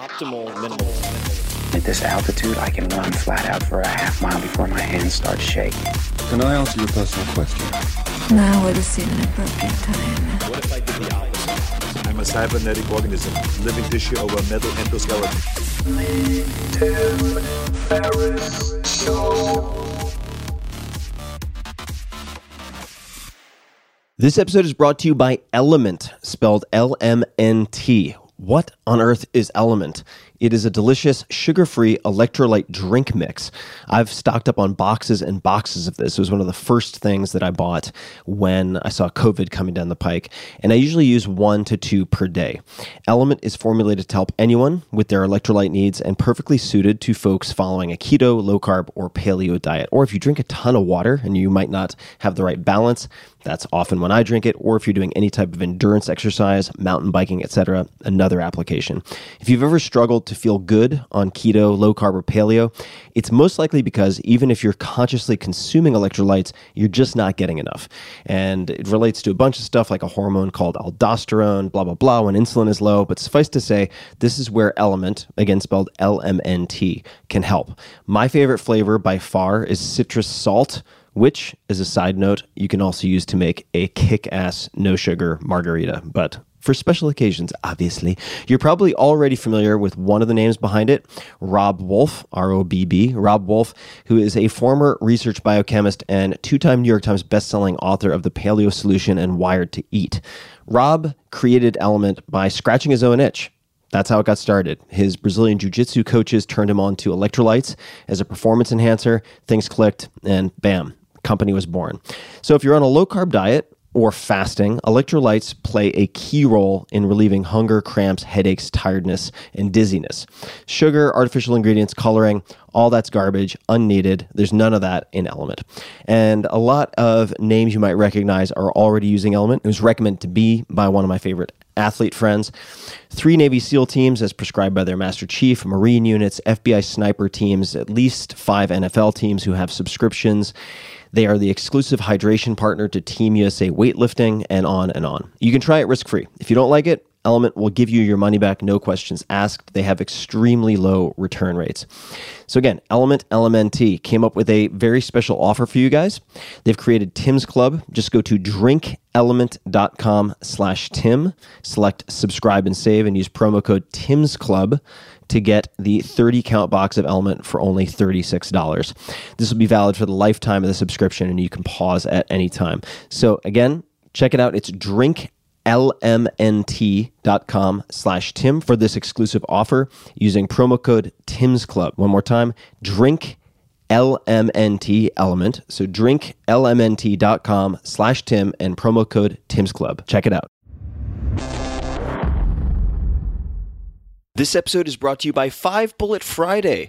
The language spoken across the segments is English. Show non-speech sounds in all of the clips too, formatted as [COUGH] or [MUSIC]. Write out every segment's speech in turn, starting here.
optimal minimal. At this altitude, I can run flat out for a half mile before my hands start shaking. Can I answer your personal question? Now would seem an appropriate time. What if I did the opposite? I'm a cybernetic organism, living tissue over a metal endoskeleton. This episode is brought to you by Element, spelled L M N T. What on earth is Element? It is a delicious, sugar free electrolyte drink mix. I've stocked up on boxes and boxes of this. It was one of the first things that I bought when I saw COVID coming down the pike. And I usually use one to two per day. Element is formulated to help anyone with their electrolyte needs and perfectly suited to folks following a keto, low carb, or paleo diet. Or if you drink a ton of water and you might not have the right balance, that's often when I drink it, or if you're doing any type of endurance exercise, mountain biking, etc., another application. If you've ever struggled to feel good on keto, low carb, or paleo, it's most likely because even if you're consciously consuming electrolytes, you're just not getting enough. And it relates to a bunch of stuff like a hormone called aldosterone, blah, blah, blah, when insulin is low. But suffice to say, this is where Element, again spelled L M N T, can help. My favorite flavor by far is citrus salt which, as a side note, you can also use to make a kick ass no sugar margarita. But for special occasions, obviously. You're probably already familiar with one of the names behind it, Robb Wolf, R O B B. Robb Wolf, who is a former research biochemist and two time New York Times bestselling author of The Paleo Solution and Wired to Eat. Rob created Element by scratching his own itch. That's how it got started. His Brazilian Jiu Jitsu coaches turned him on to electrolytes as a performance enhancer. Things clicked, and bam, company was born. So if you're on a low carb diet or fasting, electrolytes play a key role in relieving hunger, cramps, headaches, tiredness, and dizziness. Sugar, artificial ingredients, coloring, all that's garbage, unneeded. There's none of that in Element. And a lot of names you might recognize are already using Element. It was recommended to be by one of my favorite athlete friends. Three Navy SEAL teams, as prescribed by their Master Chief, Marine units, FBI sniper teams, at least five NFL teams who have subscriptions. They are the exclusive hydration partner to Team USA weightlifting, and on and on. You can try it risk free. If you don't like it, Element will give you your money back, no questions asked. They have extremely low return rates. So again, Element LMNT came up with a very special offer for you guys. They've created Tim's Club. Just go to drinkelement.com slash Tim, select subscribe and save, and use promo code Tim's Club to get the 30 count box of Element for only $36. This will be valid for the lifetime of the subscription, and you can pause at any time. So again, check it out. It's drink lmnt.com slash tim for this exclusive offer using promo code tim's club one more time drink lmnt element so drink lmnt.com slash tim and promo code tim's club check it out this episode is brought to you by five bullet friday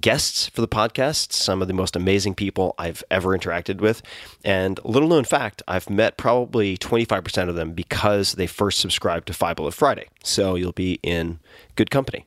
guests for the podcast, some of the most amazing people I've ever interacted with. And little known fact, I've met probably 25% of them because they first subscribed to Five Bullet Friday. So you'll be in good company.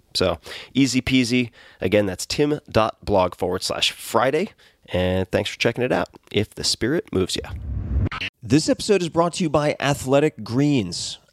So easy peasy. Again, that's tim.blog forward slash Friday. And thanks for checking it out if the spirit moves you. This episode is brought to you by Athletic Greens.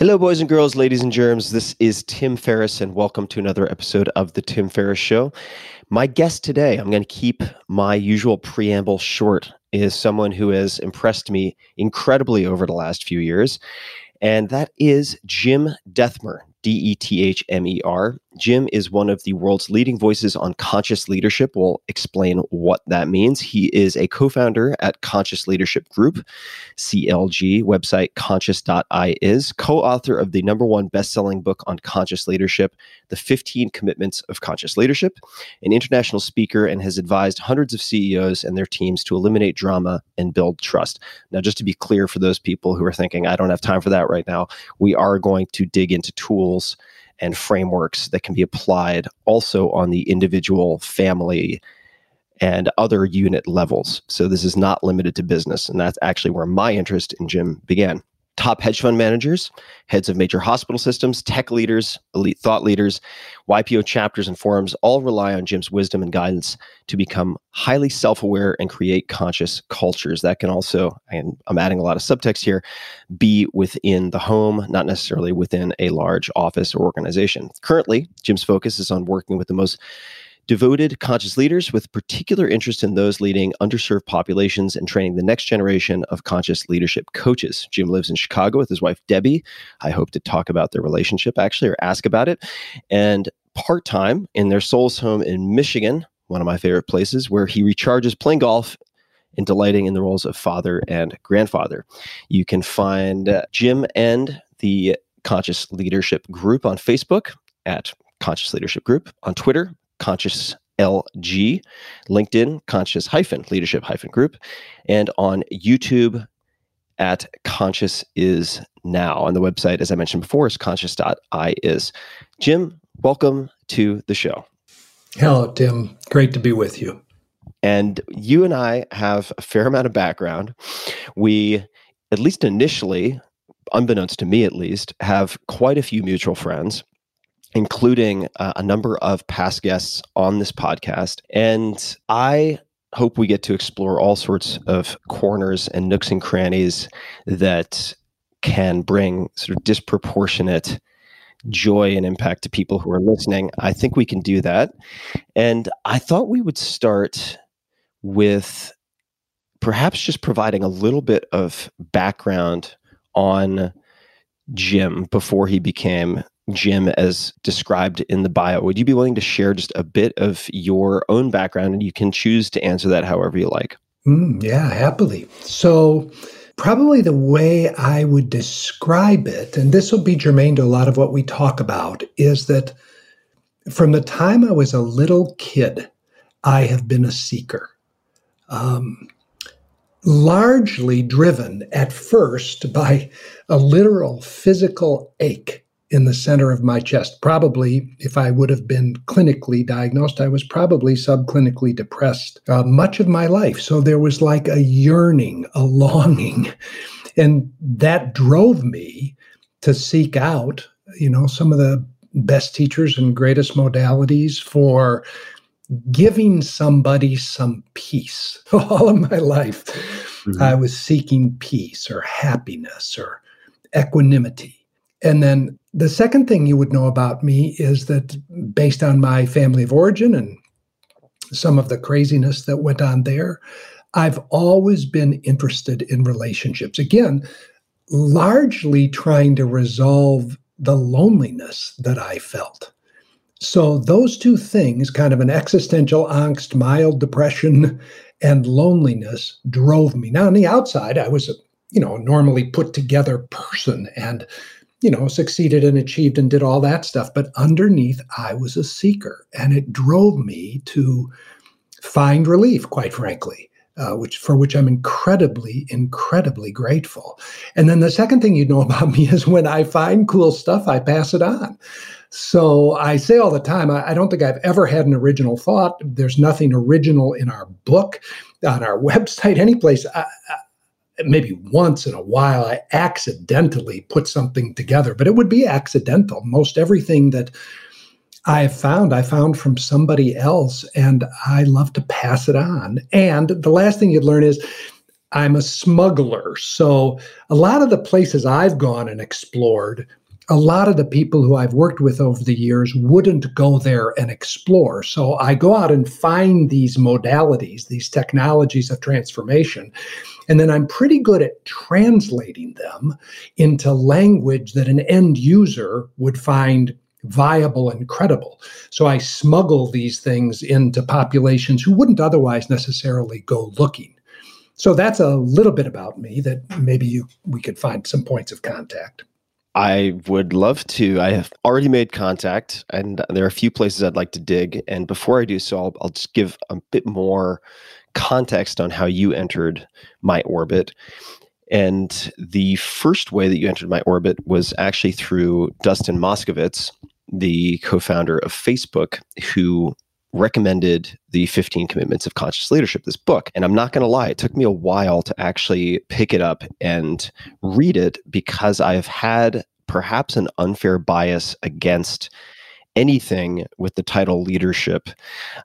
Hello, boys and girls, ladies and germs. This is Tim Ferriss, and welcome to another episode of The Tim Ferriss Show. My guest today, I'm going to keep my usual preamble short, is someone who has impressed me incredibly over the last few years, and that is Jim Dethmer. D E T H M E R. Jim is one of the world's leading voices on conscious leadership. We'll explain what that means. He is a co founder at Conscious Leadership Group, CLG, website conscious.is, co author of the number one best selling book on conscious leadership, The 15 Commitments of Conscious Leadership, an international speaker, and has advised hundreds of CEOs and their teams to eliminate drama and build trust. Now, just to be clear for those people who are thinking, I don't have time for that right now, we are going to dig into tools and frameworks that can be applied also on the individual, family, and other unit levels. So this is not limited to business. And that's actually where my interest in Jim began. Top hedge fund managers, heads of major hospital systems, tech leaders, elite thought leaders, YPO chapters and forums all rely on Jim's wisdom and guidance to become highly self aware and create conscious cultures. That can also, and I'm adding a lot of subtext here, be within the home, not necessarily within a large office or organization. Currently, Jim's focus is on working with the most devoted conscious leaders with particular interest in those leading underserved populations and training the next generation of conscious leadership coaches. Jim lives in Chicago with his wife, Debbie. I hope to talk about their relationship actually or ask about it. And part time in their Souls home in Michigan, one of my favorite places, where he recharges playing golf and delighting in the roles of father and grandfather. You can find uh, Jim and the Conscious Leadership Group on Facebook at Conscious Leadership Group, on Twitter, Conscious LG, LinkedIn, Conscious hyphen Leadership hyphen Group, and on YouTube at Conscious is now. And the website, as I mentioned before, is conscious.is. Jim, welcome to the show. Hello, Tim. Great to be with you. And you and I have a fair amount of background. We, at least initially, unbeknownst to me at least, have quite a few mutual friends including uh, a number of past guests on this podcast. And I hope we get to explore all sorts of corners and nooks and crannies that can bring sort of disproportionate joy and impact to people who are listening. I think we can do that. And I thought we would start with perhaps just providing a little bit of background on Jim before he became Jim as described in the bio. Would you be willing to share just a bit of your own background? And you can choose to answer that however you like. Mm, yeah, happily. So, probably the way I would describe it, and this will be germane to a lot of what we talk about, is that from the time I was a little kid, I have been a seeker. Um, largely driven at first by a literal physical ache in the center of my chest. Probably, if I would have been clinically diagnosed, I was probably subclinically depressed uh, much of my life. So there was like a yearning, a [LAUGHS] longing. And that drove me to seek out, you know, some of the best teachers and greatest modalities for giving somebody some peace. [LAUGHS] All of my life, mm-hmm. I was seeking peace or happiness or equanimity. And then the second thing you would know about me is that based on my family of origin and some of the craziness that went on there, I've always been interested in relationships. Again, largely trying to resolve the loneliness that I felt. So, those two things, kind of an existential angst, mild depression, and loneliness, drove me. Now, on the outside, I was a you know normally put together person and you know, succeeded and achieved and did all that stuff. But underneath, I was a seeker, and it drove me to find relief, quite frankly, uh, which for which I'm incredibly, incredibly grateful. And then the second thing you know [LAUGHS] about me is when I find cool stuff, I pass it on. So I say all the time, I, I don't think I've ever had an original thought. There's nothing original in our book, on our [LAUGHS] website, any place. I, maybe once in a while I accidentally put something together, but it would be accidental. Most everything that I have found, I found from somebody else, and I love to pass it on. And the last thing you'd learn is I'm a smuggler. So a lot of the places I've gone and explored, a lot of the people who I've worked with over the years wouldn't go there and explore. So I go out and find these modalities, these technologies of transformation. And then I'm pretty good at translating them into language that an end user would find viable and credible. So I smuggle these things into populations who wouldn't otherwise necessarily go looking. So that's a little bit about me that maybe you we could find some points of contact. I would love to. I have already made contact, and there are a few places I'd like to dig. And before I do so, I'll, I'll just give a bit more context on how you entered my orbit. And the first way that you entered my orbit was actually through Dustin Moskovitz, the co founder of Facebook, who recommended the 15 commitments of conscious leadership this book and i'm not going to lie it took me a while to actually pick it up and read it because i've had perhaps an unfair bias against anything with the title leadership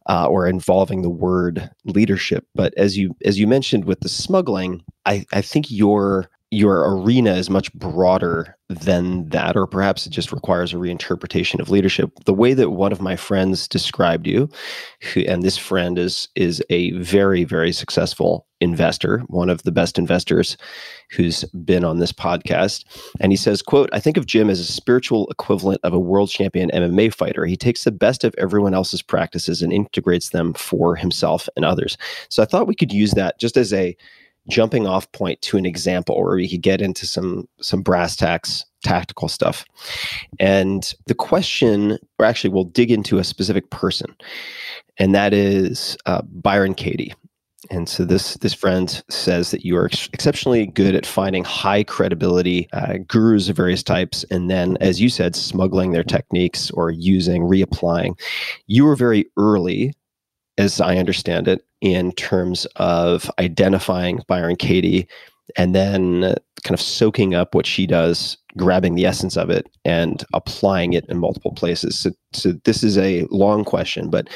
uh, or involving the word leadership. But as you as you mentioned with the smuggling, I, I think your your arena is much broader than that, or perhaps it just requires a reinterpretation of leadership. The way that one of my friends described you, who, and this friend is is a very very successful investor, one of the best investors who's been on this podcast, and he says, "quote I think of Jim as a spiritual equivalent of a world champion MMA fighter. He takes the best of everyone else's practices and integrates them for himself and others." So I thought we could use that just as a jumping off point to an example where we could get into some some brass tacks tactical stuff and the question or actually we'll dig into a specific person and that is uh, byron katie and so this this friend says that you are ex- exceptionally good at finding high credibility uh, gurus of various types, and then, as you said, smuggling their techniques or using reapplying. You were very early, as I understand it, in terms of identifying Byron Katie and then kind of soaking up what she does, grabbing the essence of it and applying it in multiple places. So, so this is a long question, but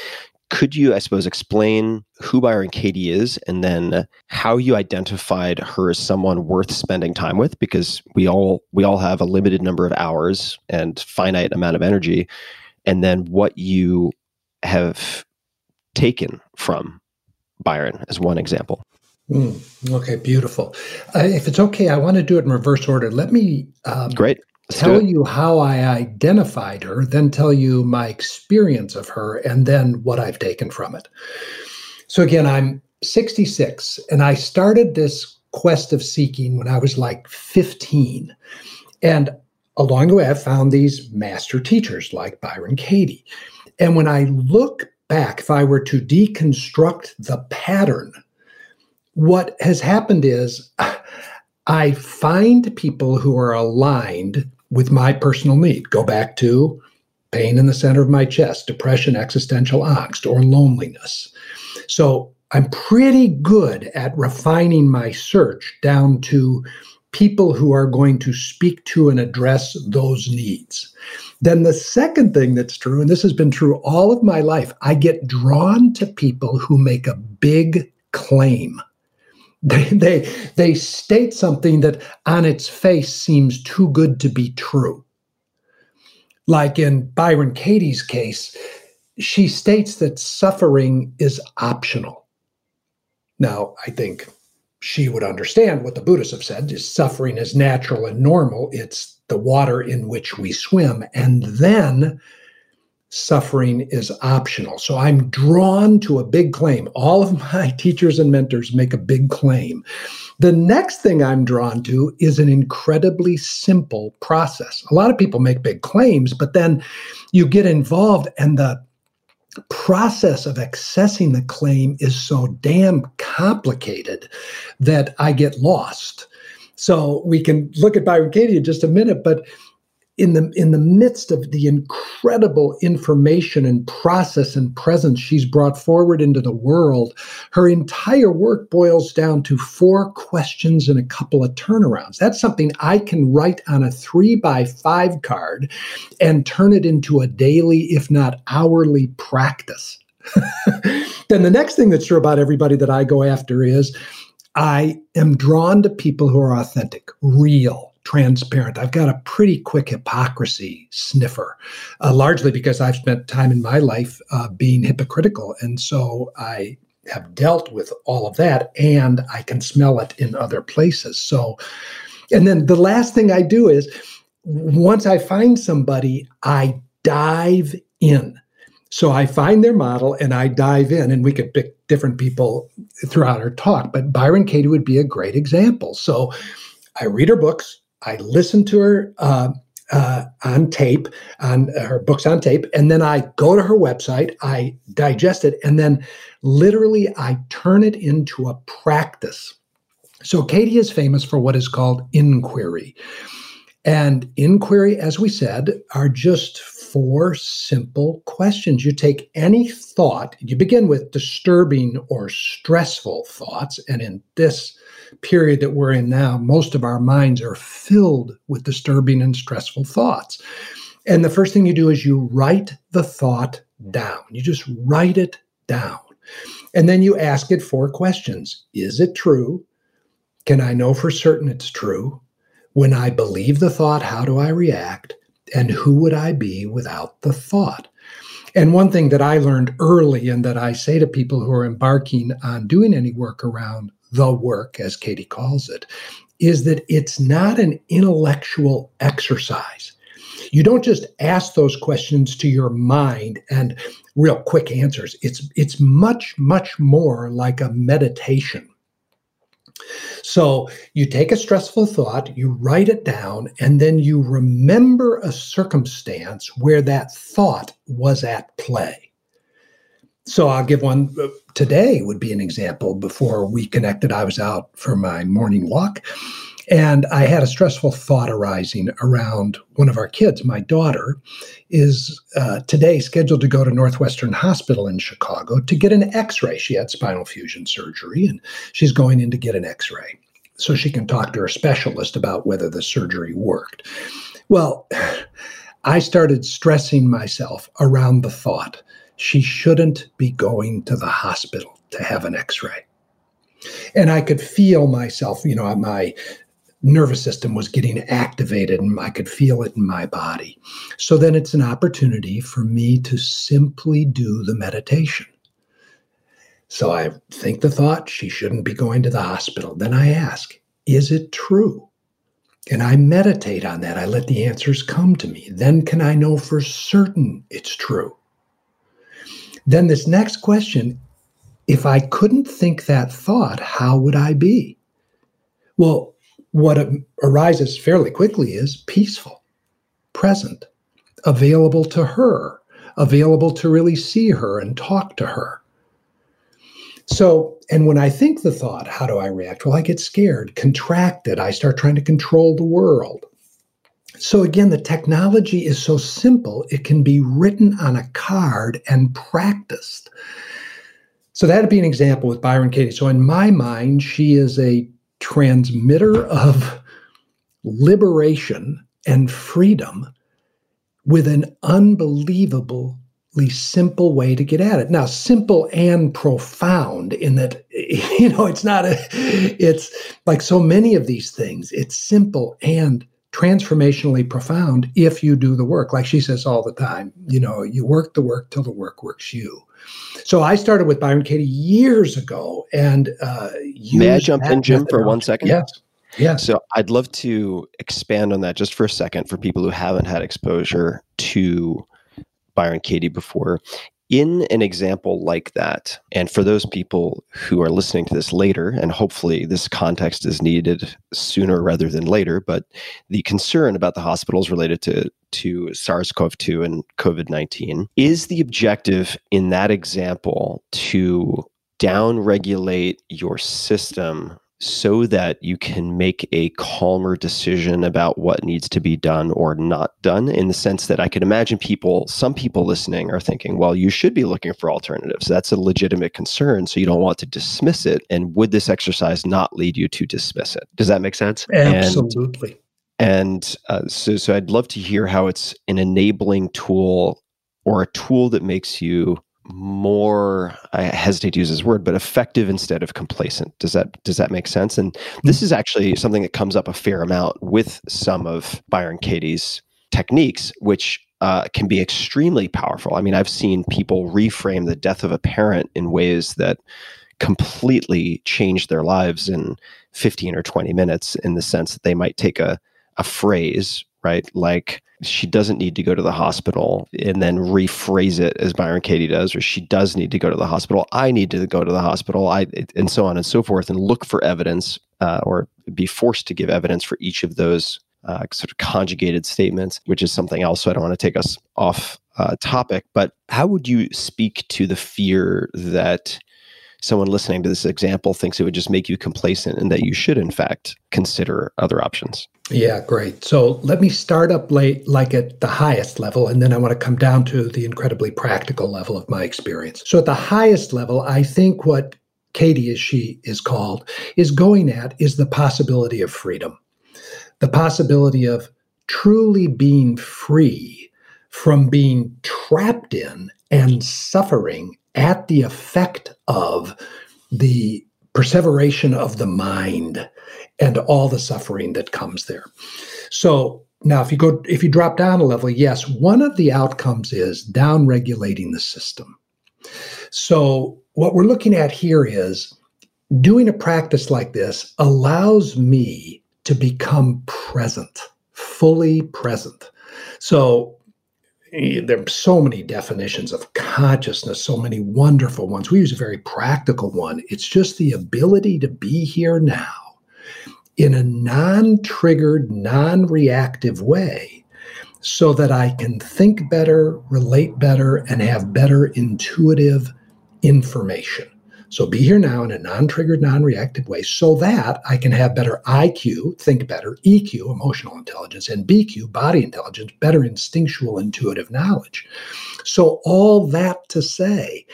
could you, I suppose, explain who Byron Katie is and then how you identified her as someone worth spending time with? Because we all we all have a limited number of hours and finite amount of energy, and then what you have taken from Byron as one example. Mm, okay, beautiful. Uh, if it's okay, I want to do it in reverse order. Let me um, great. tell you how I identified her, then tell you my experience of her, and then what I've taken from it. So, again, I'm 66, and I started this quest of seeking when I was like 15. And along the way, I found these master teachers like Byron Katie. And when I look back, if I were to deconstruct the pattern, what has happened is [SIGHS] I find people who are aligned with my personal need. Go back to pain in the center of my chest, depression, existential angst, or loneliness. So I'm pretty good at refining my search down to people who are going to speak to and address those needs. Then the second thing that's true, and this has been true all of my life, I get drawn to people who make a big claim. [LAUGHS] They, they, they state something that on its face seems too good to be true. Like in Byron Katie's case, she states that suffering is optional. Now, I think she would understand what the Buddhists have said is suffering is natural and normal. It's the water in which we swim. And then suffering is optional. So I'm drawn to a big claim. All of my [LAUGHS] teachers and mentors make a big claim. The next thing I'm drawn to is an incredibly simple process. A lot of people make big claims, but then you get involved and the process of accessing the claim is so damn complicated that I get lost. So we can look at Byron Katie in just a minute, but in the in the midst of the incredible information and process and presence she's brought forward into the world her entire work boils down to four questions and a couple of turnarounds. That's something i can write on a three by five card and turn it into a daily if not hourly practice. [LAUGHS] Then the next thing that's true about everybody that i go after is i am drawn to people who are authentic real transparent. I've got a pretty quick hypocrisy sniffer, uh, largely because I've spent time in my life uh, being hypocritical. And so I have dealt with all of that and I can smell it in other places. So, and then the last thing I do is once I find somebody, I dive in. So I find their model and I dive in, and we could pick different people throughout our talk, but Byron Katie would be a great example. So I read her books, I listen to her uh, uh, on tape, on her books on tape, and then I go to her website, I digest it, and then literally I turn it into a practice. So Katie is famous for what is called inquiry. And inquiry, as we said, are just four simple questions. You take any thought, you begin with disturbing or stressful thoughts. And in this period that we're in now, most of our minds are filled with disturbing and stressful thoughts. And the first thing you do is you write the thought down. You just write it down. And then you ask it four questions Is it true? Can I know for certain it's true? When I believe the thought, how do I react? And who would I be without the thought? And one thing that I learned early and that I say to people who are embarking on doing any work around the work, as Katie calls it, is that it's not an intellectual exercise. You don't just ask those questions to your mind and real quick answers. It's it's much much more like a meditation. So you take a stressful thought, you write it down, and then you remember a circumstance where that thought was at play. So I'll give one uh, today would be an example. Before we connected, I was out for my morning walk and I had a stressful thought arising around one of our kids. My daughter is uh, today scheduled to go to Northwestern Hospital in Chicago to get an x ray. She had spinal fusion surgery and she's going in to get an x ray so she can talk to her specialist about whether the surgery worked. Well, [SIGHS] I started stressing myself around the thought she shouldn't be going to the hospital to have an x ray. And I could feel myself, you know, my nervous system was getting activated and I could feel it in my body. So then it's an opportunity for me to simply do the meditation. So I think the thought she shouldn't be going to the hospital. Then I ask, is it true? And I meditate on that. I let the answers come to me. Then can I know for certain it's true? Then, this next question if I couldn't think that thought, how would I be? Well, what arises fairly quickly is peaceful, present, available to her, available to really see her and talk to her. So, and when I think the thought, how do I react? Well, I get scared, contracted. I start trying to control the world. So, again, the technology is so simple, it can be written on a card and practiced. So, that'd be an example with Byron Katie. So, in my mind, she is a transmitter of liberation and freedom with an unbelievably simple way to get at it. Now, simple and profound in that, [LAUGHS] you know, it's not a, it's like so many of these things, it's simple and transformationally profound if you do the work. Like she says all the time, you know, you work the work till the work works you. So I started with Byron Katie years ago, and uh, may I jump in, Jim, for one second? Yes. Yeah. So I'd love to expand on that just for a second for people who haven't had exposure to Byron Katie before in an example like that, and for those people who are listening to this later, and hopefully this context is needed sooner rather than later, but the concern about the hospitals related to, to SARS CoV 2 and COVID 19 is the objective in that example to downregulate your system so that you can make a calmer decision about what needs to be done or not done in the sense that I could imagine people some people listening are thinking well you should be looking for alternatives. That's a legitimate concern so you don't want to dismiss it. And would this exercise not lead you to dismiss it? Does that make sense? Absolutely. and, and uh, so so I'd love to hear how it's an enabling tool or a tool that makes you more i hesitate to use this word but effective instead of complacent. Does that does that make sense? And this is actually something that comes up a fair amount with some of byron katie's techniques which uh, can be extremely powerful. I mean i've seen people reframe the death of a parent in ways that completely change their lives in 15 or 20 minutes in the sense that they might take a, a phrase right like she doesn't need to go to the hospital and then rephrase it as Byron Katie does, or she does need to go to the hospital. I need to go to the hospital, I and so on and so forth, and look for evidence uh, or be forced to give evidence for each of those uh, sort of conjugated statements, which is something else. So I don't want to take us off uh, topic, but how would you speak to the fear that someone listening to this example thinks it would just make you complacent and that you should, in fact, consider other options? Yeah, great. So let me start up late, like at the highest level, and then I want to come down to the incredibly practical level of my experience. So at the highest level, I think what Katie, as she is called, is going at is the possibility of freedom, the possibility of truly being free from being trapped in and suffering at the effect of the perseveration of the mind and all the suffering that comes there. So now if you go if you drop down a level, yes, one of the outcomes is down regulating the system. So what we're looking at here is doing a practice like this allows me to become present, fully present. So there are so many definitions of consciousness, so many wonderful ones. We use a very practical one. It's just the ability to be here now in a non triggered, non reactive way so that I can think better, relate better, and have better intuitive information. So be here now in a non triggered, non reactive way so that I can have better IQ, think better, EQ, emotional intelligence, and BQ, body intelligence, better instinctual, intuitive knowledge. So, all that to say,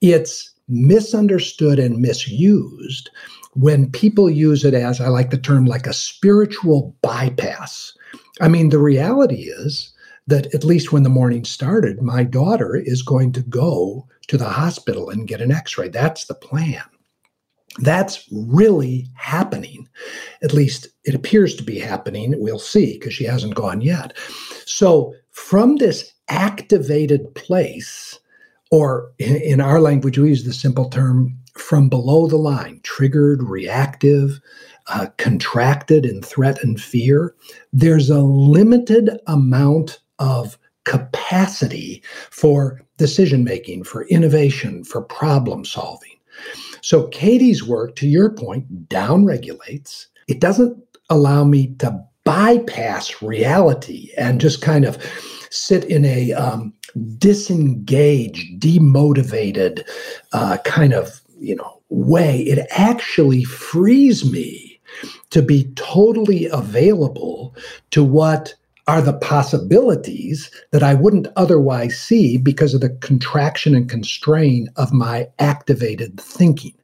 it's misunderstood and misused when people use it as, I like the term, like a spiritual bypass. I mean, the reality is that at least when the morning started, my daughter is going to go to the hospital and get an x ray. That's the plan. That's really happening. At least it appears to be happening. We'll see because she hasn't gone yet. So, from this activated place, or in, in, our language, we use the simple term from below the line, triggered, reactive, uh, contracted in threat and fear, there's a limited amount of capacity for decision making, for innovation, for problem solving. So Katie's work, to your point, downregulates. It doesn't allow me to bypass reality and just kind of sit in a um, disengaged, demotivated uh, kind of you know way. It actually frees me to be totally available to what are the possibilities that I wouldn't otherwise see because of the contraction and constraint of my activated thinking.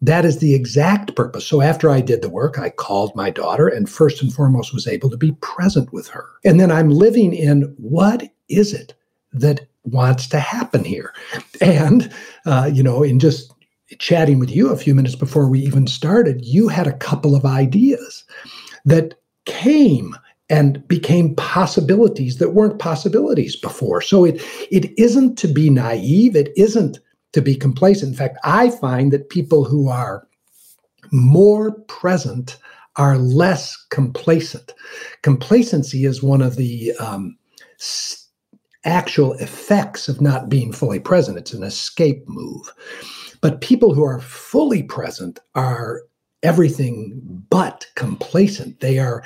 That is the exact purpose. So after I did the work, I called my daughter and first and foremost was able to be present with her. And then I'm living in what is it that wants to happen here? And, uh, you know, in just chatting with you a few minutes before we even started, you had a couple of ideas that came and became possibilities that weren't possibilities before. So it it isn't to be naive, it isn't to be complacent. In fact, I find that people who are more present are less complacent. Complacency is one of the um, actual effects of not being fully present. It's an escape move. But people who are fully present are everything but complacent. They are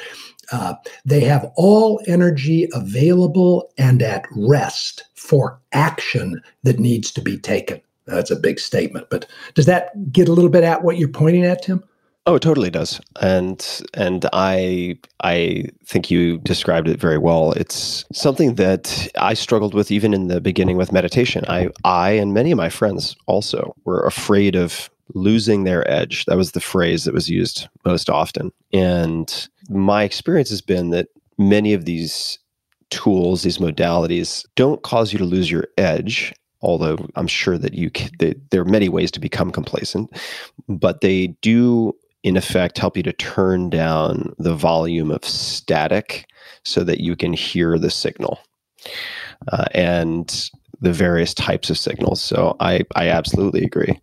uh, they have all energy available and at rest for action that needs to be taken. That's a big statement, but does that get a little bit at what you're pointing at, Tim? Oh, it totally does, and and I I think you described it very well. It's something that I struggled with even in the beginning with meditation. I I and many of my friends also were afraid of losing their edge. That was the phrase that was used most often. And my experience has been that many of these tools, these modalities, don't cause you to lose your edge. Although I'm sure that you can, they, there are many ways to become complacent, but they do, in effect, help you to turn down the volume of static so that you can hear the signal. Uh, and the various types of signals. So I, I absolutely agree.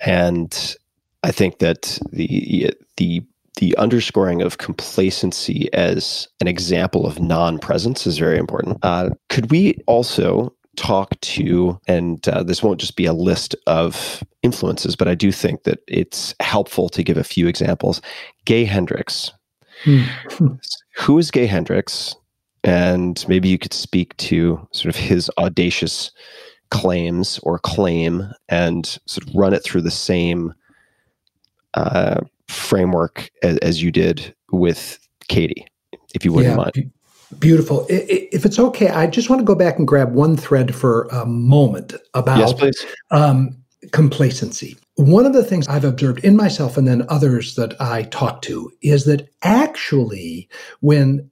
And I think that the the the underscoring of complacency as an example of non-presence is very important. Uh, could we also talk to, and uh, this won't just be a list of influences, but I do think that it's helpful to give a few examples. Gay Hendricks. Hmm. [LAUGHS] Who is Gay Hendricks? And maybe you could speak to sort of his audacious claims or claim and sort of run it through the same uh, framework as, as, you did with Katie, if you wouldn't yeah, mind. Beautiful. If it's okay, I just want to go back and grab one thread for a moment about yes, um, complacency. One of the things I've observed in myself and then others that I talk to is that actually, when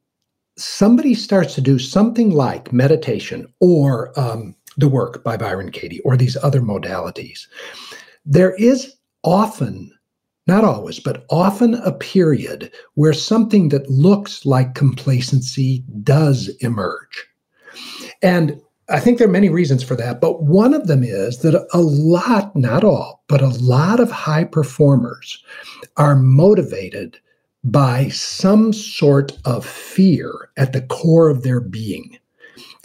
somebody starts to do something like meditation or um, the work by Byron Katie or these other modalities, there is often, not always, but often a period where something that looks like complacency does emerge. And I think there are many reasons for that, but one of them is that a lot, not all, but a lot of high performers are motivated by some sort of fear at the core of their being.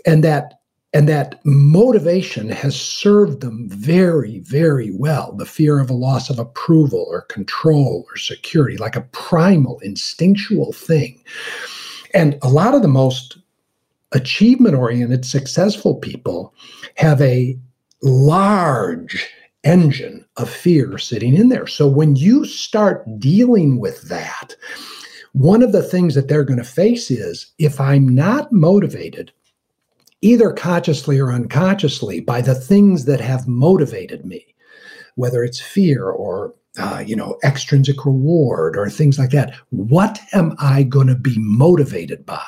And that and that motivation has served them very, very well. The fear of a loss of approval or control or security, like a primal, instinctual thing. And a lot of the most achievement oriented, successful people have a large engine of fear sitting in there. So when you start dealing with that, one of the things that they're going to face is if I'm not motivated either consciously or unconsciously, by the things that have motivated me, whether it's fear or uh, you know extrinsic reward or things like that. What am I going to be motivated by?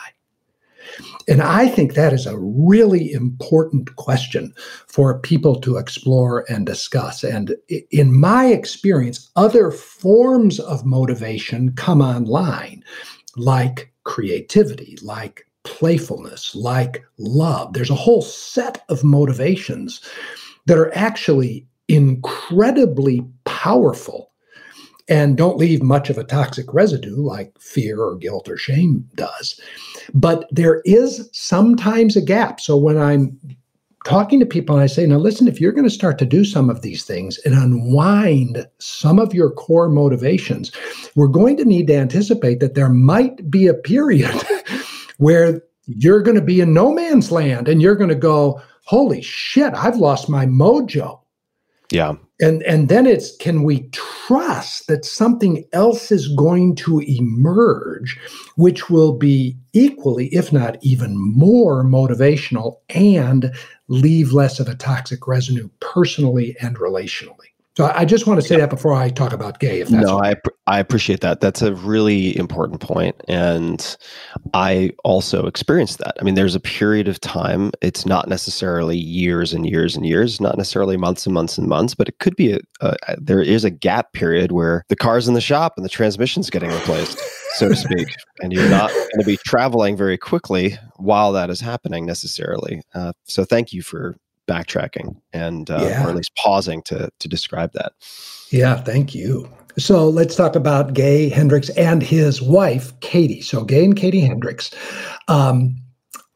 And I think that is a really important question for people to explore and discuss. And in my experience, other forms of motivation come online, like creativity, like playfulness, like love. There's a whole set of motivations that are actually incredibly powerful and don't leave much of a toxic residue like fear or guilt or shame does. But there is sometimes a gap. So when I'm talking to people and I say, now listen, if you're going to start to do some of these things and unwind some of your core motivations, we're going to need to anticipate that there might be a period [LAUGHS] where you're going to be in no man's land and you're going to go, holy shit, I've lost my mojo. Yeah. And and then it's can we trust that something else is going to emerge which will be equally if not even more motivational and leave less of a toxic residue personally and relationally. So I just want to say that before I talk about gay. If that's no, okay. I I appreciate that. That's a really important point, and I also experienced that. I mean, there's a period of time. It's not necessarily years and years and years, not necessarily months and months and months, but it could be a, a there is a gap period where the car's in the shop and the transmission's getting replaced, so to speak, and you're not going to be traveling very quickly while that is happening necessarily. Uh, so, thank you for backtracking and uh, Yeah. or at least pausing to to describe that. Yeah, thank you. So let's talk about Gay Hendricks and his wife, Katie. So Gay and Katie Hendricks. Um,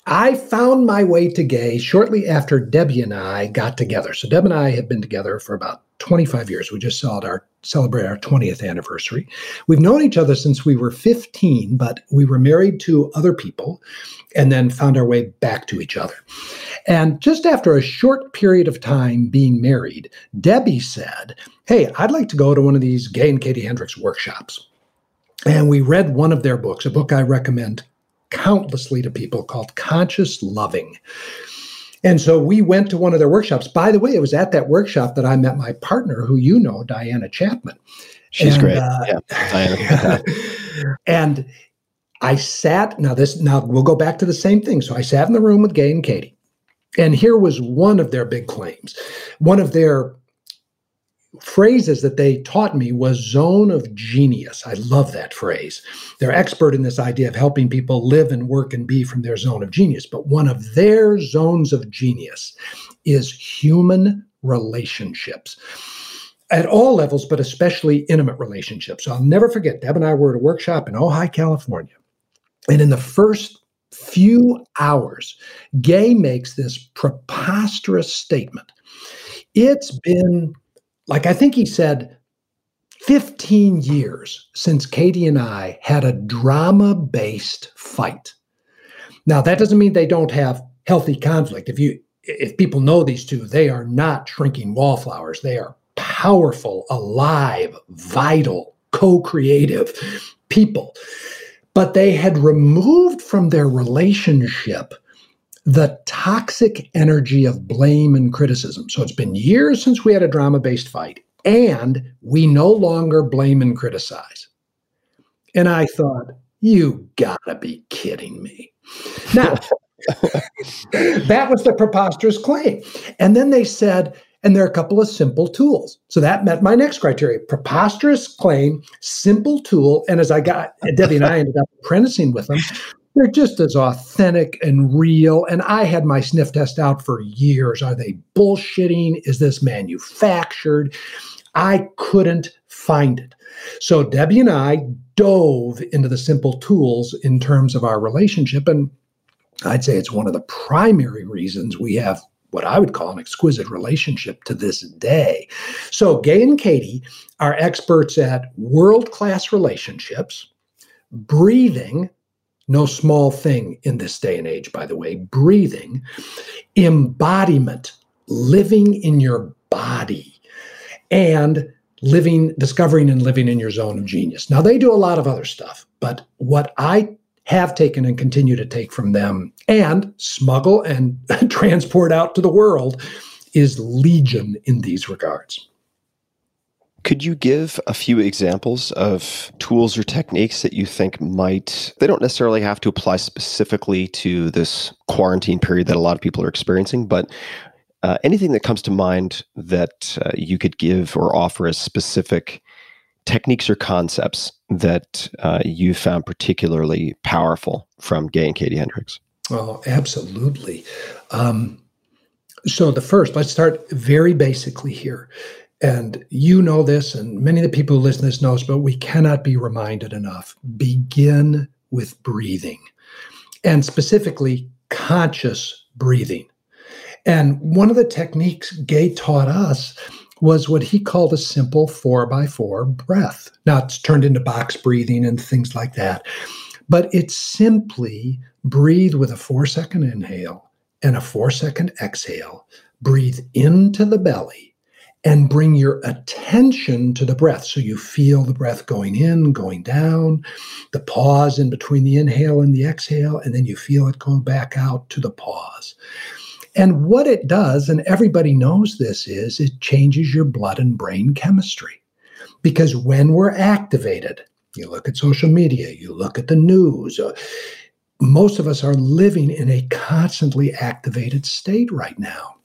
I found my way to Gay shortly after Debbie and I got together. So Deb and I have been together for about 25 years. We just celebrated our celebrate our 20th anniversary. We've known each other since we were 15, but we were married to other people and then found our way back to each other. And just after a short period of time being married, Debbie said, Hey, I'd like to go to one of these Gay and Katie Hendricks workshops. And we read one of their books, a book I recommend countlessly to people called Conscious Loving. And so we went to one of their workshops. By the way, it was at that workshop that I met my partner, who you know, Diana Chapman. She's And, great. uh, yeah, Diana. [LAUGHS] and I sat, now this, now we'll go back to the same thing. So I sat in the room with Gay and Katie. And here was one of their big claims. One of their phrases that they taught me was zone of genius. I love that phrase. They're expert in this idea of helping people live and work and be from their zone of genius. But one of their zones of genius is human relationships at all levels, but especially intimate relationships. So I'll never forget, Deb and I were at a workshop in Ojai, California. And in the first few hours, Gay makes this preposterous statement. It's been, like I think he said, 15 years since Katie and I had a drama based fight. Now, that doesn't mean they don't have healthy conflict. If you if people know these two, they are not shrinking wallflowers. They are powerful, alive, vital, co-creative people. But they had removed from their relationship the toxic energy of blame and criticism. So it's been years since we had a drama based fight, and we no longer blame and criticize. And I thought, you gotta be kidding me. Now, [LAUGHS] that was the preposterous claim. And then they said, and there are a couple of simple tools. So that met my next criteria preposterous claim, simple tool. And as I got, Debbie and I ended up apprenticing with them, they're just as authentic and real. And I had my sniff test out for years. Are they bullshitting? Is this manufactured? I couldn't find it. So Debbie and I dove into the simple tools in terms of our relationship. And I'd say it's one of the primary reasons we have what I would call an exquisite relationship to this day. So, Gay and Katie are experts at world class relationships, breathing, no small thing in this day and age, by the way, breathing, embodiment, living in your body, and living, discovering and living in your zone of genius. Now, they do a lot of other stuff, but what I have taken and continue to take from them and smuggle and [LAUGHS] transport out to the world is legion in these regards. Could you give a few examples of tools or techniques that you think might, they don't necessarily have to apply specifically to this quarantine period that a lot of people are experiencing, but uh, anything that comes to mind that uh, you could give or offer as specific techniques or concepts that uh, you found particularly powerful from Gay and Katie Hendricks? Oh, absolutely. Um, so, the first, let's start very basically here. and you know this, and many of the people who listen to this knows, but we cannot be reminded enough. Begin with breathing, and specifically conscious breathing. And one of the techniques Gay taught us was what he called a simple four by four breath. Now it's turned into box breathing and things like that. But it's simply breathe with a four second inhale and a four second exhale. Breathe into the belly and bring your attention to the breath. So you feel the breath going in, going down, the pause in between the inhale and the exhale, and then you feel it go back out to the pause. And what it does, and everybody knows this, is it changes your blood and brain chemistry. Because when we're activated, you look at social media, you look at the news, uh, most of us are living in a constantly activated state right now.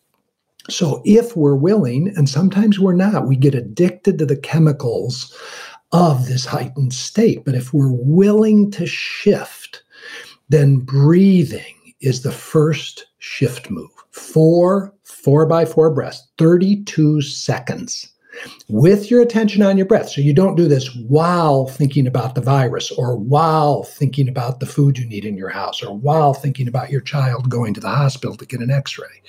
So if we're willing, and sometimes we're not, we get addicted to the chemicals of this heightened state. But if we're willing to shift, then breathing is the first shift move. Four, four by four breaths, 32 seconds with your attention on your breath. So you don't do this while thinking about the virus or while thinking about the food you need in your house or while thinking about your child going to the hospital to get an x ray.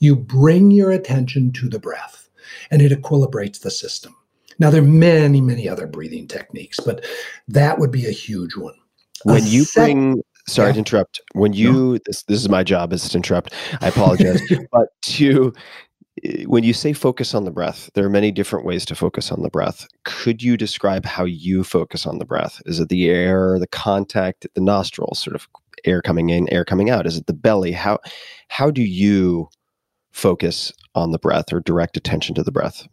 You bring your attention to the breath and it equilibrates the system. Now, there are many, many other breathing techniques, but that would be a huge one. When a you sec- bring sorry yeah. to interrupt when you no. this this is my job is to interrupt i apologize [LAUGHS] but to Eh, when you say focus on the breath, there are many different ways to focus on the breath. Could you describe how you focus on the breath? Is it the air, the contact the nostrils, sort of air coming in, air coming out? Is it the belly? How how do you focus on the breath or direct attention to the breath?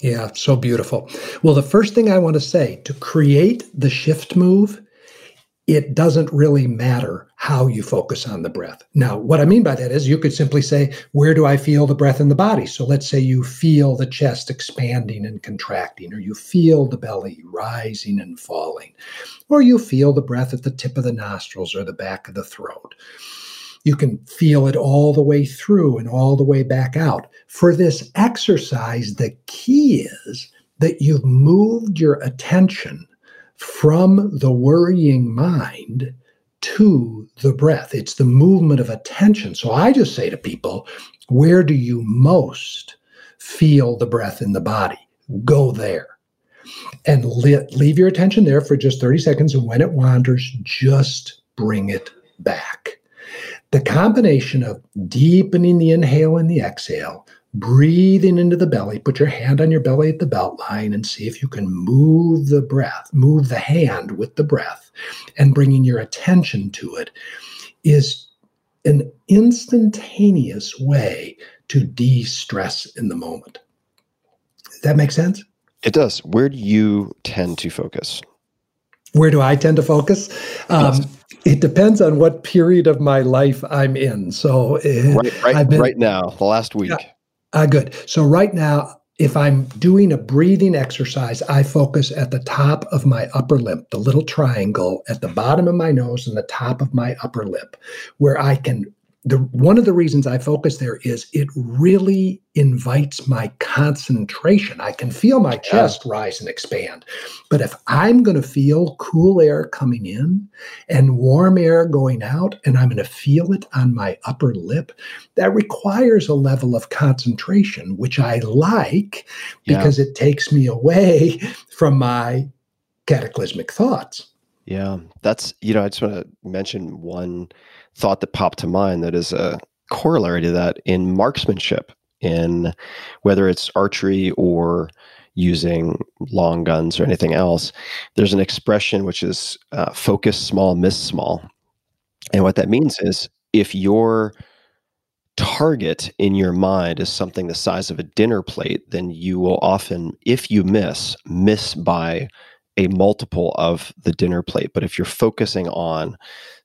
Yeah, so beautiful. Well, the first thing I want to say to create the shift move, it doesn't really matter how you focus on the breath. Now, what I mean by that is you could simply say, Where do I feel the breath in the body? So let's say you feel the chest expanding and contracting, or you feel the belly rising and falling, or you feel the breath at the tip of the nostrils or the back of the throat. You can feel it all the way through and all the way back out. For this exercise, the key is that you've moved your attention from the worrying mind to the breath. It's the movement of attention. So I just say to people, where do you most feel the breath in the body? Go there. And leave your attention there for just 30 seconds. And when it wanders, just bring it back. The combination of deepening the inhale and the exhale breathing into the belly. Put your hand on your belly at the belt line and see if you can move the breath, move the hand with the breath, and bringing your attention to it is an instantaneous way to de stress in the moment. Does that make sense? It does. Where do you tend to focus? Where do I tend to focus? Um, yes. It depends on what period of my life I'm in. So, uh, right, right, been, right now, the last week. Yeah, uh, good. So right now, if I'm doing a breathing exercise, I focus at the top of my upper lip, the little triangle at the bottom of my nose and the top of my upper lip, where I can the one of the reasons I focus there is it really invites my concentration. I can feel my chest yeah. rise and expand. But if I'm going to feel cool air coming in and warm air going out, and I'm going to feel it on my upper lip, that requires a level of concentration, which I like because it takes me away [LAUGHS] from my cataclysmic thoughts. Yeah, that's, you know, I just want to mention one thought that popped to mind that is a corollary to that in marksmanship, in whether it's archery or using long guns or anything else. There's an expression which is uh, focus small, miss small. And what that means is if your target in your mind is something the size of a dinner plate, then you will often, if you miss, miss by a multiple of the dinner plate. But if you're focusing on,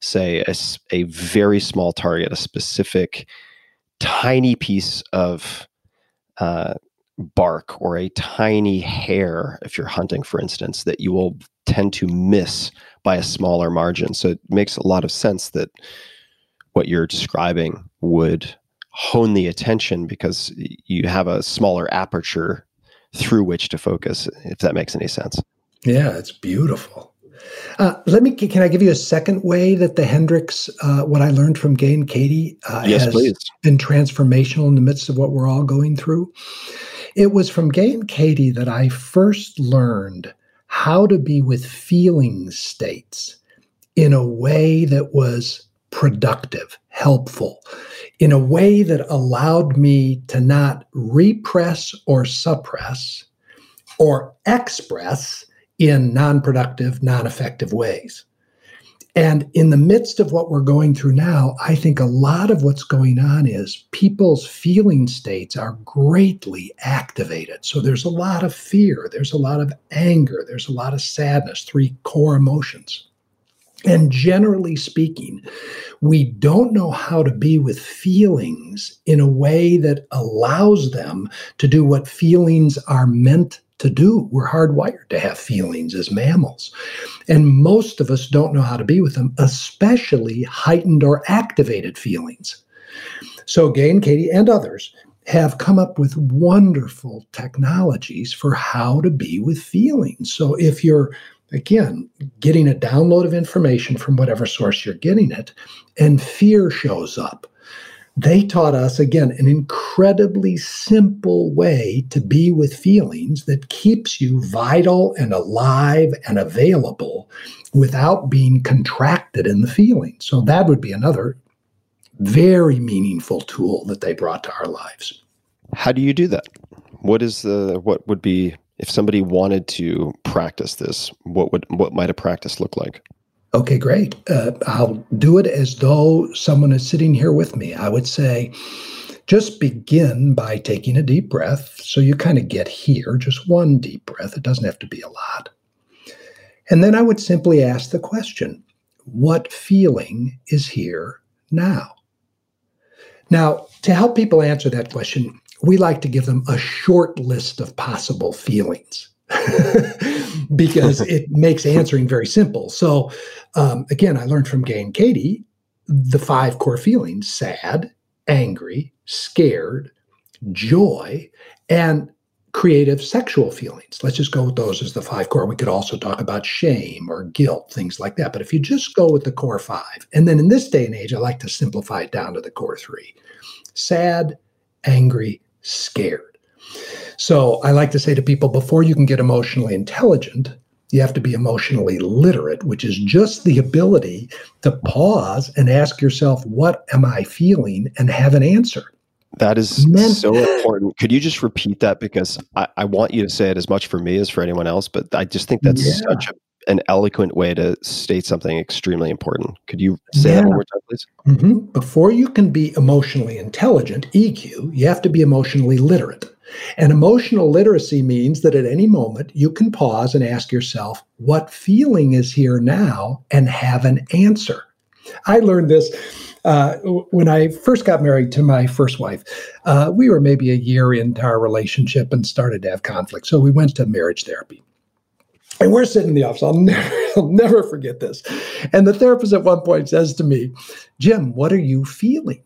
say, a, a very small target, a specific tiny piece of uh, bark or a tiny hair, if you're hunting, for instance, that you will tend to miss by a smaller margin. So it makes a lot of sense that what you're describing would hone the attention because you have a smaller aperture through which to focus, if that makes any sense. Yeah, it's beautiful. Uh, let me. Can I give you a second way that the Hendricks, uh, what I learned from Gay and Katie, uh, yes, has please. been transformational in the midst of what we're all going through? It was from Gay and Katie that I first learned how to be with feeling states in a way that was productive, helpful, in a way that allowed me to not repress or suppress or express in non productive, non effective ways. And in the midst of what we're going through now, I think a lot of what's going on is people's feeling states are greatly activated. So there's a lot of fear, there's a lot of anger, there's a lot of sadness, three core emotions. And generally speaking, we don't know how to be with feelings in a way that allows them to do what feelings are meant to do. We're hardwired to have feelings as mammals. And most of us don't know how to be with them, especially heightened or activated feelings. So, Gay and Katie and others have come up with wonderful technologies for how to be with feelings. So, if you're again, getting a download of information from whatever source you're getting it, and fear shows up. They taught us, again, an incredibly simple way to be with feelings that keeps you vital and alive and available without being contracted in the feeling. So, that would be another very meaningful tool that they brought to our lives. How do you do that? What is the what would be if somebody wanted to practice this, what would what might a practice look like? Okay, great. Uh, I'll do it as though someone is sitting here with me. I would say, just begin by taking a deep breath. So you kind of get here, just one deep breath. It doesn't have to be a lot. And then I would simply ask the question what feeling is here now? Now, to help people answer that question, we like to give them a short list of possible feelings [LAUGHS] because [LAUGHS] it makes answering very simple. So, um, again, I learned from Gay and Katie the five core feelings sad, angry, scared, joy, and creative sexual feelings. Let's just go with those as the five core. We could also talk about shame or guilt, things like that. But if you just go with the core five, and then in this day and age, I like to simplify it down to the core three sad, angry, scared. So I like to say to people before you can get emotionally intelligent, you have to be emotionally literate, which is just the ability to pause and ask yourself, what am I feeling? and have an answer. That is Men- so important. Could you just repeat that? Because I, I, want you to say it as much for me as for anyone else, but I just think that's yeah. such a, an eloquent way to state something extremely important. Could you say yeah. that one more time, please? Mm-hmm. Before you can be emotionally intelligent, EQ, you have to be emotionally literate. And emotional literacy means that at any moment you can pause and ask yourself, what feeling is here now, and have an answer. I learned this uh, when I first got married to my first wife. Uh, we were maybe a year into our relationship and started to have conflict. So we went to marriage therapy. And we're sitting in the office. I'll [LAUGHS] never, I'll never forget this. And the therapist at one point says to me, Jim, what are you feeling?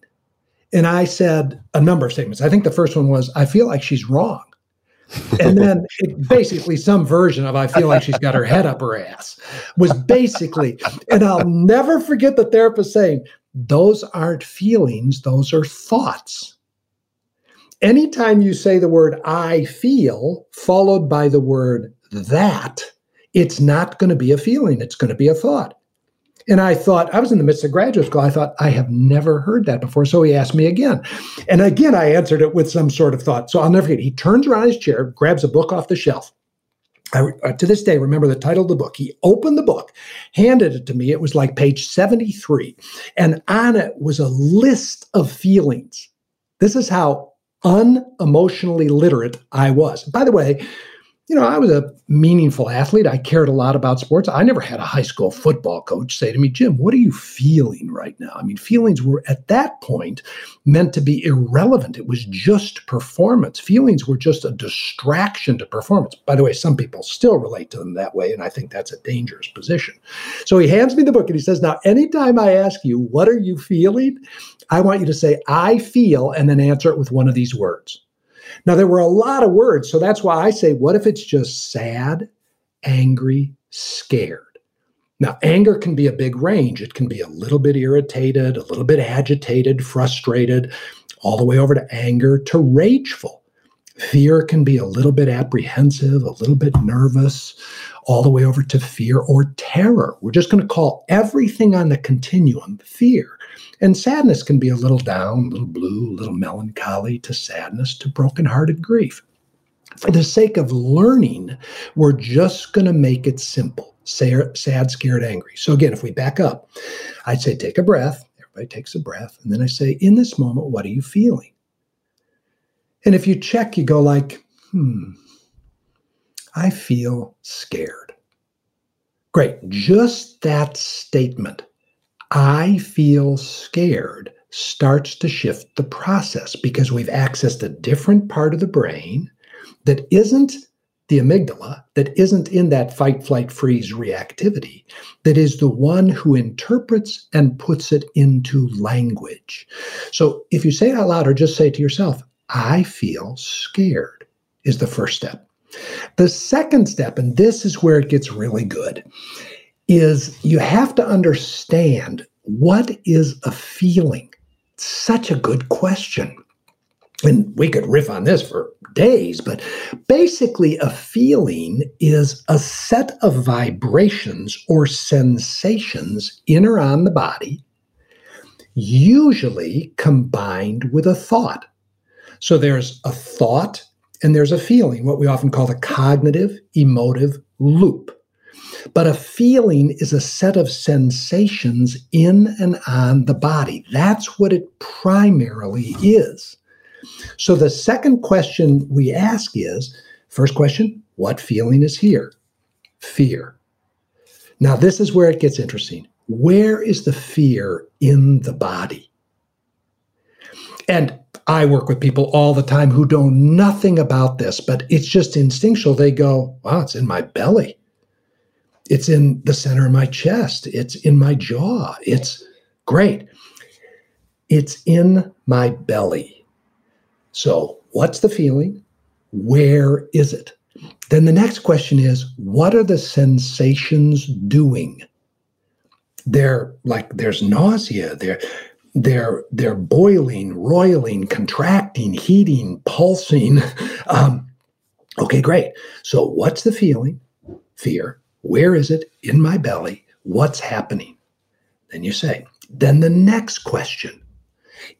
And I said a number of statements. I think the first one was, I feel like she's wrong. and then [LAUGHS] it, basically some version of I feel like she's got her head up her ass was basically, and I'll never forget the therapist saying, those aren't feelings, those are thoughts. Anytime you say the word I feel followed by the word that, it's not going to be a feeling, it's going to be a thought. And I thought, I was in the midst of graduate school. I thought, I have never heard that before. So he asked me again. And again, I answered it with some sort of thought. So I'll never forget. He turns around his chair, grabs a book off the shelf. I, uh, to this day, remember the title of the book. He opened the book, handed it to me. It was like page 73. And on it was a list of feelings. This is how unemotionally literate I was. By the way, you know, I was a meaningful athlete. I cared a lot about sports. I never had a high school football coach say to me, Jim, what are you feeling right now? I mean, feelings were at that point meant to be irrelevant. It was just performance. Feelings were just a distraction to performance. By the way, some people still relate to them that way, and I think that's a dangerous position. So he hands me the book and he says, Now, anytime I ask you, what are you feeling? I want you to say, I feel, and then answer it with one of these words. Now, there were a lot of words, so that's why I say, what if it's just sad, angry, scared? Now, anger can be a big range. It can be a little bit irritated, a little bit agitated, frustrated, all the way over to anger to rageful. Fear can be a little bit apprehensive, a little bit nervous, all the way over to fear or terror. We're just going to call everything on the continuum fear. And sadness can be a little down, a little blue, a little melancholy to sadness to brokenhearted grief. For the sake of learning, we're just going to make it simple sad, scared, angry. So, again, if we back up, I'd say take a breath. Everybody takes a breath. And then I say, in this moment, what are you feeling? And if you check, you go like, hmm, I feel scared. Great. Just that statement, I feel scared, starts to shift the process because we've accessed a different part of the brain that isn't the amygdala, that isn't in that fight, flight, freeze reactivity, that is the one who interprets and puts it into language. So if you say it out loud or just say to yourself, I feel scared, is the first step. The second step, and this is where it gets really good, is you have to understand what is a feeling. Such a good question. And we could riff on this for days, but basically, a feeling is a set of vibrations or sensations in or on the body, usually combined with a thought. So there's a thought and there's a feeling, what we often call the cognitive emotive loop. But a feeling is a set of sensations in and on the body. That's what it primarily is. So the second question we ask is first question, what feeling is here? Fear. Now, this is where it gets interesting. Where is the fear in the body? And I work with people all the time who know nothing about this, but it's just instinctual. They go, wow, it's in my belly. It's in the center of my chest. It's in my jaw. It's great. It's in my belly. So, what's the feeling? Where is it? Then the next question is what are the sensations doing? They're like there's nausea, there they're they're boiling, roiling, contracting, heating, pulsing. [LAUGHS] Um, okay, great. So what's the feeling? Fear. Where is it in my belly? What's happening? Then you say. Then the next question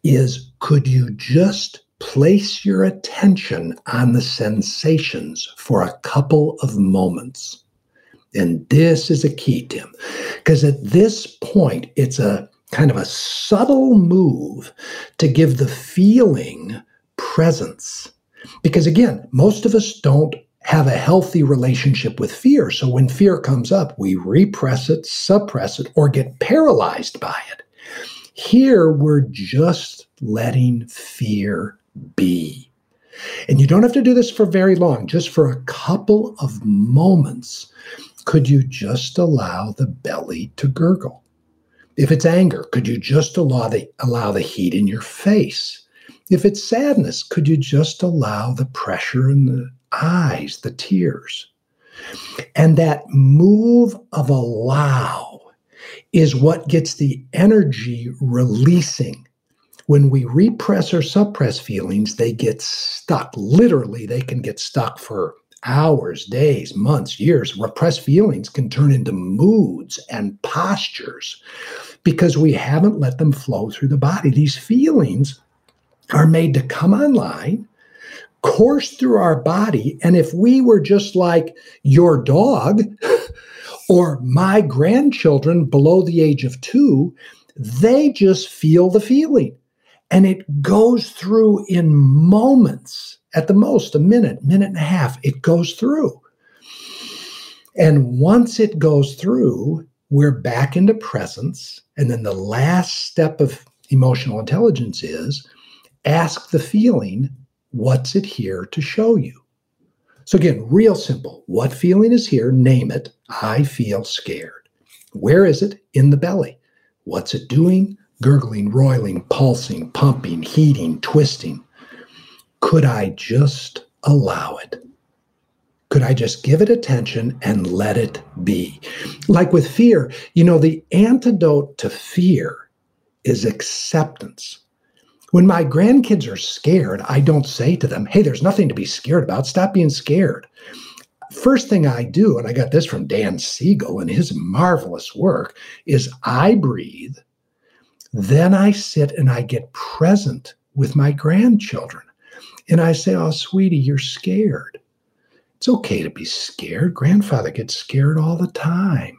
is: Could you just place your attention on the sensations for a couple of moments? And this is a key, Tim, because at this point, it's a kind of a subtle move to give the feeling presence. Because again, most of us don't have a healthy relationship with fear. So when fear comes up, we repress it, suppress it, or get paralyzed by it. Here, we're just letting fear be. And you don't have to do this for very long, just for a couple of moments. Could you just allow the belly to gurgle? If it's anger, could you just allow the, allow the heat in your face? If it's sadness, could you just allow the pressure in the eyes, the tears? And that move of allow is what gets the energy releasing. When we repress or suppress feelings, they get stuck. Literally, they can get stuck for hours, days, months, years. Repressed feelings can turn into moods and postures because we haven't let them flow through the body. These feelings are made to come online, course through our body. And if we were just like your dog [LAUGHS] or my grandchildren below the age of two, they just feel the feeling. And it goes through in moments at the most a minute, minute and a half, it goes through. And once it goes through, we're back into presence. And then the last step of emotional intelligence is ask the feeling, what's it here to show you? So, again, real simple. What feeling is here? Name it. I feel scared. Where is it? In the belly. What's it doing? Gurgling, roiling, pulsing, pumping, heating, twisting. could I just allow it? Could I just give it attention and let it be? Like with fear, you know, the antidote to fear is acceptance. When my grandkids are scared, I don't say to them, hey, there's nothing to be scared about. Stop being scared. First thing I do, and I got this from Dan Siegel in his marvelous work, is I breathe. Then I sit and I get present with my grandchildren. And I say, oh, sweetie, you're scared. It's okay to be scared. Grandfather gets scared all the time.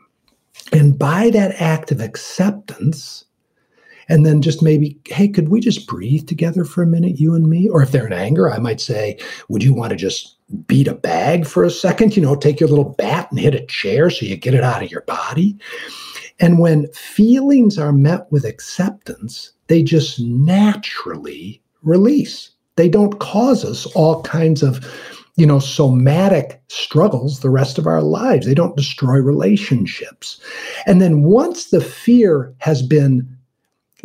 And by that act of acceptance, and then just maybe, hey, could we just breathe together for a minute, you and me? Or if they're in anger, I might say, would you want to just beat a bag for a second? You know, take your little bat and hit a chair so you get it out of your body. And when feelings are met with acceptance, they just naturally release. They don't cause us all kinds of you know, somatic struggles the rest of our lives. They don't destroy relationships. And then once the fear has been,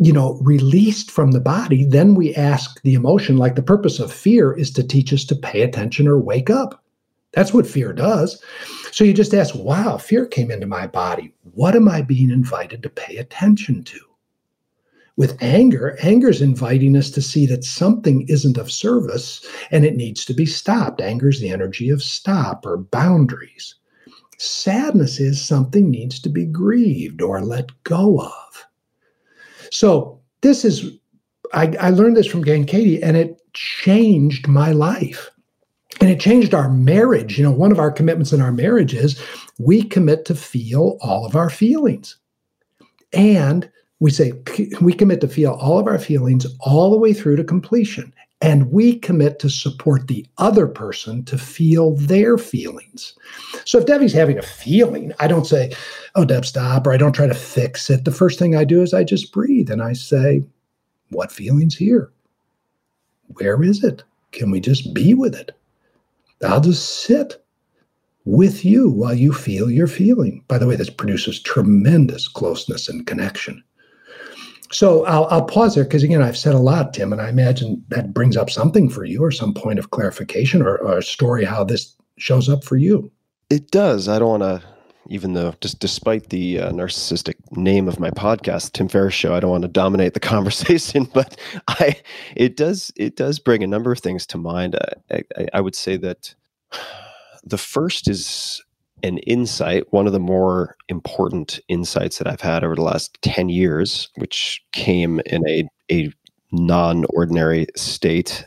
you know, released from the body, then we ask the emotion, like the purpose of fear is to teach us to pay attention or wake up. That's what fear does. So you just ask, wow, fear came into my body. What am I being invited to pay attention to? With anger, anger is inviting us to see that something isn't of service and it needs to be stopped. Anger is the energy of stop or boundaries. Sadness is something needs to be grieved or let go of. So, this is, I, I learned this from Gay Katie, and it changed my life. And it changed our marriage. You know, one of our commitments in our marriage is we commit to feel all of our feelings. And we say we commit to feel all of our feelings all the way through to completion and we commit to support the other person to feel their feelings. So if Debbie's having a feeling, I don't say, "Oh, Deb, stop," or I don't try to fix it. The first thing I do is I just breathe and I say, "What feelings here? Where is it? Can we just be with it?" I'll just sit with you while you feel your feeling. By the way, this produces tremendous closeness and connection. So I'll, I'll pause there because again, I've said a lot, Tim, and I imagine that brings up something for you or some point of clarification or, or a story how this shows up for you. It does. I don't want to, even though just despite the uh, narcissistic name of my podcast, Tim Ferriss Show, I don't want to dominate the [LAUGHS] conversation, but I, it does, it does bring a number of things to mind. I, I, I would say that the first is an insight, one of the more important insights that I've had over the last 10 years, which came in a, a non ordinary state,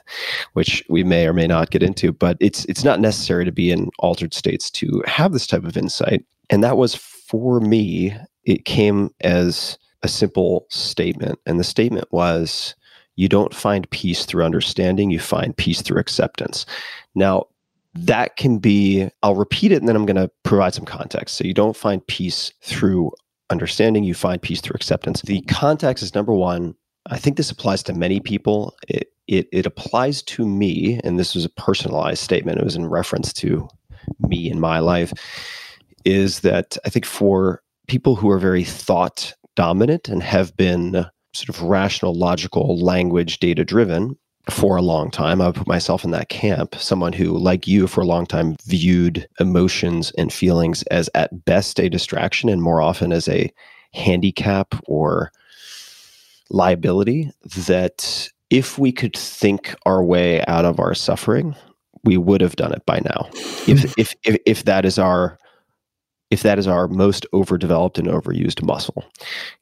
which we may or may not get into, but it's it's not necessary to be in altered states to have this type of insight. And that was for me, it came as a simple statement. And the statement was you don't find peace through understanding, you find peace through acceptance. Now, that can be, I'll repeat it and then I'm going to provide some context. So you don't find peace through understanding, you find peace through acceptance. The context is number one. I think this applies to many people. It, it, it applies to me, and this was a personalized statement. It was in reference to me in my life. Is that I think for people who are very thought dominant and have been sort of rational, logical, language data driven, for a long time. I put myself in that camp. Someone who, like you, for a long time viewed emotions and feelings as at best a distraction and more often as a handicap or liability. That if we could think our way out of our suffering, we would have done it by now. If hmm. if if, if that is our if that is our most overdeveloped and overused muscle.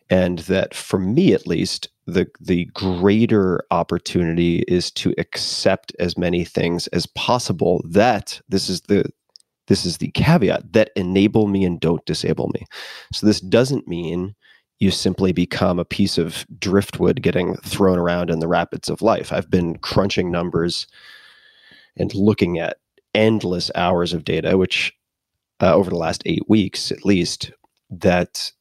And that for me at least, the the greater opportunity is to accept as many things as possible that this is the this is the caveat that enable me and don't disable me. So this doesn't mean you simply become a piece of driftwood getting thrown around in the rapids of life. I've been crunching numbers and looking at endless hours of data, which uh, over the last eight weeks at least that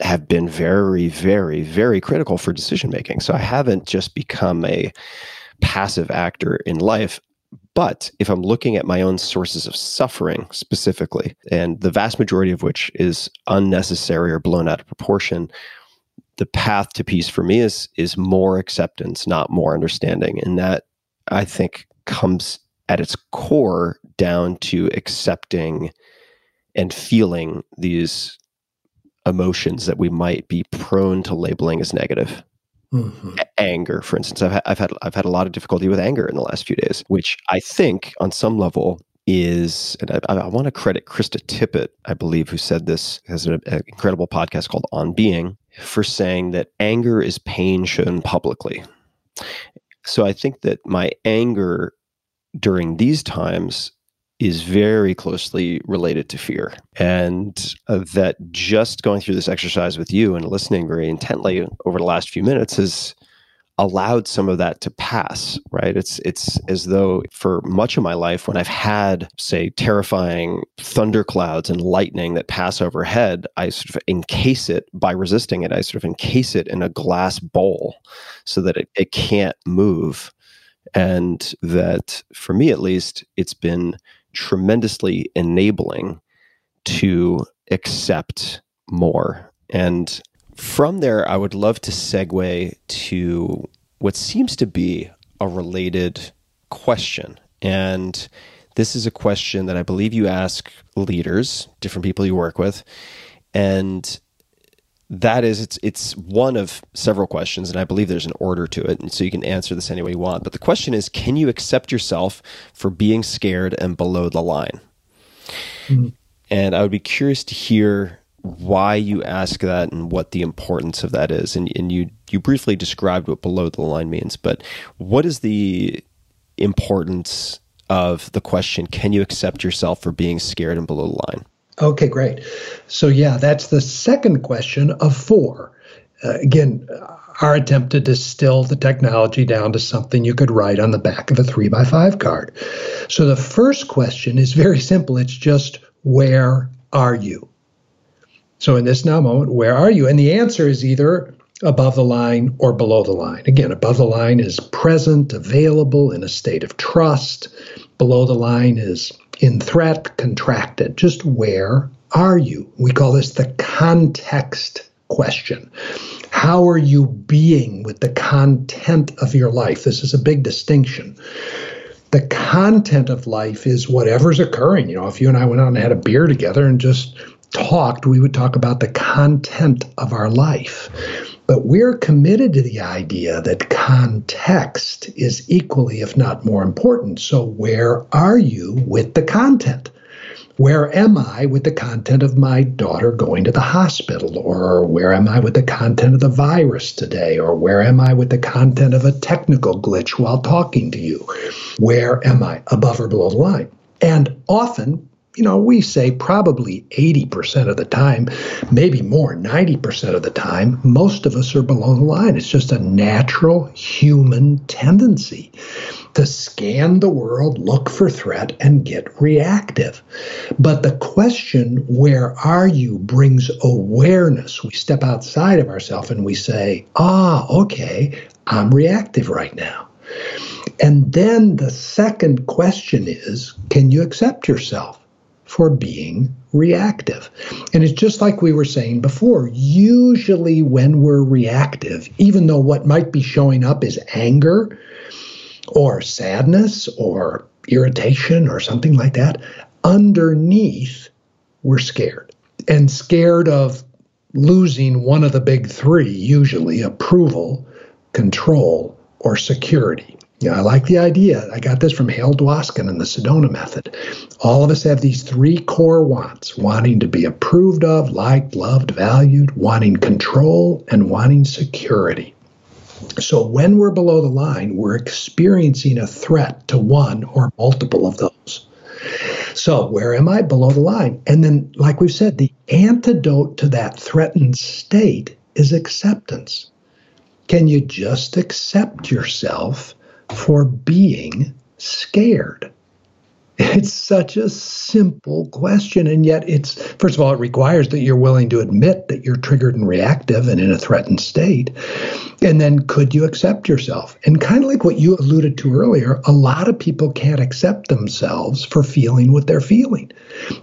have been very, very, very critical for decision making. So I haven't just become a passive actor in life. But if I'm looking at my own sources of suffering specifically, and the vast majority of which is unnecessary or blown out of proportion, the path to peace for me is is more acceptance, not more understanding. And that I think comes at its core down to accepting and feeling these emotions that we might be prone to labeling as negative. Mhm. Anger, for instance, I've, ha- I've had I've had a lot of difficulty with anger in the last few days, which I think on some level is, and I, I want to credit Krista Tippett, I believe, who said this has an, an incredible podcast called On Being, for saying that anger is pain shown publicly. So I think that my anger during these times is very closely related to fear. And uh, that just going through this exercise with you and listening very intently over the last few minutes has allowed some of that to pass, right? It's it's as though for much of my life when I've had say terrifying thunderclouds and lightning that pass overhead, I sort of encase it by resisting it. I sort of encase it in a glass bowl so that it, it can't move. And that for me at least, it's been tremendously enabling to accept more. And from there, I would love to segue to what seems to be a related question. And this is a question that I believe you ask leaders, different people you work with. And that is it's it's one of several questions and i believe there's an order to it and so you can answer this any way you want. But the question is can you accept yourself for being scared and below the line? Mm-hmm. And i would be curious to hear why you ask that and what the importance of that is. And, and you you briefly described what below the line means but what is the importance of the question can you accept yourself for being scared and below the line Okay, great. So, yeah, that's the second question of four. Uh, again, our attempt to distill the technology down to something you could write on the back of a three by five card. So, the first question is very simple it's just, where are you? So, in this now moment, where are you? And the answer is either above the line or below the line. Again, above the line is present, available, in a state of trust. Below the line is in threat, contracted. Just where are you? We call this the context question. How are you being with the content of your life? This is a big distinction. The content of life is whatever's occurring. You know, if you and I went out and had a beer together and just talked, we would talk about the content of our life. But we're committed to the idea that context is equally, if not more important. So, where are you with the content? Where am I with the content of my daughter going to the hospital? Or where am I with the content of the virus today? Or where am I with the content of a technical glitch while talking to you? Where am I, above or below the line? And often, you know, we say probably 80% of the time, maybe more, 90% of the time, most of us are below the line. It's just a natural human tendency to scan the world, look for threat, and get reactive. But the question, where are you, brings awareness. We step outside of ourselves and we say, ah, okay, I'm reactive right now. And then the second question is, can you accept yourself? For being reactive. And it's just like we were saying before. Usually, when we're reactive, even though what might be showing up is anger or sadness or irritation or something like that, underneath, we're scared. And scared of losing one of the big three, usually approval, control, or security. Yeah, I like the idea. I got this from Hale Dwoskin and the Sedona method. All of us have these three core wants wanting to be approved of, liked, loved, valued, wanting control, and wanting security. So when we're below the line, we're experiencing a threat to one or multiple of those. So where am I? Below the line. And then, like we've said, the antidote to that threatened state is acceptance. Can you just accept yourself? For being scared? It's such a simple question. And yet, it's first of all, it requires that you're willing to admit that you're triggered and reactive and in a threatened state. And then, could you accept yourself? And kind of like what you alluded to earlier, a lot of people can't accept themselves for feeling what they're feeling.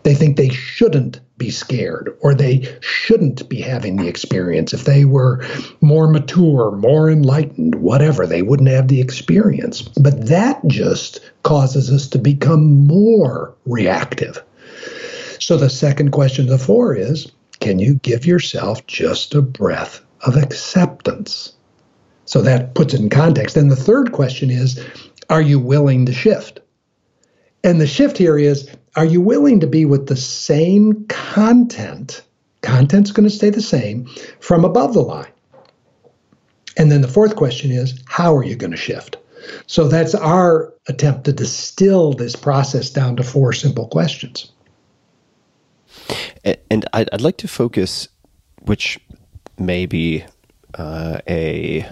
They think they shouldn't be scared or they shouldn't be having the experience. If they were more mature, more enlightened, whatever, they wouldn't have the experience. But that just causes us to become more reactive. So the second question of the four is can you give yourself just a breath of acceptance? So that puts it in context. And the third question is are you willing to shift? And the shift here is are you willing to be with the same content? Content's going to stay the same from above the line. And then the fourth question is how are you going to shift? So that's our attempt to distill this process down to four simple questions. And I'd, like to focus, which may be uh, a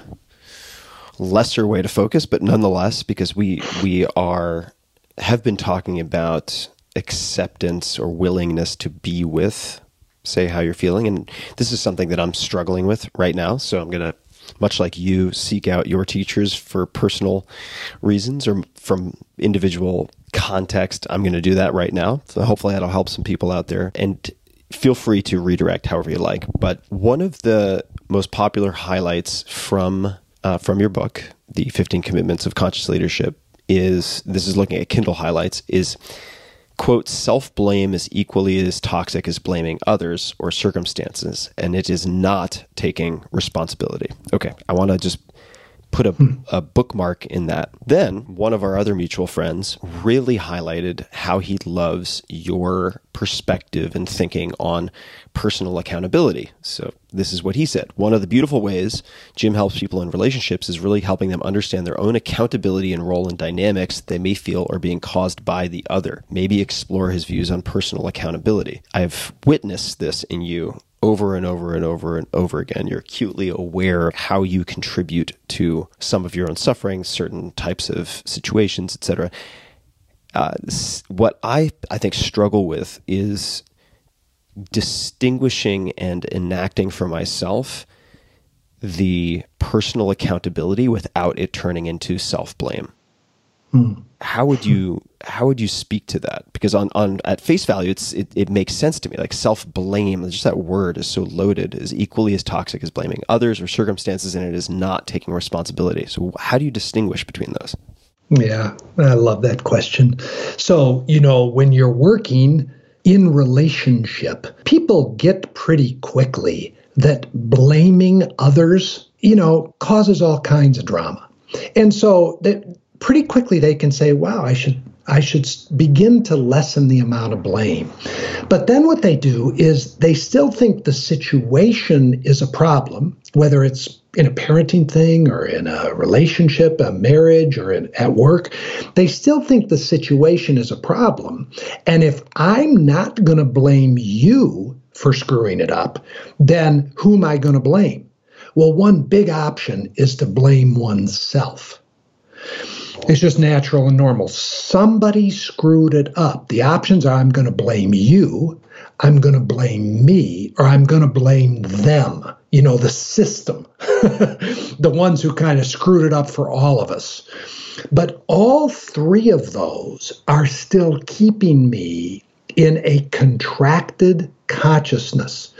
lesser way to focus, but nonetheless, because we we are have been talking about acceptance or willingness to be with, say how you're feeling, and this is something that I'm struggling with right now. So I'm gonna, much like you, seek out your teachers for personal reasons or from individual context. I'm going to do that right now. So hopefully that'll help some people out there. And feel free to redirect however you like. But one of the most popular highlights from uh, from your book, the 15 Commitments of Conscious Leadership, is this is looking at Kindle highlights is quote self blame is equally as toxic as blaming others or circumstances, and it is not taking responsibility. Okay, I want to just put a, hmm. a bookmark in that. Then one of our other mutual friends really highlighted how he loves your perspective and thinking on personal accountability. So this is what he said. One of the beautiful ways Jim helps people in relationships is really helping them understand their own accountability and role in dynamics they may feel are being caused by the other. Maybe explore his views on personal accountability. I've witnessed this in you over and over and over and over again. You're acutely aware of how you contribute to some of your own suffering, certain types of situations, etc. Uh, what I I think struggle with is distinguishing and enacting for myself the personal accountability without it turning into self blame. Hmm. How would you how would you speak to that? Because on, on at face value, it's it, it makes sense to me. Like self blame, just that word is so loaded, is equally as toxic as blaming others or circumstances, and it is not taking responsibility. So how do you distinguish between those? Yeah, I love that question. So you know, when you're working in relationship, people get pretty quickly that blaming others, you know, causes all kinds of drama. And so that pretty quickly they can say, wow, I should I should begin to lessen the amount of blame. But then what they do is they still think the situation is a problem, whether it's in a parenting thing or in a relationship, a marriage, or in, at work. They still think the situation is a problem. And if I'm not going to blame you for screwing it up, then who am I going to blame? Well, one big option is to blame oneself. It's just natural and normal. Somebody screwed it up. The options are I'm going to blame you, I'm going to blame me, or I'm going to blame them. You know, the system, [LAUGHS] the ones who kind of screwed it up for all of us. But all three of those are still keeping me in a contracted consciousness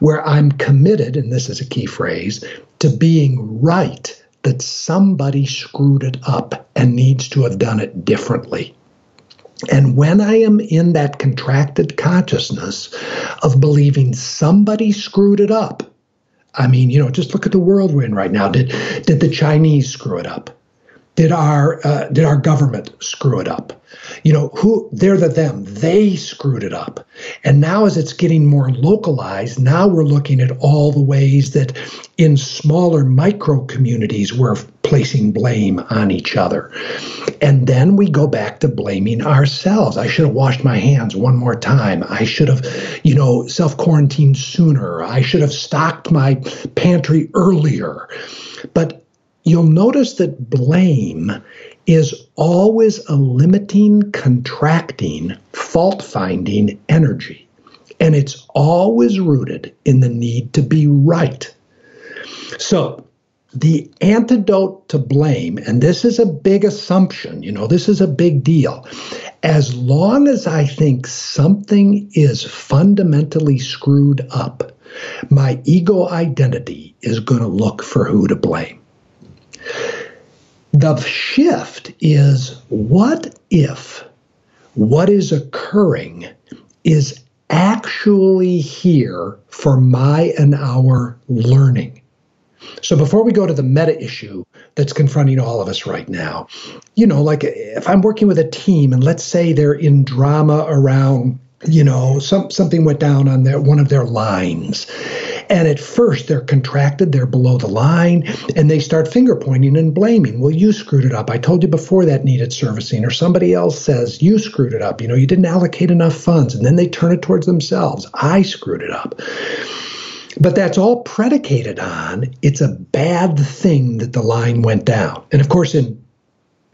where I'm committed, and this is a key phrase, to being right that somebody screwed it up and needs to have done it differently. And when I am in that contracted consciousness of believing somebody screwed it up, I mean, you know, just look at the world we're in right now. Did did the Chinese screw it up? Did our uh, did our government screw it up? You know, who they're the them. They screwed it up. And now as it's getting more localized, now we're looking at all the ways that in smaller micro communities we're placing blame on each other. And then we go back to blaming ourselves. I should have washed my hands one more time. I should have, you know, self quarantined sooner. I should have stocked my pantry earlier. But you'll notice that blame is always a limiting, contracting, fault finding energy. And it's always rooted in the need to be right. So, the antidote to blame, and this is a big assumption, you know, this is a big deal. As long as I think something is fundamentally screwed up, my ego identity is going to look for who to blame. The shift is what if what is occurring is actually here for my and our learning? So before we go to the meta issue that's confronting all of us right now, you know, like if I'm working with a team and let's say they're in drama around, you know, some something went down on their one of their lines. And at first they're contracted, they're below the line, and they start finger pointing and blaming. Well, you screwed it up. I told you before that needed servicing. Or somebody else says, you screwed it up. You know, you didn't allocate enough funds. And then they turn it towards themselves. I screwed it up. But that's all predicated on it's a bad thing that the line went down. And of course, in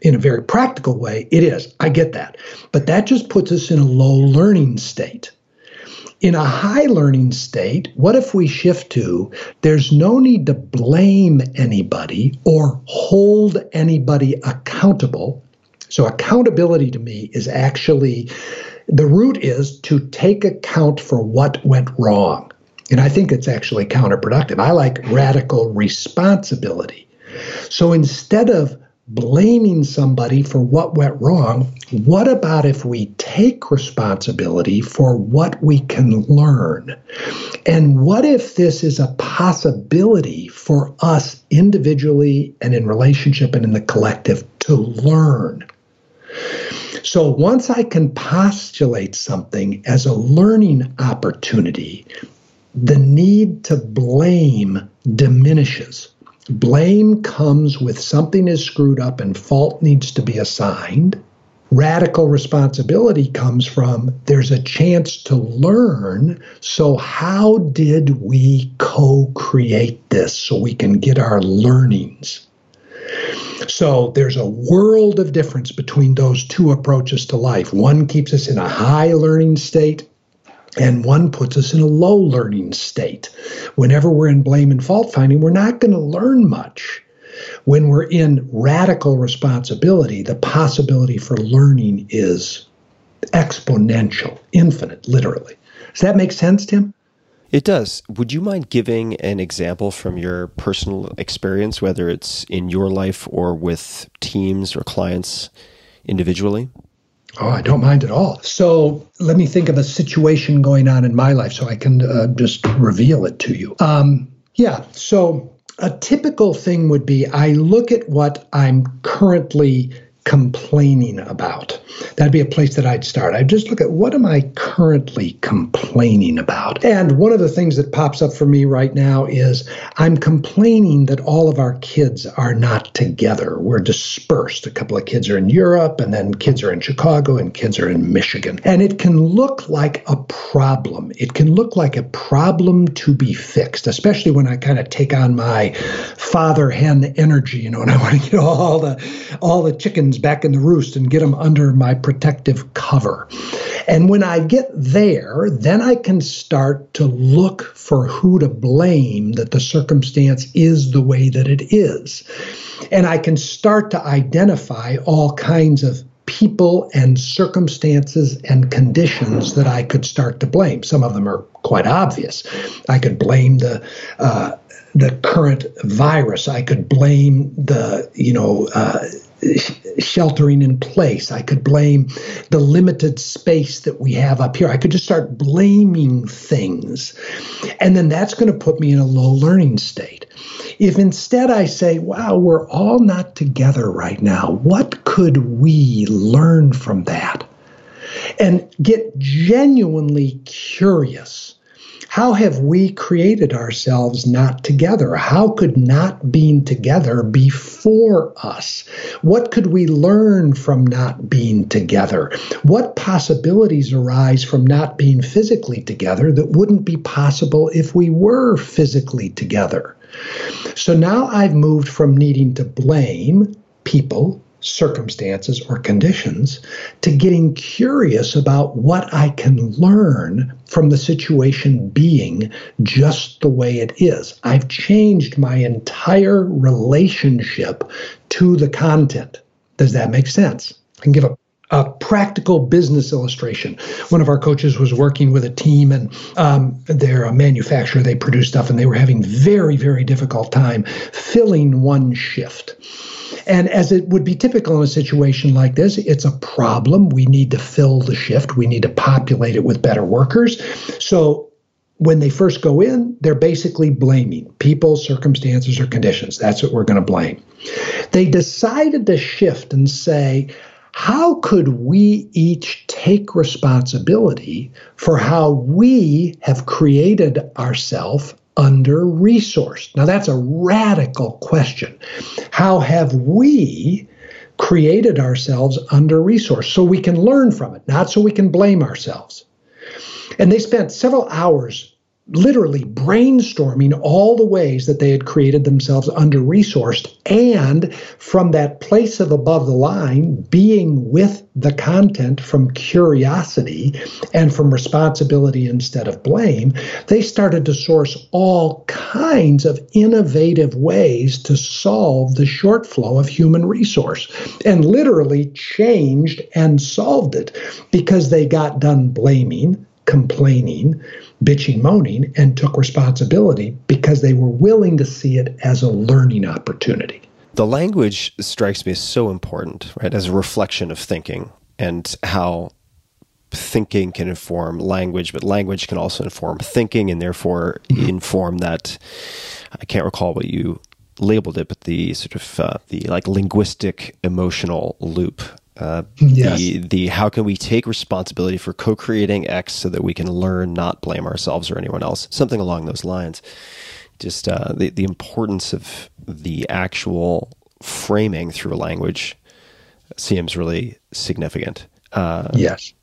in a very practical way, it is. I get that. But that just puts us in a low learning state. In a high learning state, what if we shift to there's no need to blame anybody or hold anybody accountable? So, accountability to me is actually the root is to take account for what went wrong. And I think it's actually counterproductive. I like radical responsibility. So instead of blaming somebody for what went wrong, what about if we take responsibility for what we can learn? And what if this is a possibility for us individually and in relationship and in the collective to learn? So once I can postulate something as a learning opportunity, the need to blame diminishes. Blame comes with something is screwed up and fault needs to be assigned. Radical responsibility comes from there's a chance to learn. So, how did we co create this so we can get our learnings? So, there's a world of difference between those two approaches to life. One keeps us in a high learning state, and one puts us in a low learning state. Whenever we're in blame and fault finding, we're not going to learn much. When we're in radical responsibility, the possibility for learning is exponential, infinite, literally. Does that make sense, Tim? It does. Would you mind giving an example from your personal experience, whether it's in your life or with teams or clients individually? Oh, I don't mind at all. So let me think of a situation going on in my life so I can uh, just reveal it to you. Um, yeah. So a typical thing would be I look at what I'm currently complaining about. That'd be a place that I'd start. I'd just look at what am I currently complaining about? And one of the things that pops up for me right now is I'm complaining that all of our kids are not together. We're dispersed. A couple of kids are in Europe, and then kids are in Chicago, and kids are in Michigan. And it can look like a problem. It can look like a problem to be fixed, especially when I kind of take on my father hen energy, you know, and I want to get all the all the chickens back in the roost and get them under my protective cover. And when I get there, then I can start to look for who to blame that the circumstance is the way that it is. And I can start to identify all kinds of people and circumstances and conditions that I could start to blame. Some of them are quite obvious. I could blame the uh, the current virus. I could blame the you know. Uh, sheltering in place. I could blame the limited space that we have up here. I could just start blaming things. And then that's going to put me in a low learning state. If instead I say, wow, we're all not together right now, what could we learn from that? And get genuinely curious how have we created ourselves not together? How could not being together be for us? What could we learn from not being together? What possibilities arise from not being physically together that wouldn't be possible if we were physically together? So now I've moved from needing to blame people circumstances or conditions to getting curious about what I can learn from the situation being just the way it is. I've changed my entire relationship to the content. Does that make sense? I can give a a practical business illustration. One of our coaches was working with a team, and um, they're a manufacturer. They produce stuff, and they were having very, very difficult time filling one shift. And as it would be typical in a situation like this, it's a problem. We need to fill the shift. We need to populate it with better workers. So when they first go in, they're basically blaming people, circumstances, or conditions. That's what we're going to blame. They decided to shift and say, how could we each take responsibility for how we have created ourselves under resourced? Now, that's a radical question. How have we created ourselves under resourced so we can learn from it, not so we can blame ourselves? And they spent several hours literally brainstorming all the ways that they had created themselves under resourced and from that place of above the line being with the content from curiosity and from responsibility instead of blame they started to source all kinds of innovative ways to solve the short flow of human resource and literally changed and solved it because they got done blaming complaining bitching, moaning, and took responsibility because they were willing to see it as a learning opportunity. The language strikes me as so important, right, as a reflection of thinking and how thinking can inform language, but language can also inform thinking and therefore mm-hmm. inform that. I can't recall what you labeled it, but the sort of uh, the like linguistic emotional loop uh, yes. the the how can we take responsibility for co-creating X so that we can learn, not blame ourselves or anyone else, something along those lines. Just uh, the the importance of the actual framing through language seems really significant. Uh, yes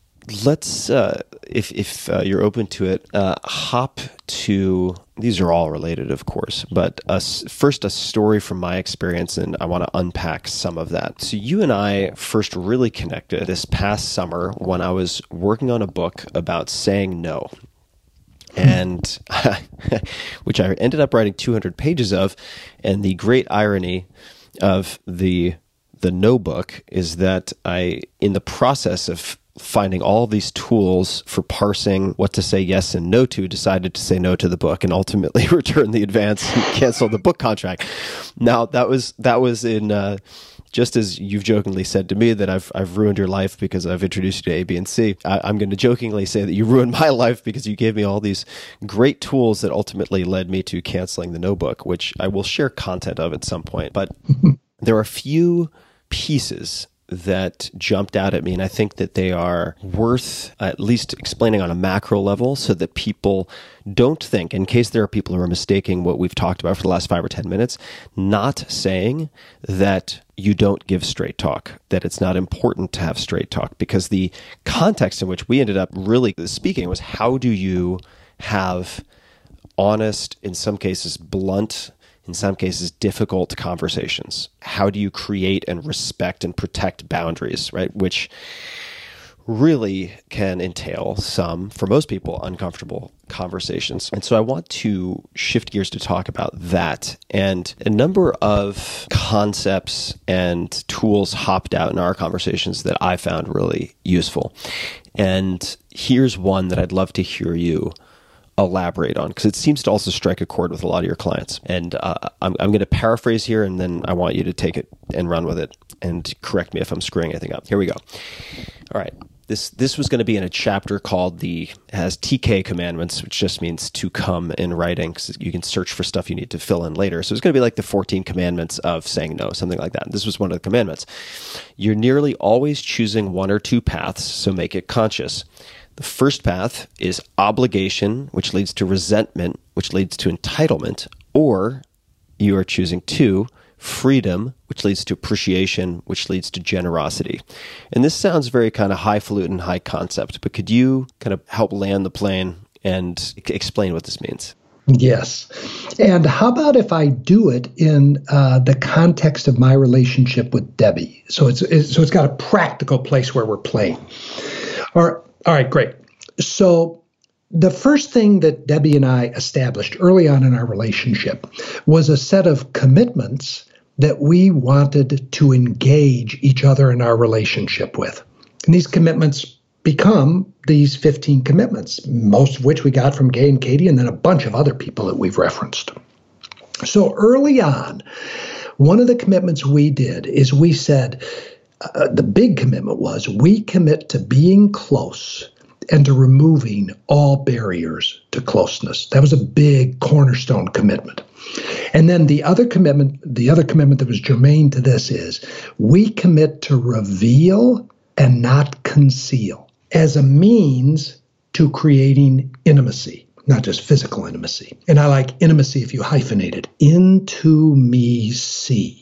let's uh, if if uh, you're open to it uh, hop to these are all related of course but a, first a story from my experience and i want to unpack some of that. So you and i first really connected this past summer when i was working on a book about saying no. And [LAUGHS] which i ended up writing 200 pages of and the great irony of the the no book is that i in the process of finding all these tools for parsing what to say yes and no to, decided to say no to the book and ultimately [LAUGHS] return the advance and cancel the book contract. Now that was that was in uh, just as you've jokingly said to me that I've I've ruined your life because I've introduced you to A, B, and C. I, am going to jokingly say that you ruined my [LAUGHS] life because you gave me all these great tools that ultimately led me to canceling the no book, which I will share content of at some point. But [LAUGHS] there are a few pieces that jumped out at me. And I think that they are worth at least explaining on a macro level so that people don't think, in case there are people who are mistaking what we've talked about for the last five or 10 minutes, not saying that you don't give straight talk, that it's not important to have straight talk, because the context in which we ended up really speaking was how do you have honest, in some cases, blunt, in some cases, difficult conversations. How do you create and respect and protect boundaries, right? Which really can entail some, for most people, uncomfortable conversations. And so I want to shift gears to talk about that. And a number of concepts and tools hopped out in our conversations that I found really useful. And here's one that I'd love to hear you elaborate on because it seems to also strike a chord with a lot of your clients. And uh, I'm, I'm going to paraphrase here and then I want you to take it and run with it and correct me if I'm screwing anything up. Here we go. All right. This, this was going to be in a chapter called the has TK commandments, which just means to come in writing because you can search for stuff you need to fill in later. So it's going to be like the 14 commandments of saying no, something like that. This was one of the commandments. You're nearly always choosing one or two paths, so make it conscious. The first path is obligation, which leads to resentment, which leads to entitlement, or you are choosing two, freedom, which leads to appreciation, which leads to generosity. And this sounds very kind of highfalutin, high concept, but could you kind of help land the plane and explain what this means? Yes. And how about if I do it in uh, the context of my relationship with Debbie? So it's, it's, so it's got a practical place where we're playing. Or all right, great. So the first thing that Debbie and I established early on in our relationship was a set of commitments that we wanted to engage each other in our relationship with. And these commitments become these 15 commitments, most of which we got from Gay and Katie, and then a bunch of other people that we've referenced. So early on, one of the commitments we did is we said, uh, the big commitment was we commit to being close and to removing all barriers to closeness. That was a big cornerstone commitment. And then the other commitment, the other commitment that was germane to this is we commit to reveal and not conceal as a means to creating intimacy, not just physical intimacy. And I like intimacy if you hyphenate it into me see.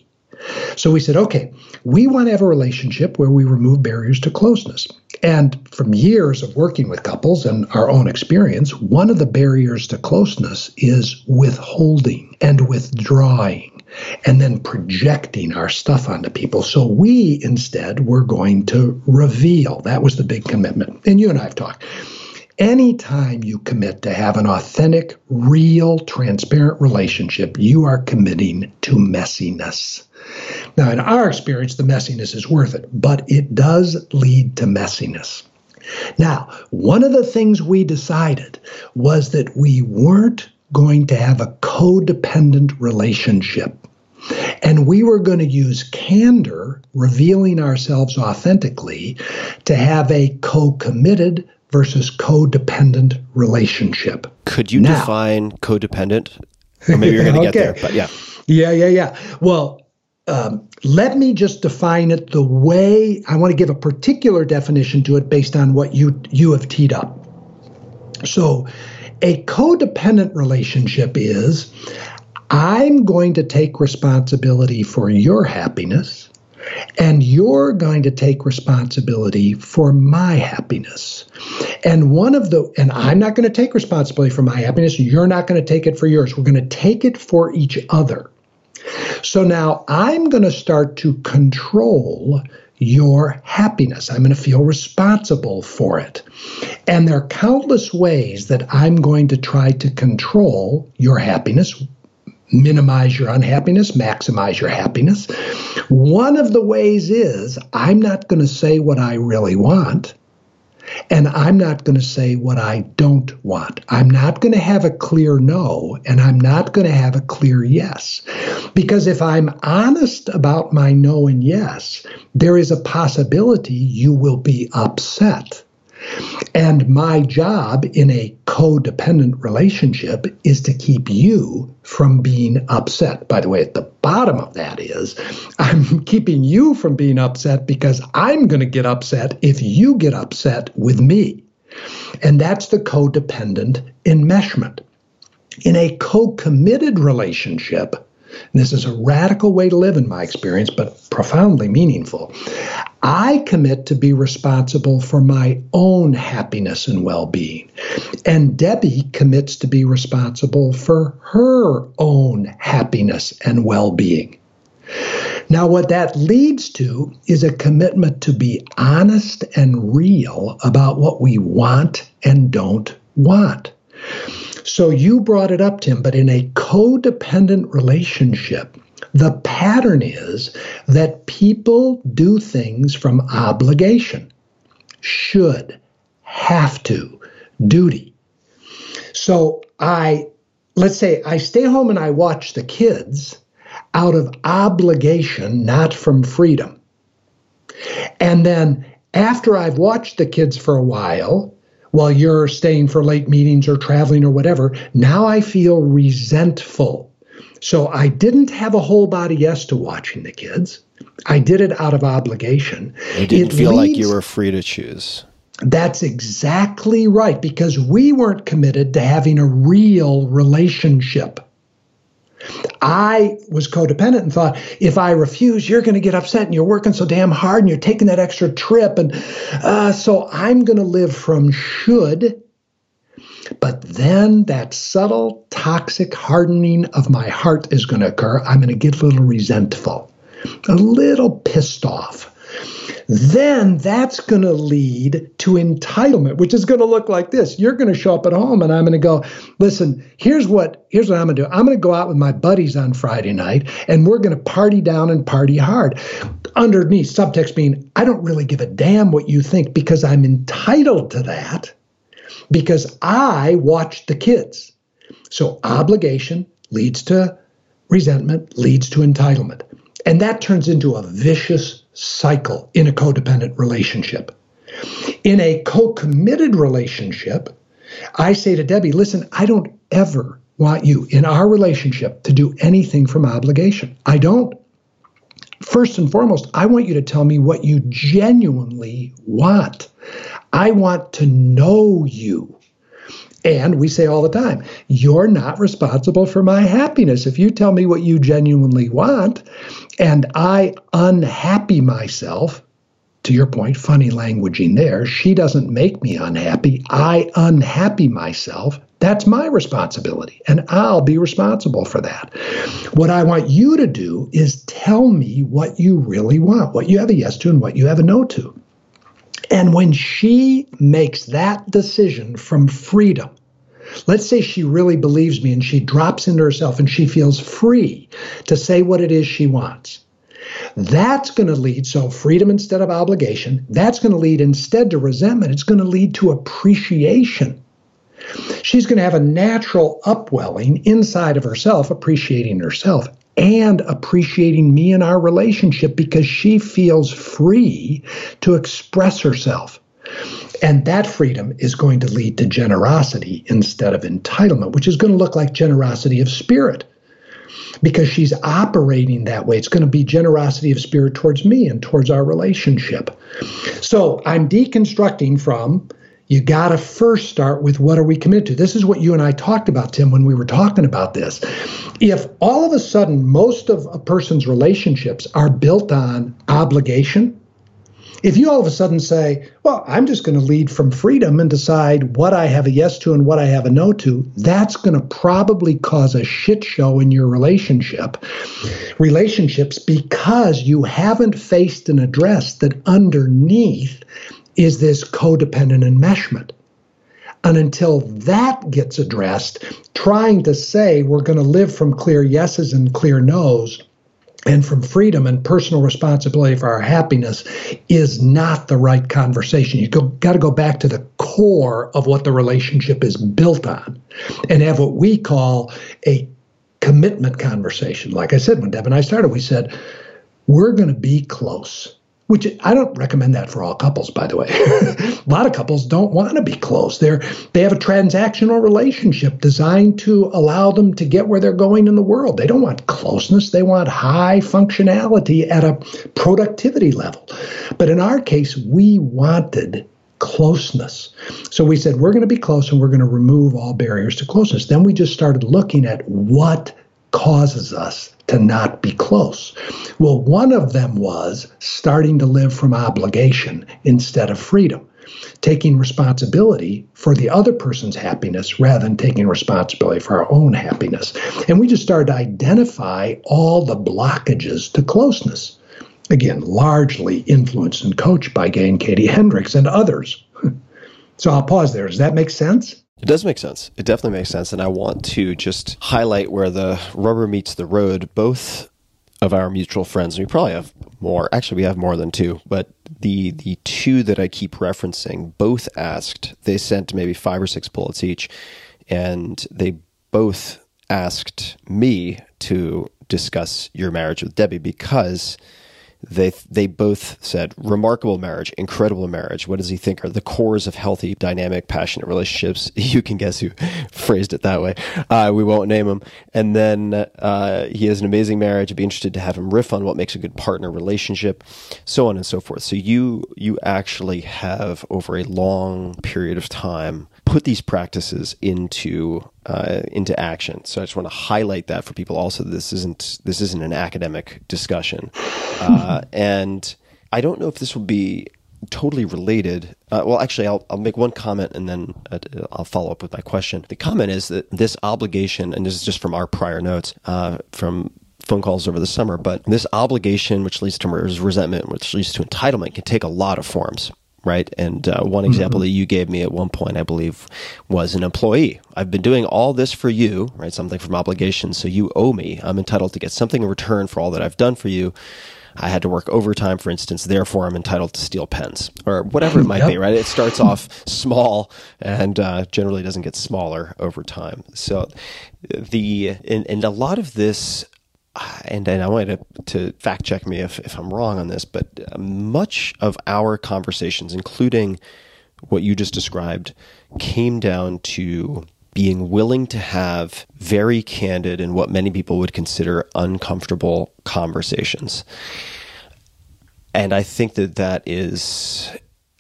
So we said, okay, we want to have a relationship where we remove barriers to closeness. And from years of working with couples and our own experience, one of the barriers to closeness is withholding and withdrawing and then projecting our stuff onto people. So we instead were going to reveal. That was the big commitment. And you and I have talked. Anytime you commit to have an authentic, real, transparent relationship, you are committing to messiness. Now, in our experience, the messiness is worth it, but it does lead to messiness. Now, one of the things we decided was that we weren't going to have a codependent relationship. And we were going to use candor, revealing ourselves authentically, to have a co committed versus codependent relationship. Could you Now- define codependent? Or maybe you're [LAUGHS] going to Okay. get there, but yeah. Yeah, yeah, yeah. Well, um, let me just define it the way I want to give a particular definition to it based on what you you have teed up. So, a codependent relationship is I'm going to take responsibility for your happiness, and you're going to take responsibility for my happiness. And one of the, and I'm not going to take responsibility for my happiness, you're not going to take it for yours. We're going to take it for each other. So now I'm going to start to control your happiness. I'm going to feel responsible for it. And there are countless ways that I'm going to try to control your happiness, minimize your unhappiness, maximize your happiness. One of the ways is I'm not going to say what I really want. And I'm not going to say what I don't want. I'm not going to have a clear no, and I'm not going to have a clear yes. Because if I'm honest about my no and yes, there is a possibility you will be upset. And my job in a codependent relationship is to keep you from being upset. By the way, at the bottom of that is I'm [LAUGHS] keeping you from being upset because I'm going to get upset if you get upset with me. And that's the codependent enmeshment. In a co committed relationship, and this is a radical way to live in my experience, but profoundly meaningful. I commit to be responsible for my own happiness and well being. And Debbie commits to be responsible for her own happiness and well being. Now, what that leads to is a commitment to be honest and real about what we want and don't want. So you brought it up, Tim, but in a codependent relationship, the pattern is that people do things from obligation, should, have to, duty. So I, let's say I stay home and I watch the kids out of obligation, not from freedom. And then after I've watched the kids for a while, while you're staying for late meetings or traveling or whatever, now I feel resentful. So I didn't have a whole body yes to watching the kids. I did it out of obligation. You didn't It feel like you were free to choose. That's exactly right because we weren't committed to having a real relationship. I was codependent and thought, if I refuse, you're going to get upset and you're working so damn hard and you're taking that extra trip. And uh, so I'm going to live from should. But then that subtle, toxic hardening of my heart is going to occur. I'm going to get a little resentful, a little pissed off. Then that's going to lead to entitlement, which is going to look like this. You're going to show up at home and I'm going to go, listen, here's what here's what I'm going to do. I'm going to go out with my buddies on Friday night and we're going to party down and party hard. Underneath subtext being, I don't really give a damn what you think because I'm entitled to that because I watched the kids. So obligation leads to resentment, leads to entitlement. And that turns into a vicious cycle in a codependent relationship. In a co committed relationship, I say to Debbie, listen, I don't ever want you in our relationship to do anything from obligation. I don't. First and foremost, I want you to tell me what you genuinely want. I want to know you. And we say all the time, you're not responsible for my happiness. If you tell me what you genuinely want and I unhappy myself, to your point, funny languaging there, she doesn't make me unhappy. I unhappy myself. That's my responsibility, and I'll be responsible for that. What I want you to do is tell me what you really want, what you have a yes to and what you have a no to. And when she makes that decision from freedom, let's say she really believes me and she drops into herself and she feels free to say what it is she wants. That's going to lead, so freedom instead of obligation, that's going to lead instead to resentment. It's going to lead to appreciation. She's going to have a natural upwelling inside of herself, appreciating herself and appreciating me and our relationship because she feels free to express herself. And that freedom is going to lead to generosity instead of entitlement, which is going to look like generosity of spirit because she's operating that way. It's going to be generosity of spirit towards me and towards our relationship. So I'm deconstructing from you got to first start with what are we committed to? This is what you and I talked about, Tim, when we were talking about this. If all of a sudden most of a person's relationships are built on obligation, if you all of a sudden say, well, I'm just going to lead from freedom and decide what I have a yes to and what I have a no to, that's going to probably cause a shit show in your relationship, relationships, because you haven't faced and addressed that underneath is this codependent enmeshment. And until that gets addressed, trying to say we're going to live from clear yeses and clear nos and from freedom and personal responsibility for our happiness is not the right conversation. You've got to go back to the core of what the relationship is built on and have what we call a commitment conversation. Like I said, when Deb and I started, we said, we're going to be close which I don't recommend that for all couples, by the way. [LAUGHS] a lot of couples don't want to be close. They're they have a transactional relationship designed to allow them to get where they're going in the world. They don't want closeness. They want high functionality at a productivity level. But in our case, we wanted closeness. So we said we're going to be close and we're going to remove all barriers to closeness. Then we just started looking at what causes us to not be close. Well, one of them was starting to live from obligation instead of freedom, taking responsibility for the other person's happiness rather than taking responsibility for our own happiness. And we just started to identify all the blockages to closeness. Again, largely influenced and coached by Gay and Katie Hendricks and others. [LAUGHS] so I'll pause there. Does that make sense? It does make sense. It definitely makes sense. And I want to just highlight where the rubber meets the road. Both of our mutual friends, we probably have more. Actually, we have more than two, but the the two that I keep referencing both asked. They sent maybe five or six bullets each, and they both asked me to discuss your marriage with Debbie because they they both said remarkable marriage, incredible marriage. What does he think are the cores of healthy, dynamic, passionate relationships? [LAUGHS] You can guess who [LAUGHS] phrased it that way. Uh, we won't name him. And then uh, he has an amazing marriage. I'd be interested to have him riff on what makes a good partner relationship, so on and so forth. So you you actually have over a long period of time put these practices into uh, into action. So I just want to highlight that for people. Also, this isn't this isn't an academic discussion, uh, [LAUGHS] and I don't know if this will be totally related. Uh, well, actually, I'll, I'll make one comment and then uh, I'll follow up with my question. The comment is that this obligation, and this is just from our prior notes uh, from phone calls over the summer, but this obligation, which leads to resentment, which leads to entitlement, can take a lot of forms right? And uh, one example mm-hmm. that you gave me at one point, I believe, was an employee. I've been doing all this for you, right? Something from obligation, so you owe me. I'm entitled to get something in return for all that I've done for you. I had to work overtime, for instance, therefore I'm entitled to steal pens or whatever it might yep. be, right? It starts off small and uh, generally doesn't get smaller over time. So, the, and, and a lot of this and, and I wanted to, to fact check me if, if I'm wrong on this, but uh, much of our conversations, including what you just described, came down to being willing to have very candid and what many people would consider uncomfortable conversations. And I think that that is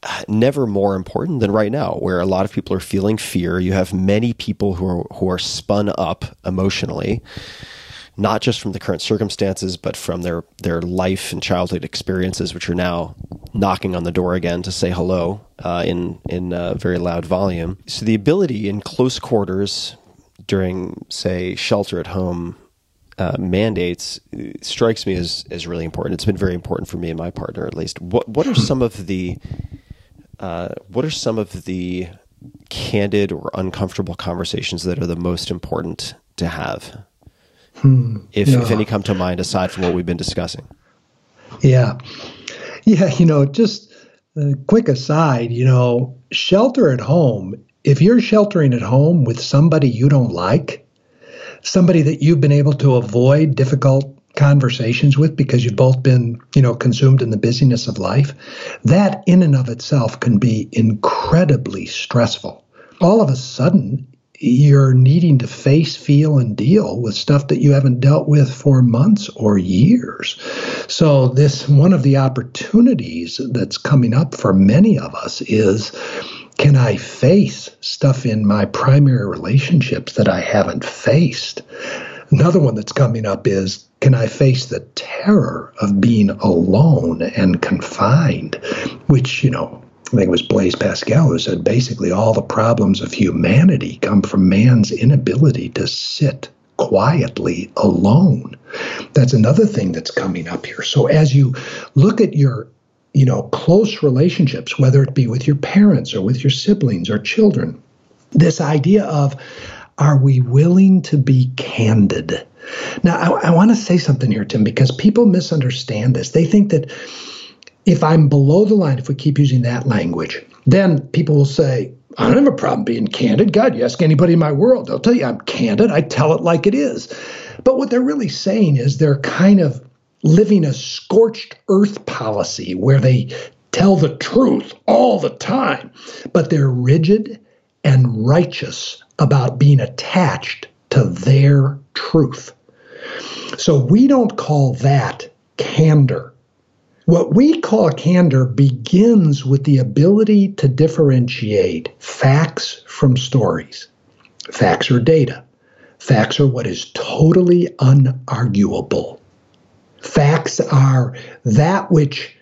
uh, never more important than right now, where a lot of people are feeling fear. You have many people who are who are spun up emotionally not just from the current circumstances, but from their their life and childhood experiences, which are now knocking on the door again to say hello uh, in in very loud volume. So the ability in close quarters during, say, shelter at home uh, mandates strikes me as as really important. It's been very important for me and my partner, at least. What what are some of the uh, what are some of the candid or uncomfortable conversations that are the most important to have? Hmm. If, yeah. if any come to mind aside from what we've been discussing. Yeah. Yeah. You know, just a quick aside, you know, shelter at home, if you're sheltering at home with somebody you don't like, somebody that you've been able to avoid difficult conversations with because you've both been, you know, consumed in the busyness of life, that in and of itself can be incredibly stressful. All of a sudden, you're needing to face, feel, and deal with stuff that you haven't dealt with for months or years. So, this one of the opportunities that's coming up for many of us is can I face stuff in my primary relationships that I haven't faced? Another one that's coming up is can I face the terror of being alone and confined, which, you know, I think it was Blaise Pascal who said basically all the problems of humanity come from man's inability to sit quietly alone. That's another thing that's coming up here. So as you look at your you know close relationships whether it be with your parents or with your siblings or children this idea of are we willing to be candid now i, I want to say something here tim because people misunderstand this they think that if I'm below the line, if we keep using that language, then people will say, I don't have a problem being candid. God, you ask anybody in my world, they'll tell you I'm candid. I tell it like it is. But what they're really saying is they're kind of living a scorched earth policy where they tell the truth all the time, but they're rigid and righteous about being attached to their truth. So we don't call that candor. What we call candor begins with the ability to differentiate facts from stories. Facts are data. Facts are what is totally unarguable. Facts are that which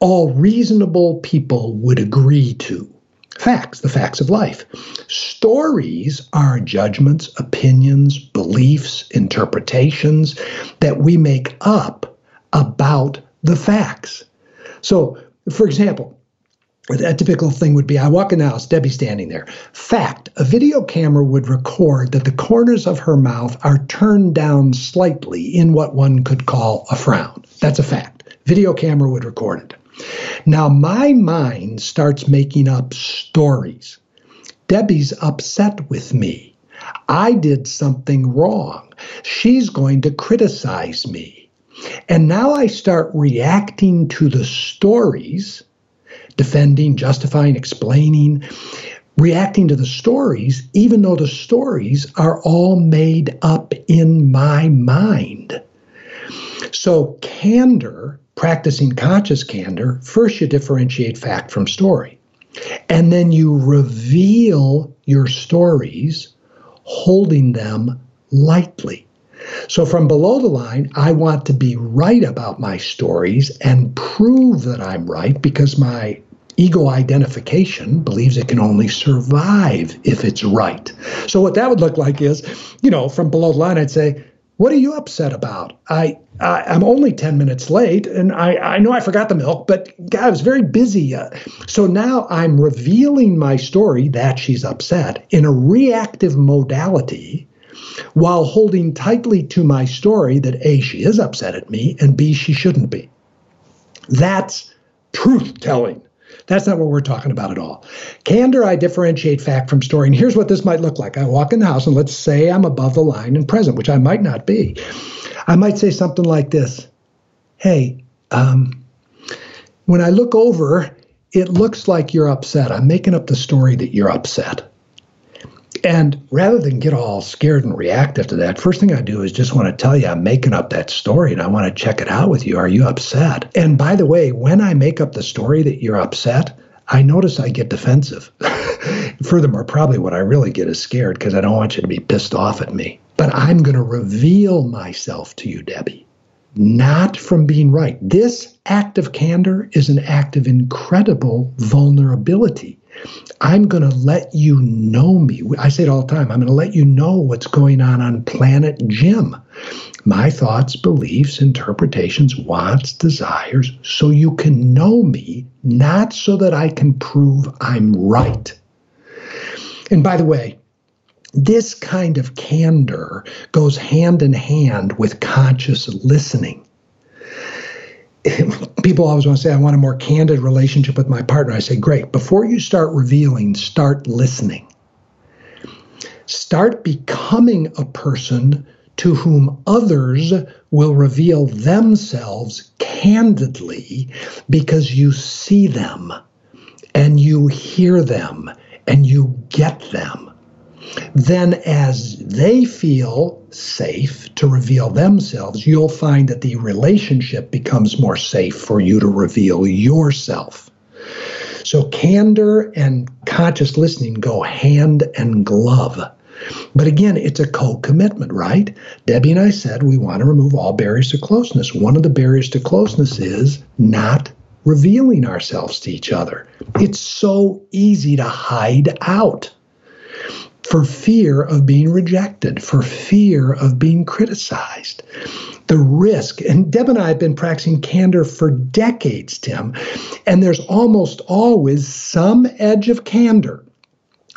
all reasonable people would agree to. Facts, the facts of life. Stories are judgments, opinions, beliefs, interpretations that we make up about the facts. So, for example, a typical thing would be I walk in the house, Debbie's standing there. Fact a video camera would record that the corners of her mouth are turned down slightly in what one could call a frown. That's a fact. Video camera would record it. Now, my mind starts making up stories. Debbie's upset with me. I did something wrong. She's going to criticize me. And now I start reacting to the stories, defending, justifying, explaining, reacting to the stories, even though the stories are all made up in my mind. So, candor, practicing conscious candor, first you differentiate fact from story. And then you reveal your stories, holding them lightly. So, from below the line, I want to be right about my stories and prove that I'm right because my ego identification believes it can only survive if it's right. So, what that would look like is, you know, from below the line, I'd say, What are you upset about? I, I I'm only ten minutes late, and I I know I forgot the milk, but God, I was very busy. Uh, so now I'm revealing my story that she's upset in a reactive modality, while holding tightly to my story that a she is upset at me, and b she shouldn't be. That's truth telling. That's not what we're talking about at all. Candor, I differentiate fact from story. And here's what this might look like. I walk in the house and let's say I'm above the line and present, which I might not be. I might say something like this Hey, um, when I look over, it looks like you're upset. I'm making up the story that you're upset. And rather than get all scared and reactive to that, first thing I do is just want to tell you I'm making up that story and I want to check it out with you. Are you upset? And by the way, when I make up the story that you're upset, I notice I get defensive. [LAUGHS] Furthermore, probably what I really get is scared because I don't want you to be pissed off at me. But I'm going to reveal myself to you, Debbie, not from being right. This act of candor is an act of incredible vulnerability. I'm going to let you know me. I say it all the time. I'm going to let you know what's going on on planet Jim. My thoughts, beliefs, interpretations, wants, desires, so you can know me, not so that I can prove I'm right. And by the way, this kind of candor goes hand in hand with conscious listening. [LAUGHS] People always want to say, I want a more candid relationship with my partner. I say, great. Before you start revealing, start listening. Start becoming a person to whom others will reveal themselves candidly because you see them and you hear them and you get them. Then, as they feel safe to reveal themselves, you'll find that the relationship becomes more safe for you to reveal yourself. So, candor and conscious listening go hand and glove. But again, it's a co commitment, right? Debbie and I said we want to remove all barriers to closeness. One of the barriers to closeness is not revealing ourselves to each other. It's so easy to hide out for fear of being rejected, for fear of being criticized. The risk, and Deb and I have been practicing candor for decades, Tim, and there's almost always some edge of candor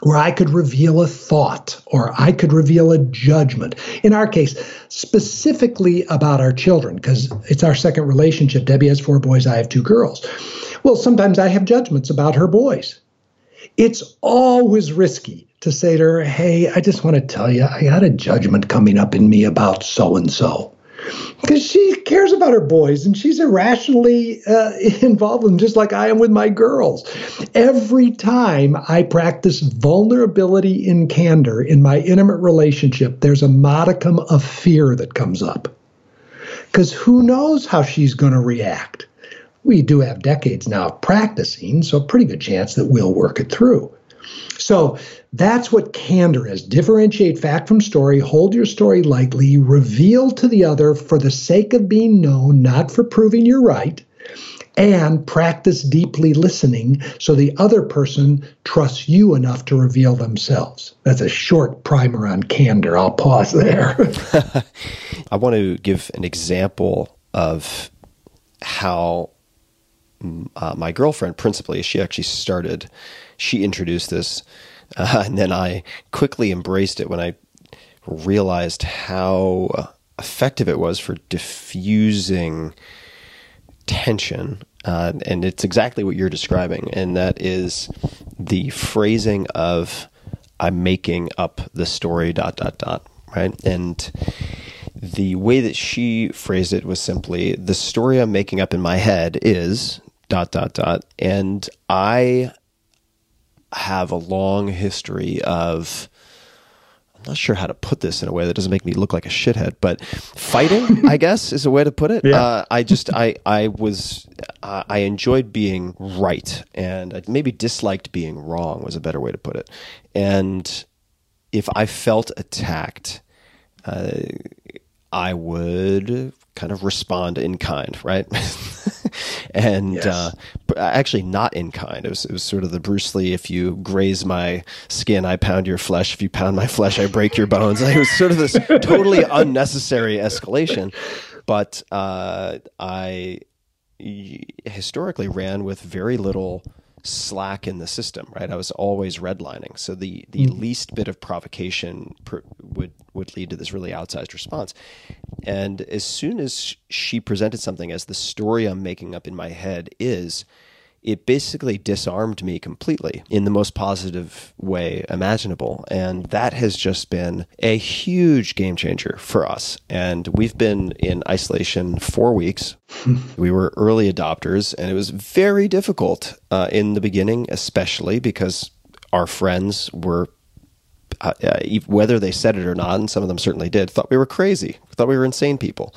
where I could reveal a thought or I could reveal a judgment. In our case, specifically about our children, because it's our second relationship. Debbie has four boys, I have two girls. Well, sometimes I have judgments about her boys. It's always risky to say to her, Hey, I just want to tell you, I got a judgment coming up in me about so and so. Because she cares about her boys and she's irrationally uh, [LAUGHS] involved with them, just like I am with my girls. Every time I practice vulnerability in candor in my intimate relationship, there's a modicum of fear that comes up. Because who knows how she's going to react? We do have decades now of practicing, so a pretty good chance that we'll work it through. So that's what candor is. Differentiate fact from story, hold your story lightly, reveal to the other for the sake of being known, not for proving you're right, and practice deeply listening so the other person trusts you enough to reveal themselves. That's a short primer on candor. I'll pause there. [LAUGHS] [LAUGHS] I want to give an example of how uh, my girlfriend, principally, she actually started, she introduced this, uh, [LAUGHS] and then I quickly embraced it when I realized how effective it was for diffusing tension. Uh, and it's exactly what you're describing, and that is the phrasing of "I'm making up the story." Dot dot dot. Right, and the way that she phrased it was simply the story I'm making up in my head is dot dot dot. And i have a long history of i'm not sure how to put this in a way that doesn't make me look like a shithead but fighting i [LAUGHS] guess is a way to put it. Yeah. uh, i just i i was uh, i enjoyed being right and I maybe disliked being wrong was a better way to put it. And if i felt attacked uh, I would kind of respond in kind, right? [LAUGHS] and Yes. uh, actually not in kind. It was, it was sort of the Bruce Lee: if you graze my skin, I pound your flesh. If you pound my flesh, I break your bones. [LAUGHS] It was sort of this totally unnecessary escalation. But uh, I historically ran with very little slack in the system right? I was always redlining. So the the mm. least bit of provocation per, would would lead to this really outsized response. And as soon as she presented something as the story i'm making up in my head is it basically disarmed me completely in the most positive way imaginable. And that has just been a huge game changer for us. And we've been in isolation four weeks. [LAUGHS] we were early adopters, and it was very difficult uh, in the beginning, especially because our friends were uh, uh, whether they said it or not, and some of them certainly did, thought we were crazy, thought we were insane people.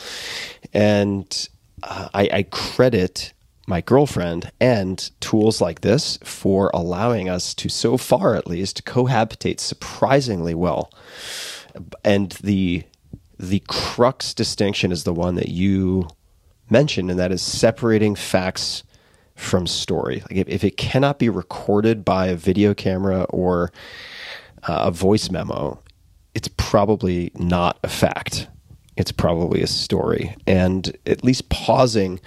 And uh, I, I credit my girlfriend and tools like this for allowing us to, so far at least, cohabitate surprisingly well. And the the crux distinction is the one that you mentioned, and that is separating facts from story. Like if, if it cannot be recorded by a video camera or uh, a voice memo, it's probably not a fact. It's probably a story. And at least pausing,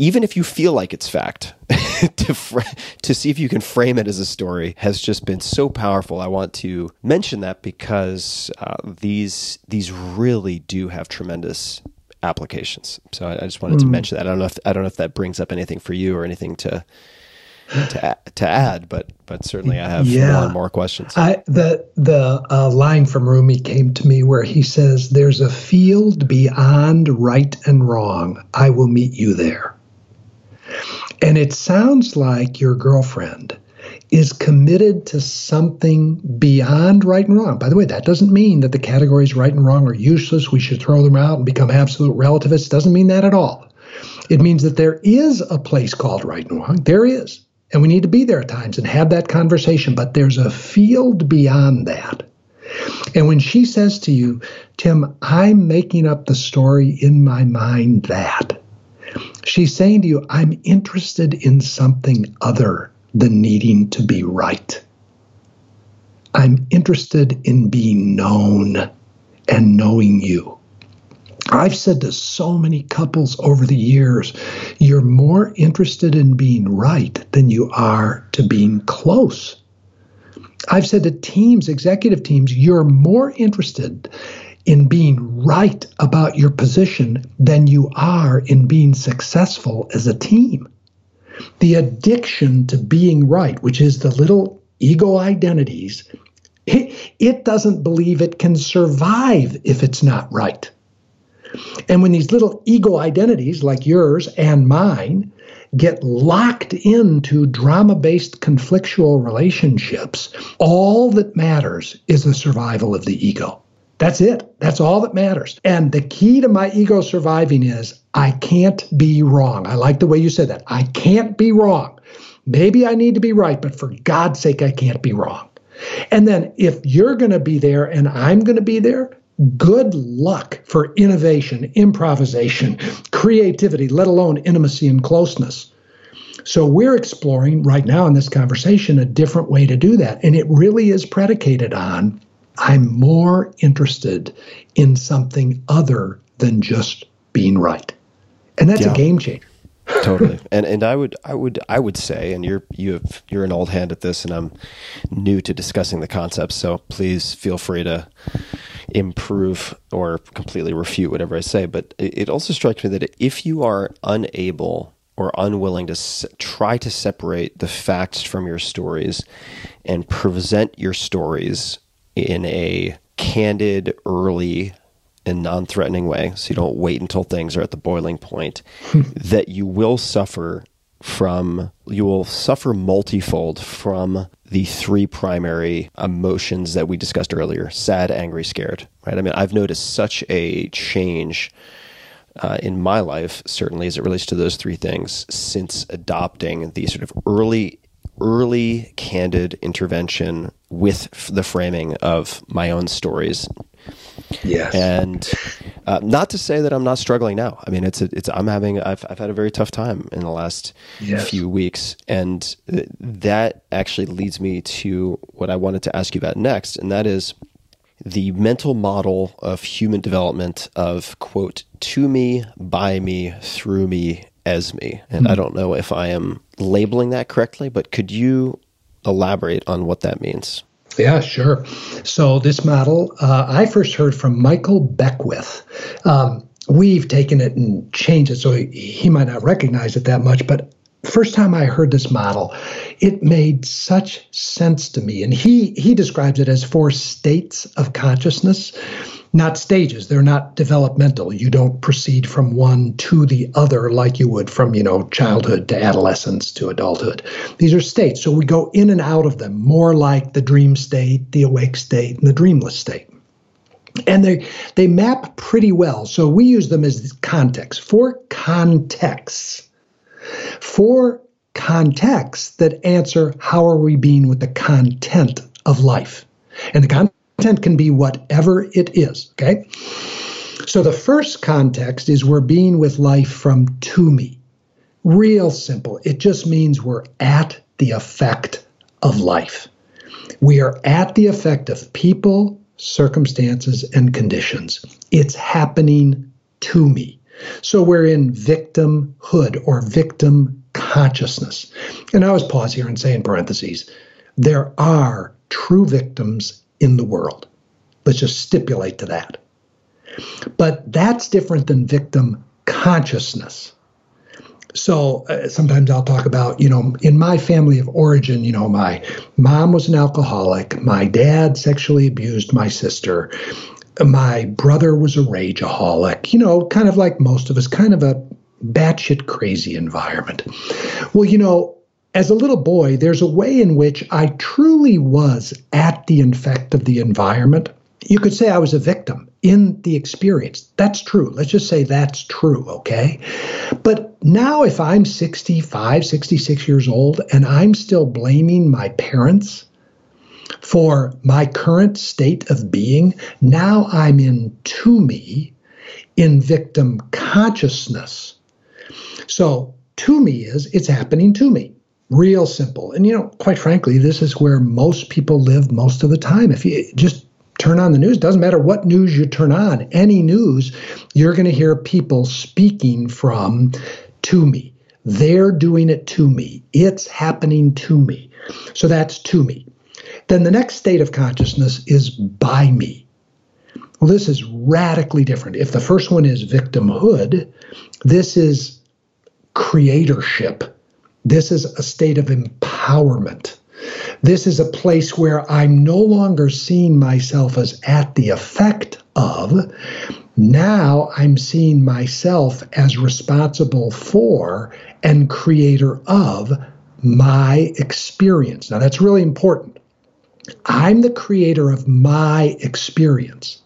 even if you feel like it's fact, [LAUGHS] to fr- to see if you can frame it as a story has just been so powerful. I want to mention that because uh, these these really do have tremendous applications. So I, I just wanted to mention that. I don't know if I don't know if that brings up anything for you or anything to to a- to add, but but certainly I have Yeah. more and more questions. I, the the uh, line from Rumi came to me where he says, "There's a field beyond right and wrong. I will meet you there." And it sounds like your girlfriend is committed to something beyond right and wrong. By the way, that doesn't mean that the categories right and wrong are useless. We should throw them out and become absolute relativists. Doesn't mean that at all. It means that there is a place called right and wrong. There is. And we need to be there at times and have that conversation. But there's a field beyond that. And when she says to you, Tim, I'm making up the story in my mind that, she's saying to you, I'm interested in something other than needing to be right. I'm interested in being known and knowing you. I've said to so many couples over the years, you're more interested in being right than you are to being close. I've said to teams, executive teams, you're more interested in being right about your position than you are in being successful as a team. The addiction to being right, which is the little ego identities, it, it doesn't believe it can survive if it's not right. And when these little ego identities, like yours and mine, get locked into drama based conflictual relationships, all that matters is the survival of the ego. That's it. That's all that matters. And the key to my ego surviving is I can't be wrong. I like the way you said that. I can't be wrong. Maybe I need to be right, but for God's sake, I can't be wrong. And then if you're going to be there and I'm going to be there, good luck for innovation, improvisation, creativity, let alone intimacy and closeness. So we're exploring right now in this conversation a different way to do that. And it really is predicated on I'm more interested in something other than just being right. And that's Yeah. a game changer. totally [LAUGHS] and and i would i would i would say and you're you have you're an old hand at this and i'm new to discussing the concepts so please feel free to improve or completely refute whatever i say but it, it also strikes me that if you are unable or unwilling to s- try to separate the facts from your stories and present your stories in a candid early and non-threatening way so you don't wait until things are at the boiling point [LAUGHS] that you will suffer from you will suffer multifold from the three primary emotions that we discussed earlier sad angry scared right? I mean i've noticed such a change uh, in my life certainly as it relates to those three things since adopting the sort of early early candid intervention with f- the framing of my own stories Yes. and Uh, not to say that I'm not struggling now. I mean, it's a, it's I'm having I've I've had a very tough time in the last Yes. few weeks, and th- that actually leads me to what I wanted to ask you about next, and that is the mental model of human development of quote to me, by me, through me, as me. And I don't know if I am labeling that correctly, but could you elaborate on what that means? Yeah, sure. So this model, uh, I first heard from Michael Beckwith. Um, we've taken it and changed it, so he, he might not recognize it that much. But first time I heard this model, it made such sense to me. And he he describes it as four states of consciousness, not stages. They're not developmental. You don't proceed from one to the other like you would from you know childhood to adolescence to adulthood. These are states. So we go in and out of them, more like the dream state, the awake state, and the dreamless state and they they map pretty well. So we use them as context for contexts, for contexts that answer how are we being with the content of life, and the content can be whatever it is. Okay. So the first context is we're being with life from to me. Real simple. It just means we're at the effect of life. We are at the effect of people, circumstances, and conditions. It's happening to me. So we're in victimhood or victim consciousness. And I always pause here and say in parentheses, there are true victims in the world. Let's just stipulate to that. But that's different than victim consciousness. So uh, sometimes I'll talk about, you know, in my family of origin, you know, my mom was an alcoholic, my dad sexually abused my sister, my brother was a rageaholic, you know, kind of like most of us, kind of a batshit crazy environment. Well, you know, as a little boy, there's a way in which I truly was at the effect of the environment. You could say I was a victim in the experience. That's true. Let's just say that's true, okay? But now, if I'm 65, 66 years old, and I'm still blaming my parents for my current state of being, now I'm in to me in victim consciousness. So, to me is it's happening to me. Real simple. And, you know, quite frankly, this is where most people live most of the time. If you just turn on the news, doesn't matter what news you turn on, any news, you're going to hear people speaking from to me. They're doing it to me. It's happening to me. So that's to me. Then the next state of consciousness is by me. Well, this is radically different. If the first one is victimhood, this is creatorship. This is a state of empowerment. This is a place where I'm no longer seeing myself as at the effect of. Now I'm seeing myself as responsible for and creator of my experience. Now that's really important. I'm the creator of my experience.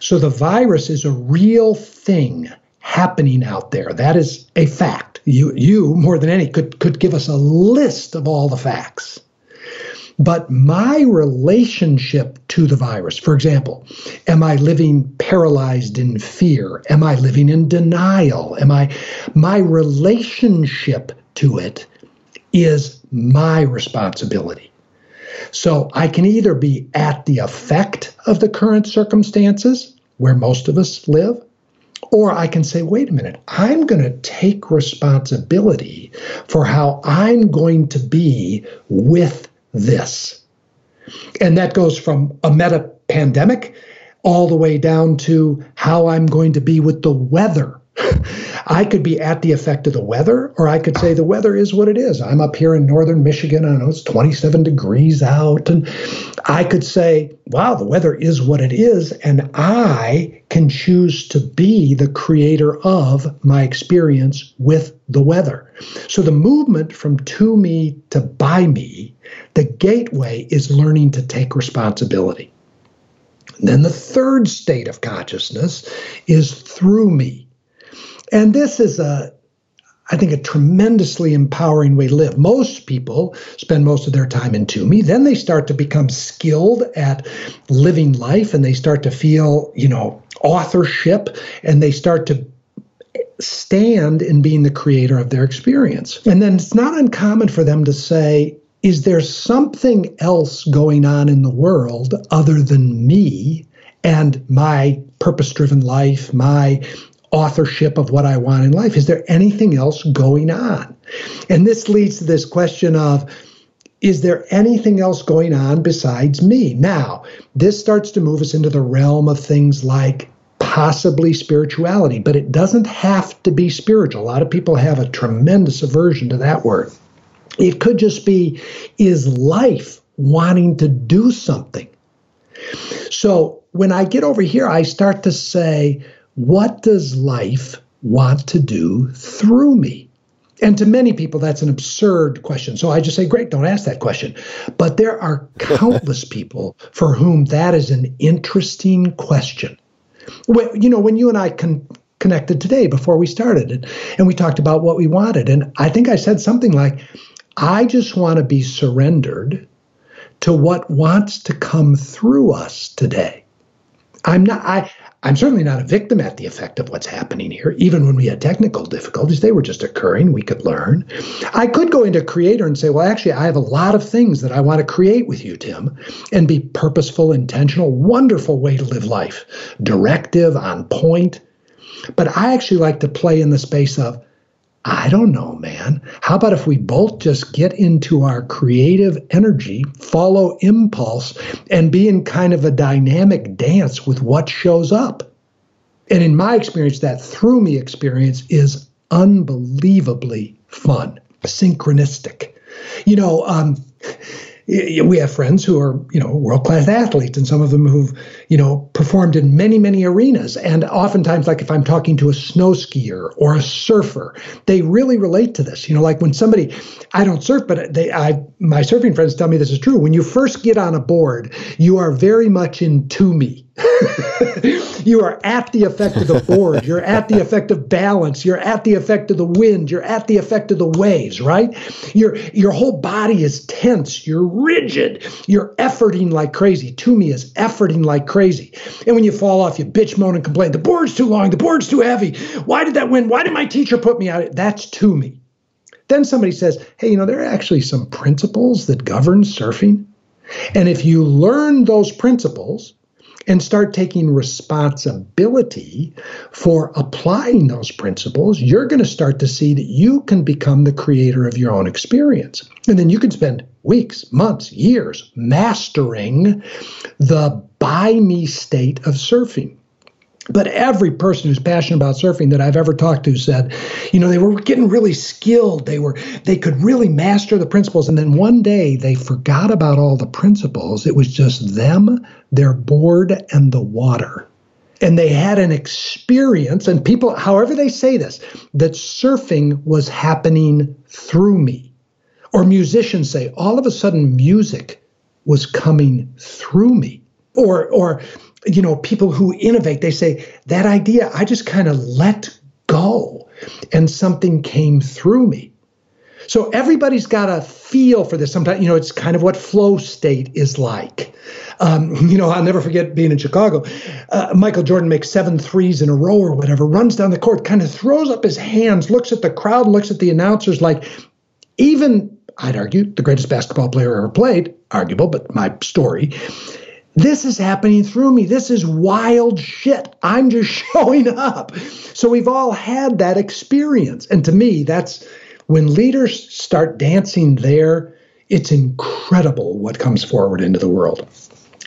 So the virus is a real thing happening out there. That is a fact. You, you more than any, could, could give us a list of all the facts. But my relationship to the virus, for example, am I living paralyzed in fear? Am I living in denial? Am I, my relationship to it is my responsibility. So I can either be at the effect of the current circumstances, where most of us live, or I can say, wait a minute, I'm going to take responsibility for how I'm going to be with this. And that goes from a meta pandemic all the way down to how I'm going to be with the weather. I could be at the effect of the weather, or I could say the weather is what it is. I'm up here in northern Michigan. I know it's 27 degrees out. And I could say, wow, the weather is what it is. And I can choose to be the creator of my experience with the weather. So the movement from to me to by me, the gateway is learning to take responsibility. Then the third state of consciousness is through me. And this is a I think, a tremendously empowering way to live. Most people spend most of their time in to me. Then they start to become skilled at living life and they start to feel, you know, authorship and they start to stand in being the creator of their experience. And then it's not uncommon for them to say, is there something else going on in the world other than me and my purpose driven life, my authorship of what I want in life? Is there anything else going on? And this leads to this question of is there anything else going on besides me? Now, this starts to move us into the realm of things like possibly spirituality, but it doesn't have to be spiritual. A lot of people have a tremendous aversion to that word. It could just be is life wanting to do something? So when I get over here, I start to say, what does life want to do through me? And to many people, that's an absurd question. So I just say, great, don't ask that question. But there are [LAUGHS] countless people for whom that is an interesting question. You know, when you and I con- connected today before we started and, and we talked about what we wanted, and I think I said something like, I just want to be surrendered to what wants to come through us today. I'm not I I'm certainly not a victim at the effect of what's happening here. Even when we had technical difficulties, they were just occurring. We could learn. I could go into creator and say, well, actually, I have a lot of things that I want to create with you, Tim, and be purposeful, intentional, wonderful way to live life, directive, on point. But I actually like to play in the space of, I don't know, man. How about if we both just get into our creative energy, follow impulse, and be in kind of a dynamic dance with what shows up? And in my experience, that through me experience is unbelievably fun, synchronistic. You know, um, we have friends who are you know world class athletes and some of them who've you know performed in many many arenas. And oftentimes like if i'm talking to a snow skier or a surfer they really relate to this. You know like when somebody i don't surf but they i my surfing friends tell me this is true. When you first get on a board you are very much in to me [LAUGHS] you are at the effect of the board. You're at the effect of balance. You're at the effect of the wind. You're at the effect of the waves, right? Your your whole body is tense. You're rigid. You're efforting like crazy. To me is efforting like crazy. And when you fall off, you bitch, moan, and complain. The board's too long. The board's too heavy. Why did that win? Why did my teacher put me out? That's to me. Then somebody says, hey, you know, there are actually some principles that govern surfing. And if you learn those principles, and start taking responsibility for applying those principles, you're going to start to see that you can become the creator of your own experience. And then you can spend weeks, months, years mastering the by me state of surfing. But every person who's passionate about surfing that I've ever talked to said, you know, they were getting really skilled. They were they could really master the principles. And then one day they forgot about all the principles. It was just them, their board, and the water. And they had an experience, and people, however they say this, that surfing was happening through me. Or musicians say, all of a sudden music was coming through me. Or or you know, people who innovate, they say that idea, I just kind of let go and something came through me. So everybody's got a feel for this. Sometimes, you know, it's kind of what flow state is like. Um, [LAUGHS] you know, I'll never forget being in Chicago. Uh, Michael Jordan makes seven threes in a row or whatever, runs down the court, kind of throws up his hands, looks at the crowd, looks at the announcers like, even, I'd argue, the greatest basketball player ever played, arguable, but my story this is happening through me. This is wild shit. I'm just [LAUGHS] showing up. So we've all had that experience. And to me, that's when leaders start dancing there, it's incredible what comes forward into the world.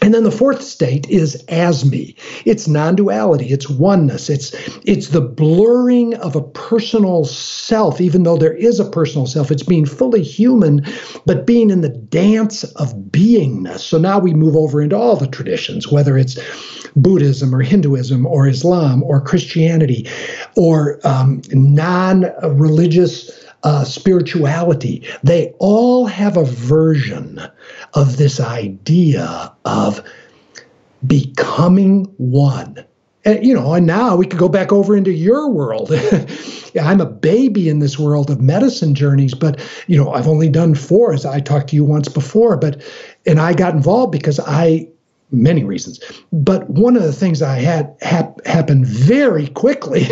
And then the fourth state is as me. It's non-duality, it's oneness, it's it's the blurring of a personal self, even though there is a personal self. It's being fully human, but being in the dance of beingness. So now we move over into all the traditions, whether it's Buddhism or Hinduism or Islam or Christianity or um, non-religious uh, spirituality. They all have a version of this idea of becoming one. And, you know, and now we could go back over into your world. [LAUGHS] I'm a baby in this world of medicine journeys, but you know, I've only done four, as I talked to you once before. But and I got involved because I many reasons. But one of the things I had hap- happen very quickly [LAUGHS]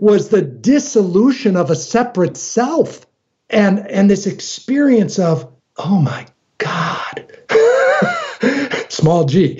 was the dissolution of a separate self, and and this experience of oh my god. [LAUGHS] small g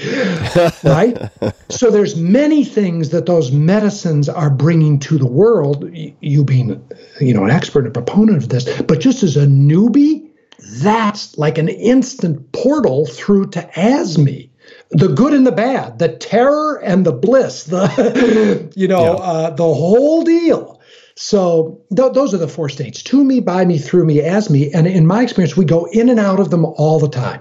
right [LAUGHS] so there's many things that those medicines are bringing to the world you being you know an expert and a proponent of this but just as a newbie that's like an instant portal through to as me. The good and the bad, the terror and the bliss, the [LAUGHS] you know, yeah. uh, the whole deal. So th- those are the four states: to me, by me, through me, as me. And in my experience, we go in and out of them all the time.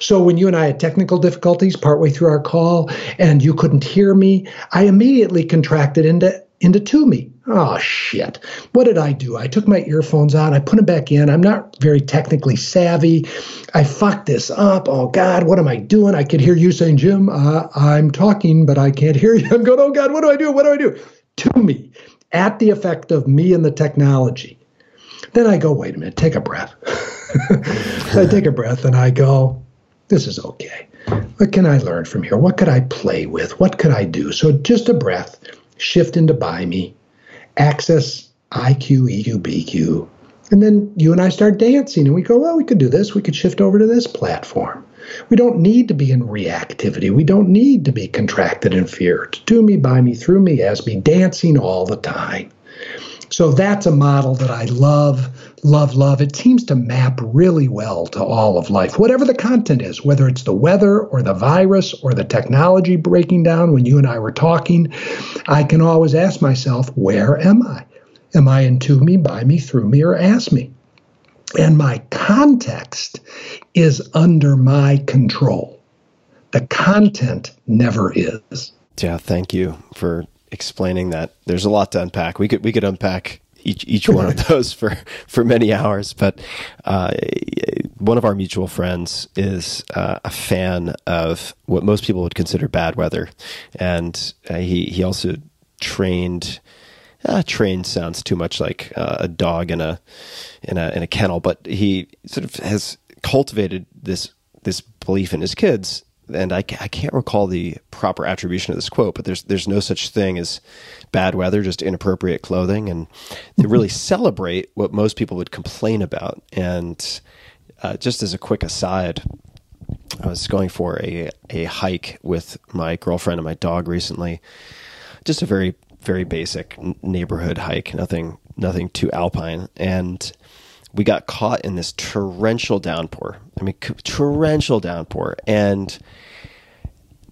So when you and I had technical difficulties partway through our call, and you couldn't hear me, I immediately contracted into into to me. Oh shit. What did I do? I took my earphones out, I put them back in. I'm not very technically savvy. I fucked this up. Oh God, what am I doing? I could hear you saying, Jim, uh, I'm talking, but I can't hear you. [LAUGHS] I'm going, oh God, what do I do? What do I do? To me, at the effect of me and the technology. Then I go, wait a minute, take a breath. [LAUGHS] I take a breath and I go, this is okay. What can I learn from here? What could I play with? What could I do? So just a breath shift into by me, access IQ. And then you and I start dancing and we go, well, we could do this. We could shift over to this platform. We don't need to be in reactivity. We don't need to be contracted in fear. To me, by me, through me, as me, dancing all the time. So that's a model that I love, love, love. It seems to map really well to all of life, whatever the content is, whether it's the weather or the virus or the technology breaking down. When you and I were talking, I can always ask myself, where am I? Am I into me, by me, through me, or as me? And my context is under my control. The content never is. Yeah, thank you for explaining that. There's a lot to unpack. We could we could unpack each each one of [LAUGHS] those for for many hours. But uh, one of our mutual friends is uh, a fan of what most people would consider bad weather, and uh, he he also trained. Uh, trained sounds too much like uh, a dog in a in a in a kennel, but he sort of has cultivated this this belief in his kids and I, I can't recall the proper attribution of this quote, but there's there's no such thing as bad weather, just inappropriate clothing, and they [LAUGHS] really celebrate what most people would complain about. And uh, just as a quick aside, I was going for a a hike with my girlfriend and my dog recently, just a very very basic neighborhood hike, nothing nothing too alpine, and we got caught in this torrential downpour. I mean, torrential downpour. And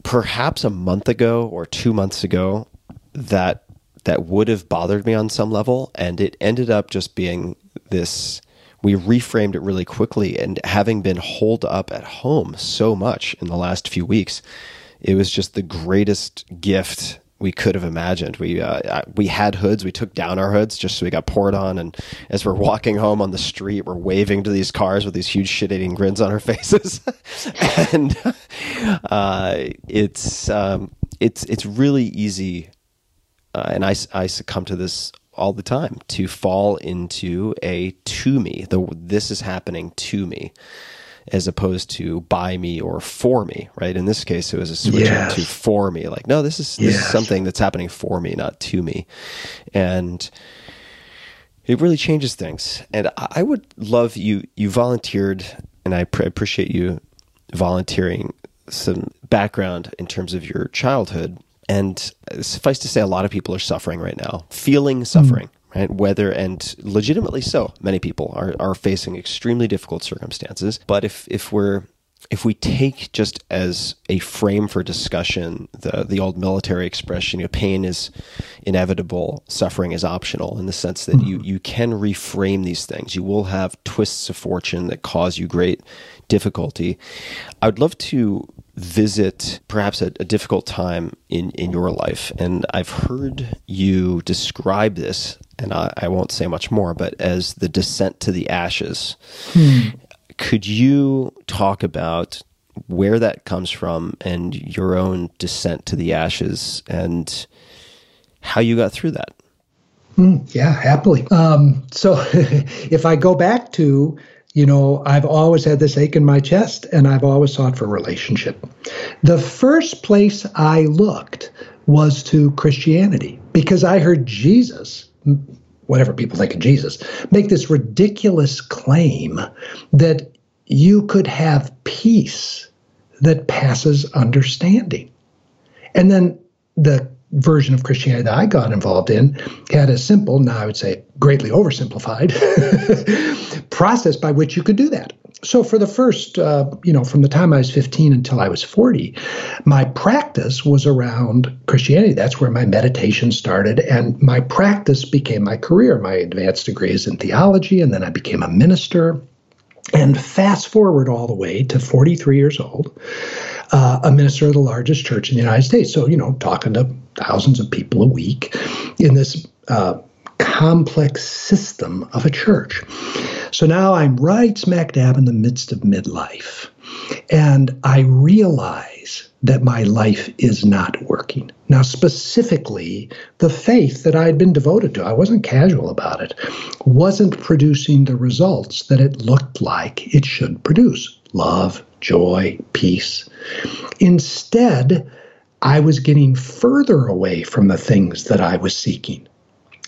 perhaps a month ago or two months ago, that that would have bothered me on some level, and it ended up just being this. We reframed it really quickly, and having been holed up at home so much in the last few weeks, it was just the greatest gift we could have imagined. We uh, we had hoods. We took down our hoods just so we got poured on. And as we're walking home on the street, we're waving to these cars with these huge shit-eating grins on our [LAUGHS] faces. [LAUGHS] and uh, it's um, it's it's really easy. Uh, and I I succumb to this all the time to fall into a to me. The this is happening to me as opposed to by me or for me, right? In this case, it was a switch yes. to for me. Like, no, this is, this yes. is something that's happening for me, not to me. And it really changes things. And I would love you, you volunteered, and I pr- appreciate you volunteering some background in terms of your childhood. And suffice to say, a lot of people are suffering right now, feeling suffering. Mm right? Whether and legitimately so, many people are, are facing extremely difficult circumstances. But if if we're if we take just as a frame for discussion the the old military expression, you know, pain is inevitable, suffering is optional, in the sense that you mm-hmm. you can reframe these things. You will have twists of fortune that cause you great difficulty. I would love to visit perhaps a, a, difficult time in, in your life. And I've heard you describe this, and I, I won't say much more, but as the descent to the ashes. Hmm. Could you talk about where that comes from and your own descent to the ashes and how you got through that. Mm, yeah, happily. Um, so [LAUGHS] if I go back to, you know, I've always had this ache in my chest and I've always sought for relationship. The first place I looked was to Christianity because I heard Jesus, whatever people think of Jesus, make this ridiculous claim that you could have peace that passes understanding. And then the version of Christianity that I got involved in had a simple, now I would say greatly oversimplified, [LAUGHS] process by which you could do that. So for the first, uh, you know, from the time I was 15 until I was 40, my practice was around Christianity. That's where my meditation started, and my practice became my career. My advanced degree is in theology, and then I became a minister. And fast forward all the way to 43 years old, uh, a minister of the largest church in the United States. So, you know, talking to thousands of people a week in this uh, complex system of a church. So now I'm right smack dab in the midst of midlife. And I realize that my life is not working. Now, specifically, the faith that I had been devoted to, I wasn't casual about it, wasn't producing the results that it looked like it should produce love, joy, peace. Instead, I was getting further away from the things that I was seeking.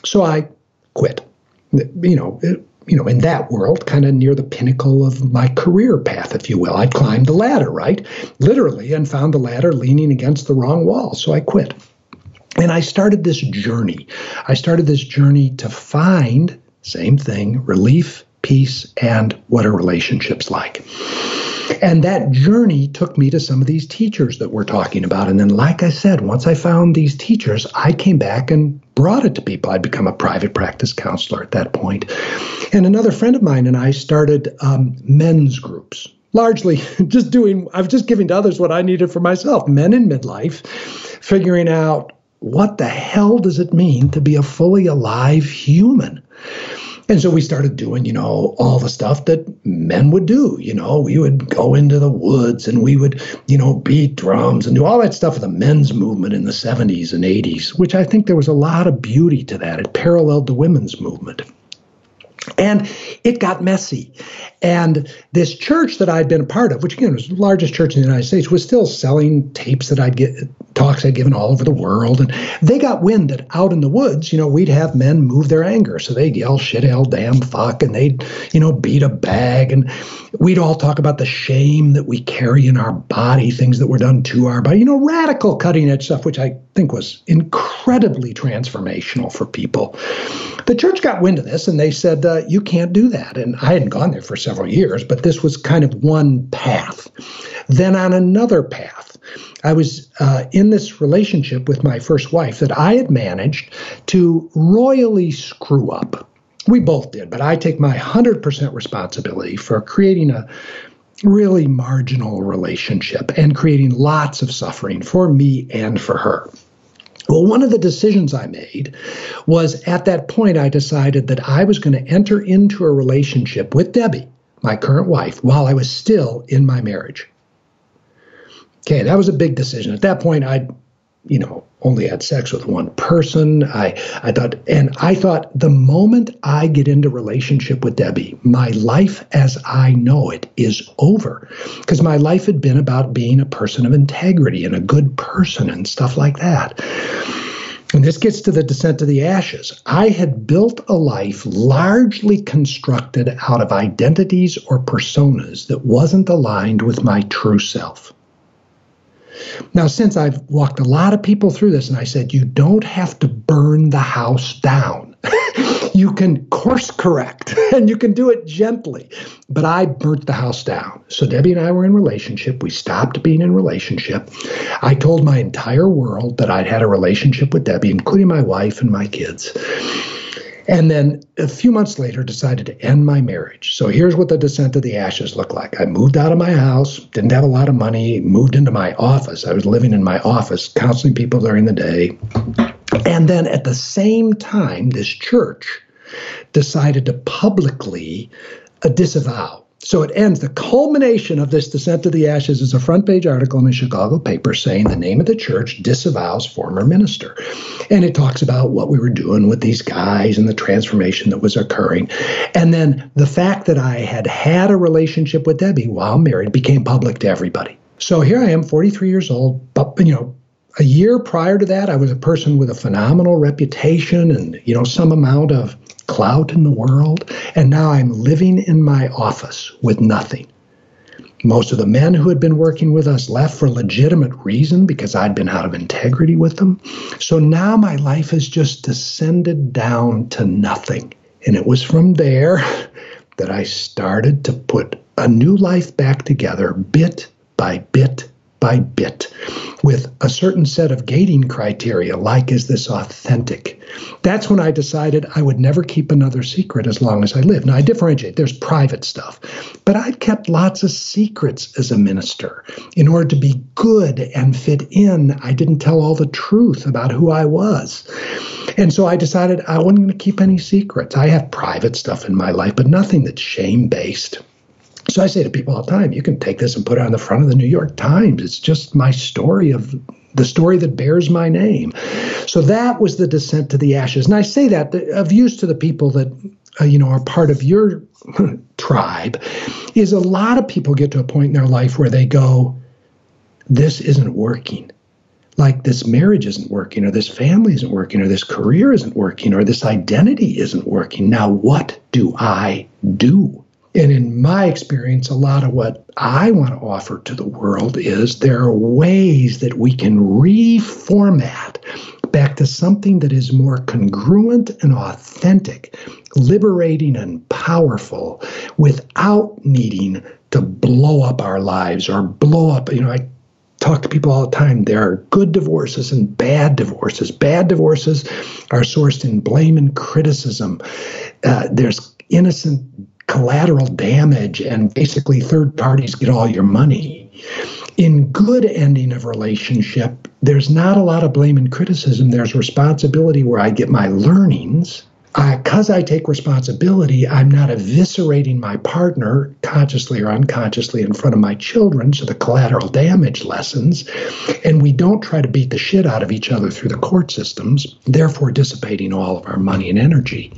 So I quit. You know, you know, in that world, kind of near the pinnacle of my career path, if you will. I climbed the ladder, right? Literally, and found the ladder leaning against the wrong wall. So I quit. And I started this journey. I started this journey to find, same thing, relief, peace, and what are relationships like. And that journey took me to some of these teachers that we're talking about. And then, like I said, once I found these teachers, I came back and brought it to people. I'd become a private practice counselor at that point. And another friend of mine and I started um, men's groups, largely [LAUGHS] just doing, I was just giving to others what I needed for myself, men in midlife, figuring out what the hell does it mean to be a fully alive human? And so we started doing, you know, all the stuff that men would do. You know, we would go into the woods and we would, you know, beat drums and do all that stuff of the men's movement in the 70s and 80s, which I think there was a lot of beauty to that. It paralleled the women's movement. And it got messy. And this church that I'd been a part of, which again was the largest church in the United States, was still selling tapes that I'd get, talks I'd given all over the world. And they got wind that out in the woods, you know, we'd have men move their anger. So they'd yell shit, hell, damn, fuck, and they'd, you know, beat a bag. And we'd all talk about the shame that we carry in our body, things that were done to our body, you know, radical cutting edge stuff, which I think was incredibly transformational for people. The church got wind of this and they said, uh, you can't do that. And I hadn't gone there for several years, but this was kind of one path. Then on another path, I was uh, in this relationship with my first wife that I had managed to royally screw up. We both did, but I take my 100% responsibility for creating a really marginal relationship and creating lots of suffering for me and for her. Well, one of the decisions I made was at that point, I decided that I was going to enter into a relationship with Debbie, my current wife, while I was still in my marriage. Okay, that was a big decision. At that point, I'd, you know, only had sex with one person. I, I thought, and I thought the moment I get into relationship with Debbie, my life as I know it is over. Because my life had been about being a person of integrity and a good person and stuff like that. And this gets to the descent of the ashes. I had built a life largely constructed out of identities or personas that wasn't aligned with my true self. Now, since I've walked a lot of people through this, and I said, you don't have to burn the house down. [LAUGHS] you can course correct [LAUGHS] and you can do it gently. But I burnt the house down. So Debbie and I were in relationship. We stopped being in relationship. I told my entire world that I'd had a relationship with Debbie, including my wife and my kids. And then a few months later, decided to end my marriage. So here's what the descent of the ashes looked like. I moved out of my house, didn't have a lot of money, moved into my office. I was living in my office, counseling people during the day. And then at the same time, this church decided to publicly uh, disavow So it ends. The culmination of this descent to the ashes is a front page article in the Chicago paper saying the name of the church disavows former minister. And it talks about what we were doing with these guys and the transformation that was occurring. And then the fact that I had had a relationship with Debbie while married became public to everybody. So here I am, 43 years old, but, you know, a year prior to that, I was a person with a phenomenal reputation and, you know, some amount of clout in the world. And now I'm living in my office with nothing. Most of the men who had been working with us left for legitimate reason because I'd been out of integrity with them. So now my life has just descended down to nothing. And it was from there [LAUGHS] that I started to put a new life back together bit by bit by bit with a certain set of gating criteria, like is this authentic? That's when I decided I would never keep another secret as long as I live. Now, I differentiate, there's private stuff, but I've kept lots of secrets as a minister. In order to be good and fit in, I didn't tell all the truth about who I was. And so I decided I wasn't going to keep any secrets. I have private stuff in my life, but nothing that's shame based. So I say to people all the time, you can take this and put it on the front of the New York Times. It's just my story of the story that bears my name. So that was the descent to the ashes. And I say that of use to the people that uh, you know are part of your [LAUGHS] tribe is a lot of people get to a point in their life where they go this isn't working like this marriage isn't working or this family isn't working or this career isn't working or this identity isn't working now what do i do and in my experience, a lot of what I want to offer to the world is there are ways that we can reformat back to something that is more congruent and authentic, liberating and powerful without needing to blow up our lives or blow up. You know, I talk to people all the time. There are good divorces and bad divorces. Bad divorces are sourced in blame and criticism. Uh, there's innocent collateral damage and basically third parties get all your money. In good ending of relationship, there's not a lot of blame and criticism. There's responsibility where I get my learnings because I take responsibility, I'm not eviscerating my partner consciously or unconsciously in front of my children, so the collateral damage lessens. And we don't try to beat the shit out of each other through the court systems, therefore dissipating all of our money and energy.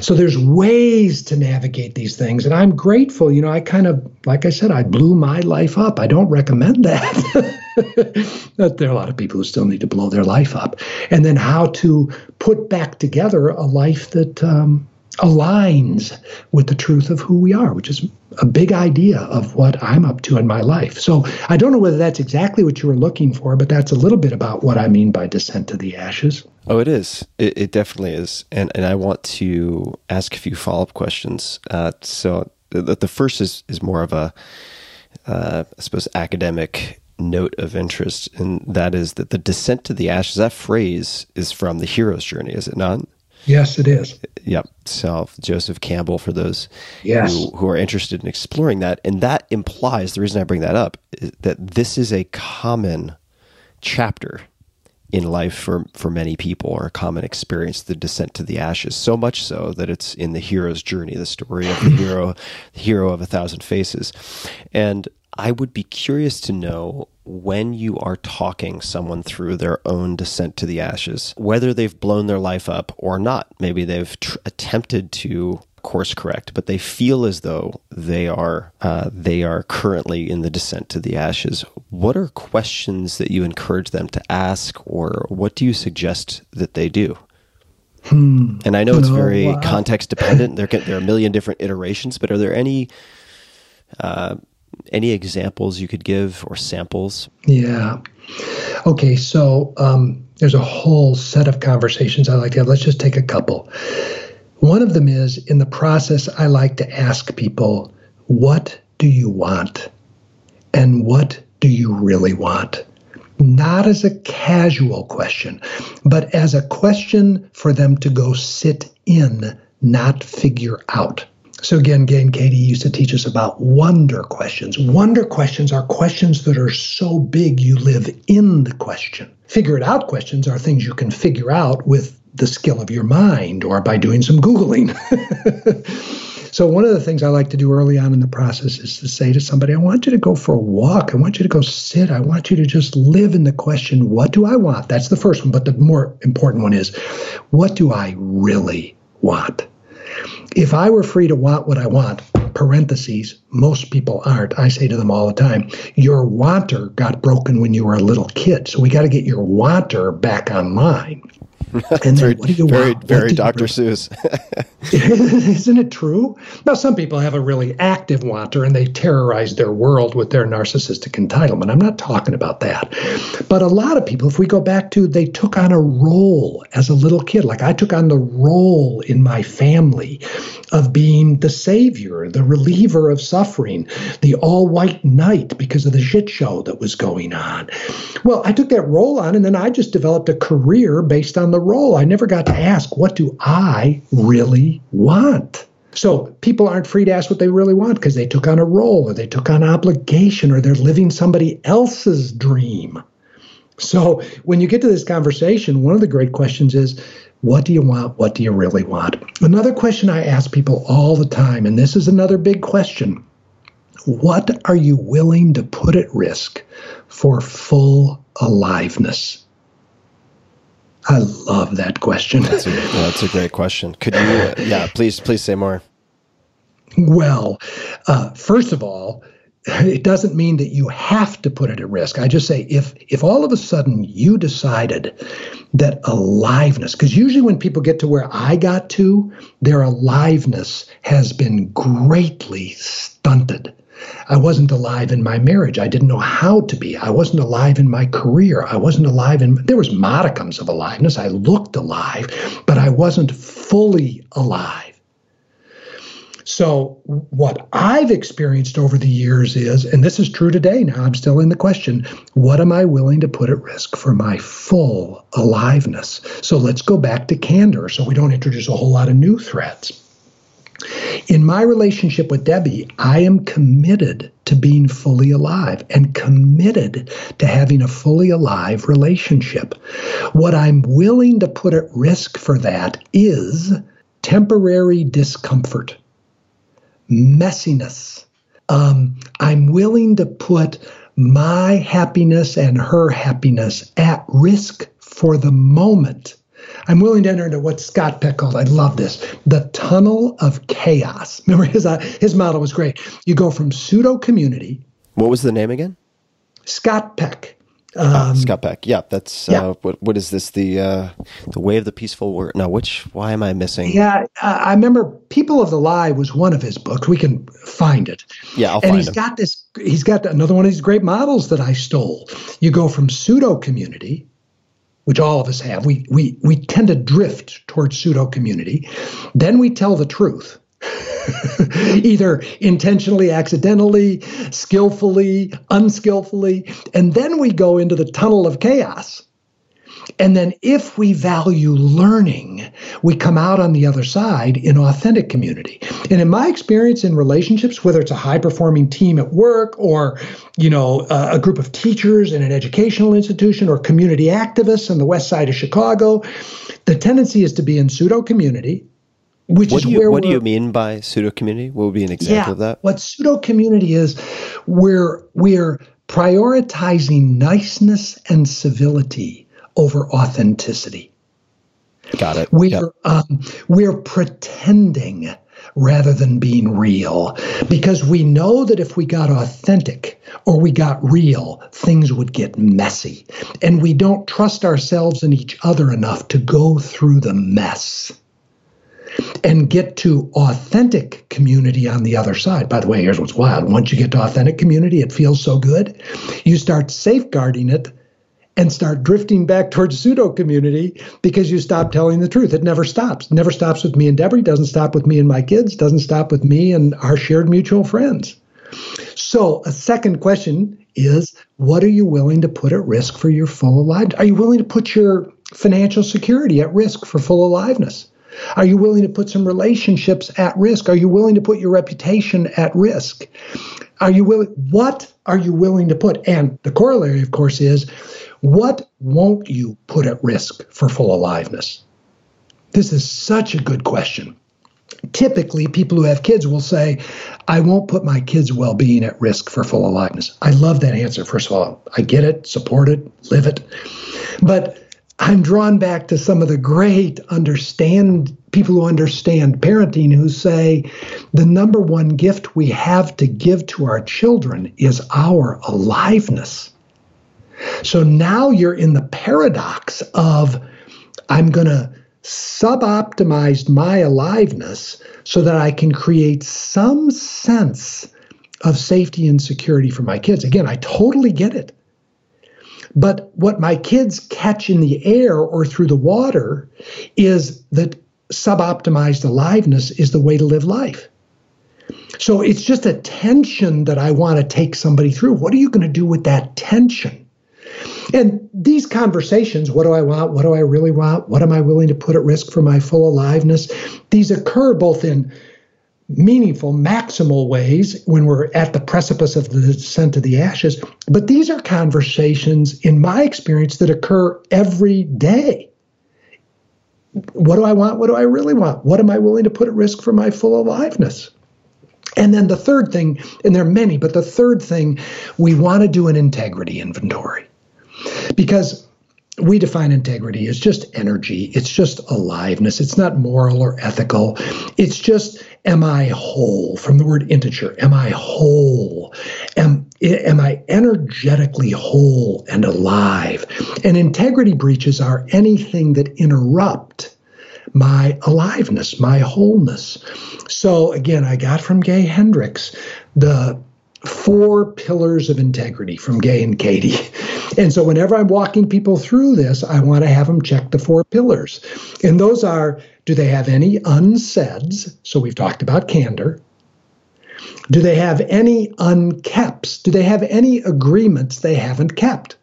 So there's ways to navigate these things. And I'm grateful. You know, I kind of, like I said, I blew my life up. I don't recommend that. [LAUGHS] [LAUGHS] there are a lot of people who still need to blow their life up. And then how to put back together a life that um, aligns with the truth of who we are, which is a big idea of what I'm up to in my life. So I don't know whether that's exactly what you were looking for, but that's a little bit about what I mean by descent to the ashes. Oh, it is. It, it definitely is. And and I want to ask a few follow up questions. Uh, so the, the first is is more of a, uh, I suppose, academic note of interest, and that is that the descent to the ashes, that phrase is from the hero's journey, is it not? Yes, it is. Yep. So Joseph Campbell, for those yes. who, who are interested in exploring that. And that implies the reason I bring that up is that this is a common chapter in life for, for many people or a common experience, the descent to the ashes, so much so that it's in the hero's journey, the story of the [LAUGHS] hero, the hero of a thousand faces. And I would be curious to know when you are talking someone through their own descent to the ashes, whether they've blown their life up or not. Maybe they've tr- attempted to course correct, but they feel as though they are uh, they are currently in the descent to the ashes. What are questions that you encourage them to ask, or what do you suggest that they do? Hmm. And I know it's very wow. context dependent. There can, there are a million different iterations, but are there any uh, any examples you could give or samples? Yeah. Okay, so um, there's a whole set of conversations I like to have. Let's just take a couple. One of them is in the process, I like to ask people, what do you want? And what do you really want? Not as a casual question, but as a question for them to go sit in, not figure out. So again, and Katie used to teach us about wonder questions. Wonder questions are questions that are so big you live in the question. Figure it out questions are things you can figure out with the skill of your mind or by doing some Googling. [LAUGHS] So, one of the things I like to do early on in the process is to say to somebody, I want you to go for a walk. I want you to go sit. I want you to just live in the question, what do I want? That's the first one. But the more important one is, what do I really want? If I were free to want what I want, parentheses, most people aren't. I say to them all the time, your wanter got broken when you were a little kid. So we got to get your wanter back online. [LAUGHS] And very, very, want? very Dr. Seuss. [LAUGHS] Isn't it true? Now, some people have a really active wanter and they terrorize their world with their narcissistic entitlement. I'm not talking about that. But a lot of people, if we go back to, they took on a role as a little kid. Like I took on the role in my family of being the savior, the reliever of suffering, the all white knight because of the shit show that was going on. Well, I took that role on and then I just developed a career based on the role. I never got to ask, what do I really want? So people aren't free to ask what they really want because they took on a role or they took on obligation or they're living somebody else's dream. So when you get to this conversation, one of the great questions is, what do you want? What do you really want? Another question I ask people all the time, and this is another big question what are you willing to put at risk for full aliveness? I love that question. That's a, that's a great question. Could you, uh, yeah, please, please say more. Well, uh, first of all, it doesn't mean that you have to put it at risk. I just say if if all of a sudden you decided that aliveness, because usually when people get to where I got to, their aliveness has been greatly stunted. I wasn't alive in my marriage. I didn't know how to be. I wasn't alive in my career. I wasn't alive in there was modicums of aliveness. I looked alive, but I wasn't fully alive. So, what I've experienced over the years is, and this is true today now, I'm still in the question what am I willing to put at risk for my full aliveness? So, let's go back to candor so we don't introduce a whole lot of new threats. In my relationship with Debbie, I am committed to being fully alive and committed to having a fully alive relationship. What I'm willing to put at risk for that is temporary discomfort, messiness. Um, I'm willing to put my happiness and her happiness at risk for the moment I'm willing to enter into what Scott Peck called, I love this, the tunnel of chaos. [LAUGHS] Remember, his, uh, his model was great. You go from pseudo community. What was the name again? Scott Peck. Ah, um, Scott Peck. Yeah, that's yeah. Uh, what. What is this? The uh, the way of the peaceful word. No, which? Why am I missing? Yeah, uh, I remember "People of the Lie" was one of his books. We can find it. Yeah, I'll and find he's him. got this. He's got another one of these great models that I stole. You go from pseudo community, which all of us have, we, we, we tend to drift towards pseudo community. Then we tell the truth, [LAUGHS] either intentionally, accidentally, skillfully, unskillfully. And then we go into the tunnel of chaos and then if we value learning, we come out on the other side in authentic community. And in my experience in relationships, whether it's a high performing team at work or, you know, a, a group of teachers in an educational institution or community activists on the west side of Chicago, the tendency is to be in pseudo community, which what is you, where what do you mean by pseudo community? What would be an example yeah, of that? What pseudo community is, we're we're prioritizing niceness and civility over authenticity. Got it. We're yep. um, we're pretending rather than being real because we know that if we got authentic or we got real, things would get messy, and we don't trust ourselves and each other enough to go through the mess and get to authentic community on the other side. By the way, here's what's wild. Once you get to authentic community, it feels so good. You start safeguarding it and start drifting back towards pseudo community because you stop telling the truth. It never stops. It never stops with me and Debbie, doesn't stop with me and my kids, doesn't stop with me and our shared mutual friends. So, a second question is what are you willing to put at risk for your full aliveness? Are you willing to put your financial security at risk for full aliveness? Are you willing to put some relationships at risk? Are you willing to put your reputation at risk? Are you willing? What are you willing to put? And the corollary, of course, is what won't you put at risk for full aliveness? This is such a good question. typically people who have kids will say, I won't put my kids' well being at risk for full aliveness. I love that answer. First of all, I get it, support it, live it. But I'm drawn back to some of the great understand people who understand parenting who say the number one gift we have to give to our children is our aliveness. So now you're in the paradox of I'm going to suboptimize my aliveness so that I can create some sense of safety and security for my kids. Again, I totally get it. But what my kids catch in the air or through the water is that suboptimized aliveness is the way to live life. So it's just a tension that I want to take somebody through. What are you going to do with that tension? And these conversations what do I want? What do I really want? What am I willing to put at risk for my full aliveness? These occur both in meaningful, maximal ways when we're at the precipice of the descent of the ashes. But these are conversations, in my experience, that occur every day. What do I want? What do I really want? What am I willing to put at risk for my full aliveness? And then the third thing, and there are many, but the third thing, we want to do an integrity inventory. Because we define integrity as just energy, it's just aliveness, it's not moral or ethical. It's just, am I whole? From the word integer, am I whole? Am, am I energetically whole and alive? And integrity breaches are anything that interrupt my aliveness, my wholeness. So again, I got from Gay Hendricks the four pillars of integrity from Gay and Katie. [LAUGHS] And so whenever I'm walking people through this, I want to have them check the four pillars. And those are do they have any unsaids? So we've talked about candor. Do they have any unkeps? Do they have any agreements they haven't kept?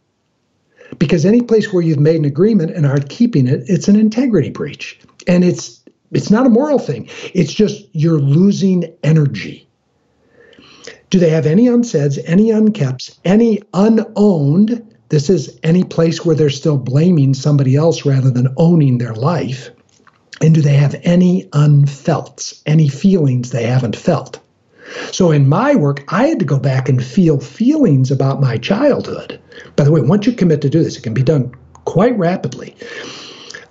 Because any place where you've made an agreement and aren't keeping it, it's an integrity breach. And it's it's not a moral thing. It's just you're losing energy. Do they have any unsaids, any unkeps, any unowned? This is any place where they're still blaming somebody else rather than owning their life. And do they have any unfelts, any feelings they haven't felt? So in my work, I had to go back and feel feelings about my childhood. By the way, once you commit to do this, it can be done quite rapidly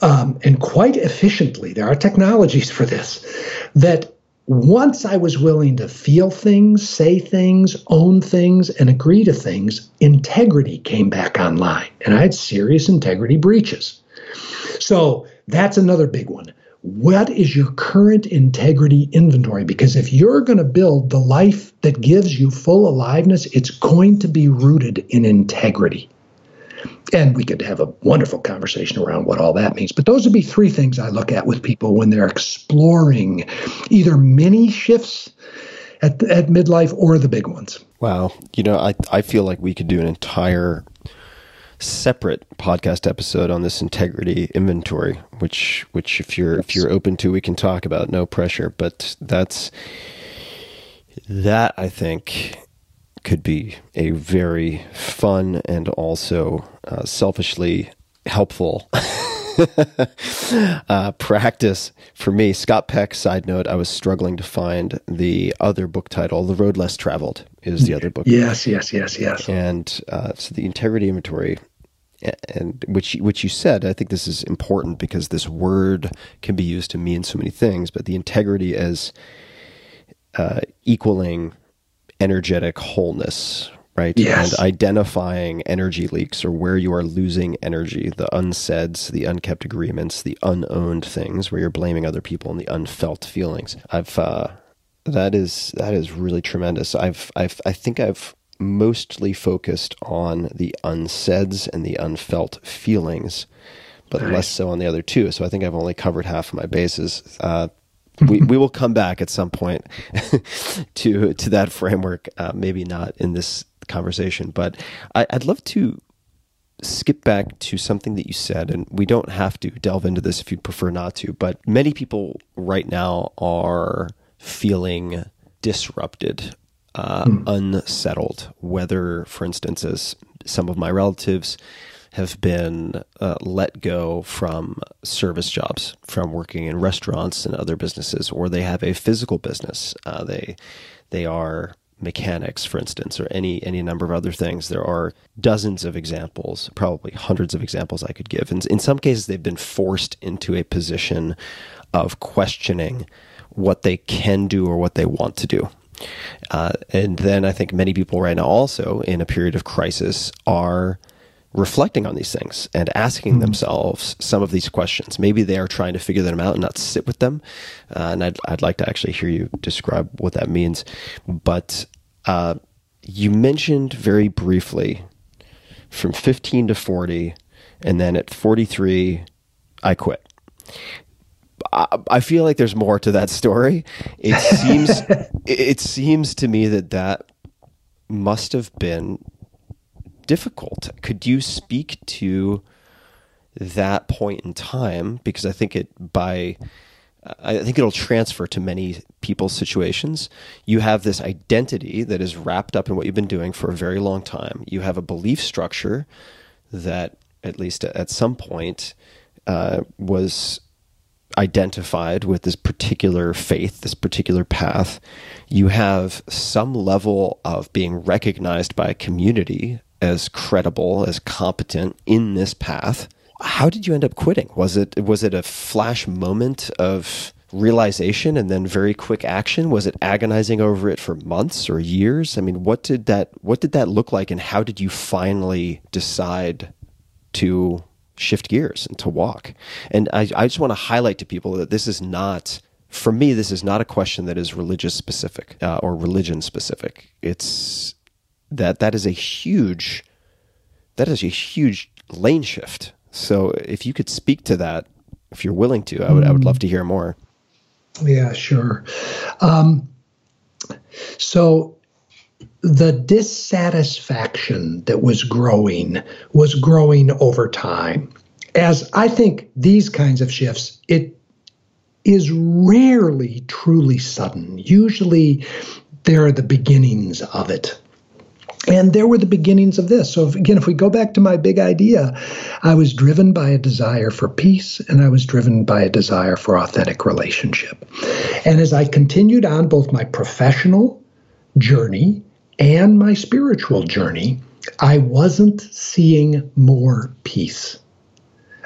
um, and quite efficiently. There are technologies [LAUGHS] for this that once I was willing to feel things, say things, own things, and agree to things, integrity came back online. And I had serious integrity breaches. So that's another big one. What is your current integrity inventory? Because if you're going to build the life that gives you full aliveness, it's going to be rooted in integrity. And we could have a wonderful conversation around what all that means. But those would be three things I look at with people when they're exploring either mini shifts at, at midlife or the big ones. Wow. You know, I, I feel like we could do an entire separate podcast episode on this integrity inventory, which which if you're if you're open to we can talk about, no pressure. But that's that I think could be a very fun and also uh, selfishly helpful [LAUGHS] uh, practice for me. Scott Peck, side note, I was struggling to find the other book title. The Road Less Traveled is the other book. Yes, yes, yes, yes. And uh, so the integrity inventory, and which which you said, I think this is important because this word can be used to mean so many things. But the integrity as uh, equaling energetic wholeness, right? Yes. And identifying energy leaks or where you are losing energy, the unsaids, the unkept agreements, the unowned things where you're blaming other people and the unfelt feelings. I've uh, that is that is really tremendous. I've I've I think I've mostly focused on the unsaids and the unfelt feelings, but Nice. less so on the other two. So I think I've only covered half of my bases. Uh, we we will come back at some point [LAUGHS] to to that framework. Uh, maybe not in this conversation, but I, I'd love to skip back to something that you said, and we don't have to delve into this if you'd prefer not to. But many people right now are feeling disrupted, uh, unsettled. Whether, for instance, as some of my relatives have been uh, let go from service jobs, from working in restaurants and other businesses, or they have a physical business. Uh, they they are mechanics, for instance, or any any number of other things. There are dozens of examples, probably hundreds of examples I could give. And in some cases, they've been forced into a position of questioning what they can do or what they want to do. Uh, and then I think many people right now, also in a period of crisis, are reflecting on these things and asking mm-hmm. themselves some of these questions. Maybe they are trying to figure them out and not sit with them. Uh, and I'd, I'd like to actually hear you describe what that means. But uh, you mentioned very briefly from 15 to 40, and then at 43, I quit. I, feel like there's more to that story. It [LAUGHS] seems it seems to me that that must have been difficult. Could you speak to that point in time? Because I think it by I think it'll transfer to many people's situations. You have this identity that is wrapped up in what you've been doing for a very long time. You have a belief structure that, at least at some point, uh, was identified with this particular faith, this particular path, you have some level of being recognized by a community as credible, as competent in this path. How did you end up quitting? Was it was it a flash moment of realization and then very quick action? Was it agonizing over it for months or years? I mean, what did that what did that look like and how did you finally decide to shift gears and to walk. And I, I just want to highlight to people that this is not, for me, this is not a question that is religious specific uh, or religion specific. It's that that is a huge, that is a huge lane shift. So if you could speak to that, if you're willing to, I would, I would love to hear more. Yeah, sure. Um, so the dissatisfaction that was growing was growing over time. As I think these kinds of shifts, it is rarely truly sudden. Usually, there are the beginnings of it. And there were the beginnings of this. So, if, again, if we go back to my big idea, I was driven by a desire for peace and I was driven by a desire for authentic relationship. And as I continued on both my professional journey and my spiritual journey, I wasn't seeing more peace.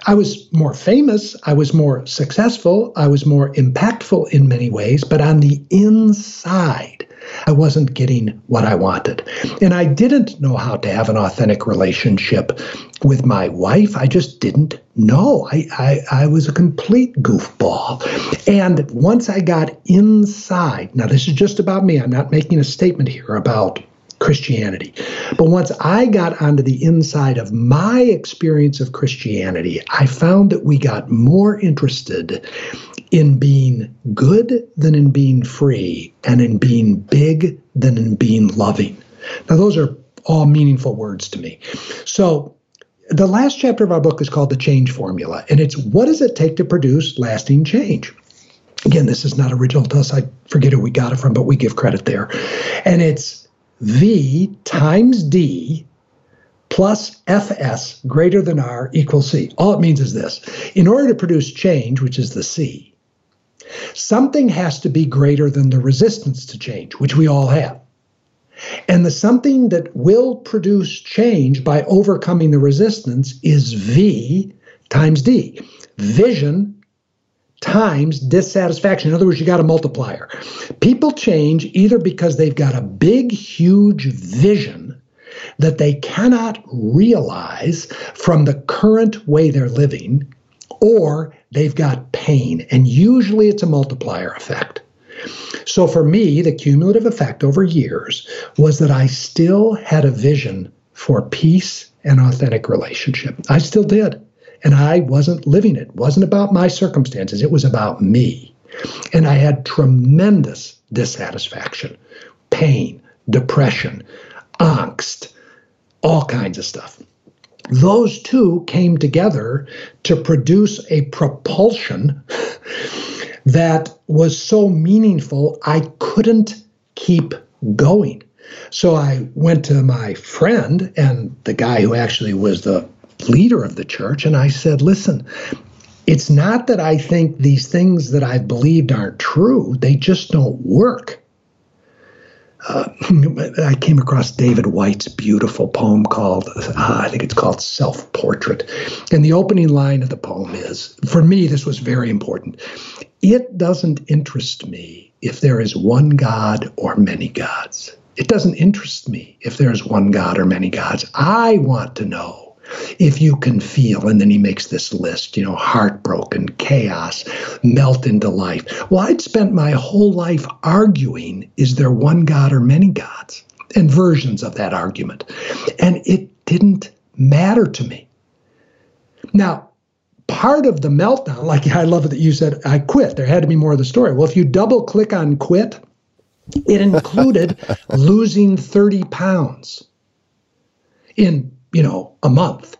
I was more famous, I was more successful, I was more impactful in many ways, but on the inside, I wasn't getting what I wanted. And I didn't know how to have an authentic relationship with my wife. I just didn't know. I, I, I was a complete goofball. And once I got inside, now this is just about me, I'm not making a statement here about Christianity. But once I got onto the inside of my experience of Christianity, I found that we got more interested in being good than in being free, and in being big than in being loving. Now, those are all meaningful words to me. So, the last chapter of our book is called The Change Formula, and it's what does it take to produce lasting change? Again, this is not original to us. I forget who we got it from, but we give credit there. And it's V times D plus Fs greater than R equals C. All it means is this in order to produce change, which is the C, Something has to be greater than the resistance to change, which we all have. And the something that will produce change by overcoming the resistance is V times D. Vision times dissatisfaction. In other words, you got a multiplier. People change either because they've got a big, huge vision that they cannot realize from the current way they're living, or they've got pain. And usually it's a multiplier effect. So for me, the cumulative effect over years was that I still had a vision for peace and authentic relationship. I still did. And I wasn't living it. It wasn't about my circumstances. It was about me. And I had tremendous dissatisfaction, pain, depression, angst, all kinds of stuff those two came together to produce a propulsion that was so meaningful, I couldn't keep going. So I went to my friend and the guy who actually was the leader of the church and I said, listen, it's not that I think these things that I've believed aren't true, they just don't work. Uh, [CLEARS THROAT] I came across David Whyte's beautiful poem called, uh, I think it's called Self Portrait. And the opening line of the poem is for me, this was very important. It doesn't interest me if there is one God or many gods. It doesn't interest me if there's one God or many gods. I want to know if you can feel. And then he makes this list, you know, heartbroken, chaos, melt into life. Well, I'd spent my whole life arguing is there one God or many gods? And versions of that argument. And it didn't matter to me. Now, part of the meltdown, like I love it that you said, I quit. There had to be more of the story. Well, if you double click on quit, it included [LAUGHS] losing 30 pounds in you know, a month.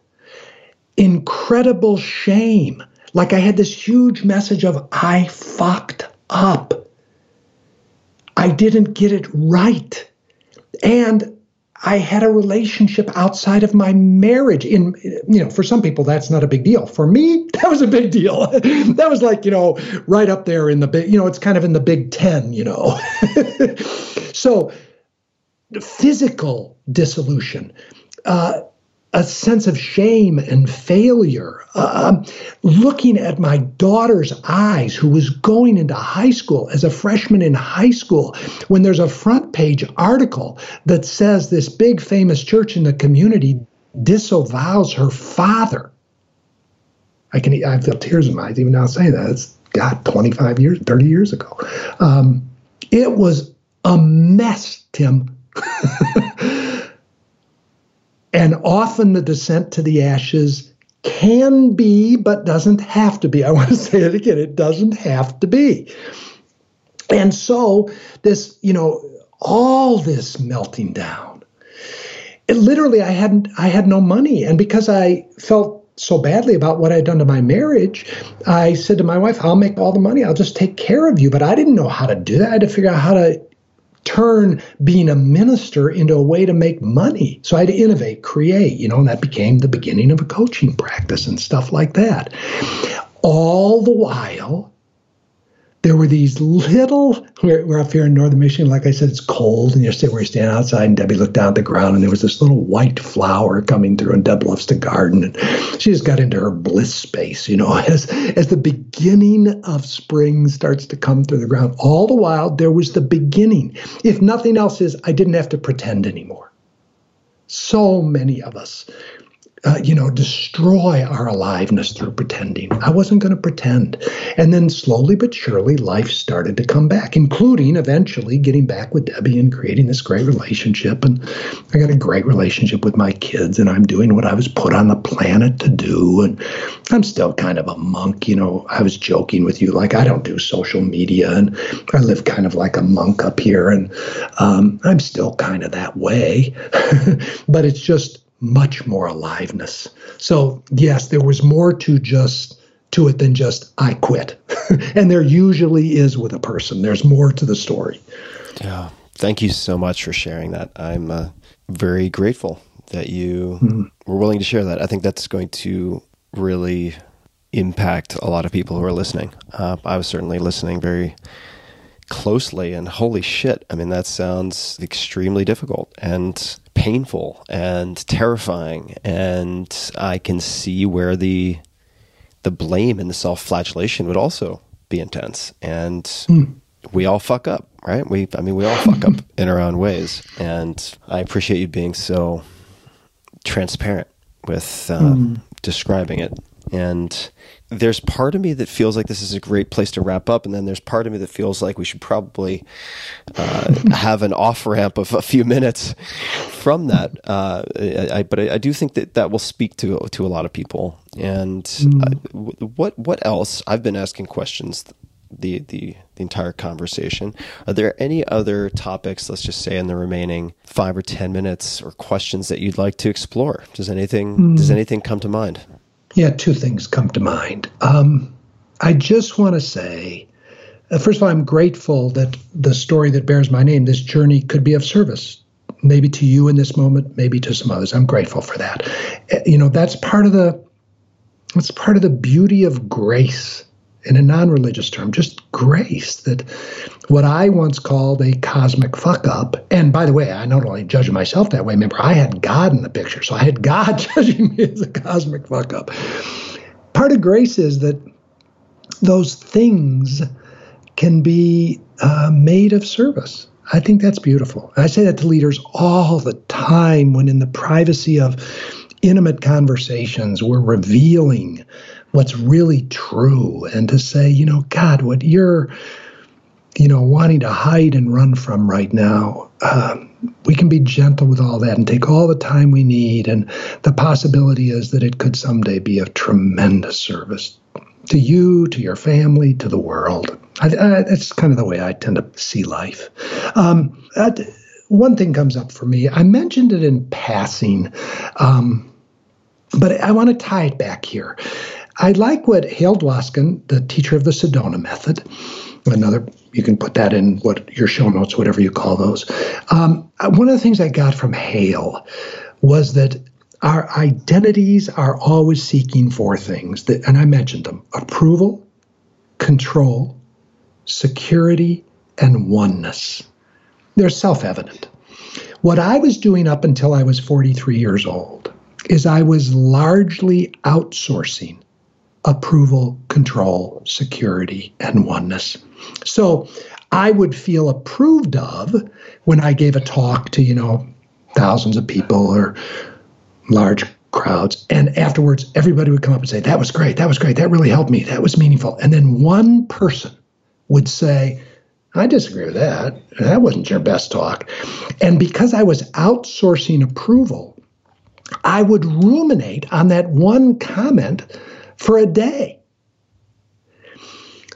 Incredible shame. Like I had this huge message of, I fucked up. I didn't get it right. And I had a relationship outside of my marriage. In you know, for some people that's not a big deal. For me, [LAUGHS] that was a big deal. [LAUGHS] that was like you know, right up there in the big. You know, it's kind of in the Big Ten. You know, [LAUGHS] so physical dissolution. Uh, a sense of shame and failure. Uh, looking at my daughter's eyes, who was going into high school as a freshman in high school, when there's a front page article that says this big famous church in the community disavows her father. I can I feel tears in my eyes even now saying that. It's God, 25 years, 30 years ago. Um, it was a mess, Tim. [LAUGHS] And often the descent to the ashes can be, but doesn't have to be. I want to say it again it doesn't have to be. And so, this, you know, all this melting down. It literally, I hadn't, I had no money. And because I felt so badly about what I'd done to my marriage, I said to my wife, I'll make all the money. I'll just take care of you. But I didn't know how to do that. I had to figure out how to turn being a minister into a way to make money. So I had to innovate, create, you know, and that became the beginning of a coaching practice and stuff like that. All the while, there were these little we're, we're, up here in northern michigan like i said it's cold and yesterday we were standing outside and debbie looked down at the ground and there was this little white flower coming through and deb loves to garden and she just got into her bliss space you know [LAUGHS] as as the beginning of spring starts to come through the ground. All the while there was the beginning. If nothing else is i didn't have to pretend anymore. So many of us uh, you know, destroy our aliveness through pretending. I wasn't going to pretend. And then slowly but surely, life started to come back, including eventually getting back with Debbie and creating this great relationship. And I got a great relationship with my kids, and I'm doing what I was put on the planet to do. And I'm still kind of a monk. You know, I was joking with you, like, I don't do social media, and I live kind of like a monk up here. And um, I'm still kind of that way. [LAUGHS] but it's just, much more aliveness. So, yes, there was more to just to it than just I quit. [LAUGHS] and there usually is with a person. There's more to the story. Yeah. Thank you so much for sharing that. I'm uh, very grateful that you mm-hmm. were willing to share that. I think that's going to really impact a lot of people who are listening. Uh, I was certainly listening very closely, and holy shit, I mean, that sounds extremely difficult. And painful and terrifying and I can see where the the blame and the self-flagellation would also be intense and mm. we all fuck up right we I mean we all fuck up [LAUGHS] in our own ways and I appreciate you being so transparent with uh, mm. describing it and there's part of me that feels like this is a great place to wrap up, and then there's part of me that feels like we should probably uh, have an off ramp of a few minutes from that. Uh, I, but I, I, do think that that will speak to to a lot of people. And mm. I, what what else? I've been asking questions the, the the entire conversation. Are there any other topics? Let's just say in the remaining five or ten minutes, or questions that you'd like to explore? Does anything mm. does anything come to mind? Yeah, two things come to mind. Um, I just want to say, uh, first of all, I'm grateful that the story that bears my name, this journey, could be of service maybe to you in this moment, maybe to some others. I'm grateful for that. Uh, You know, that's part of the that's part of the beauty of grace in a non-religious term, just grace that what I once called a cosmic fuck up. And by the way, I not only judge myself that way, remember I had God in the picture. So I had God [LAUGHS] judging me as a cosmic fuck up. Part of grace is that those things can be uh, made of service. I think that's beautiful. I say that to leaders all the time when, in the privacy of intimate conversations, we're revealing what's really true and to say, you know, God, what you're, you know, wanting to hide and run from right now, um, we can be gentle with all that and take all the time we need. And the possibility is that it could someday be of tremendous service to you, to your family, to the world. I, I, that's kind of the way I tend to see life. Um, that, one thing comes up for me. I mentioned it in passing, um, but I want to tie it back here. I like what Hale Dwoskin, the teacher of the Sedona method, another you can put that in what your show notes, whatever you call those. Um, one of the things I got from Hale was that our identities are always seeking for things that, and I mentioned them: approval, control, security, and oneness. They're self-evident. What I was doing up until I was 43 years old is I was largely outsourcing approval, control, security, and oneness. So I would feel approved of when I gave a talk to, you know, thousands of people or large crowds. And afterwards, everybody would come up and say, That was great. That was great. That really helped me. That was meaningful. And then one person would say, I disagree with that. That wasn't your best talk. And because I was outsourcing approval, I would ruminate on that one comment for a day.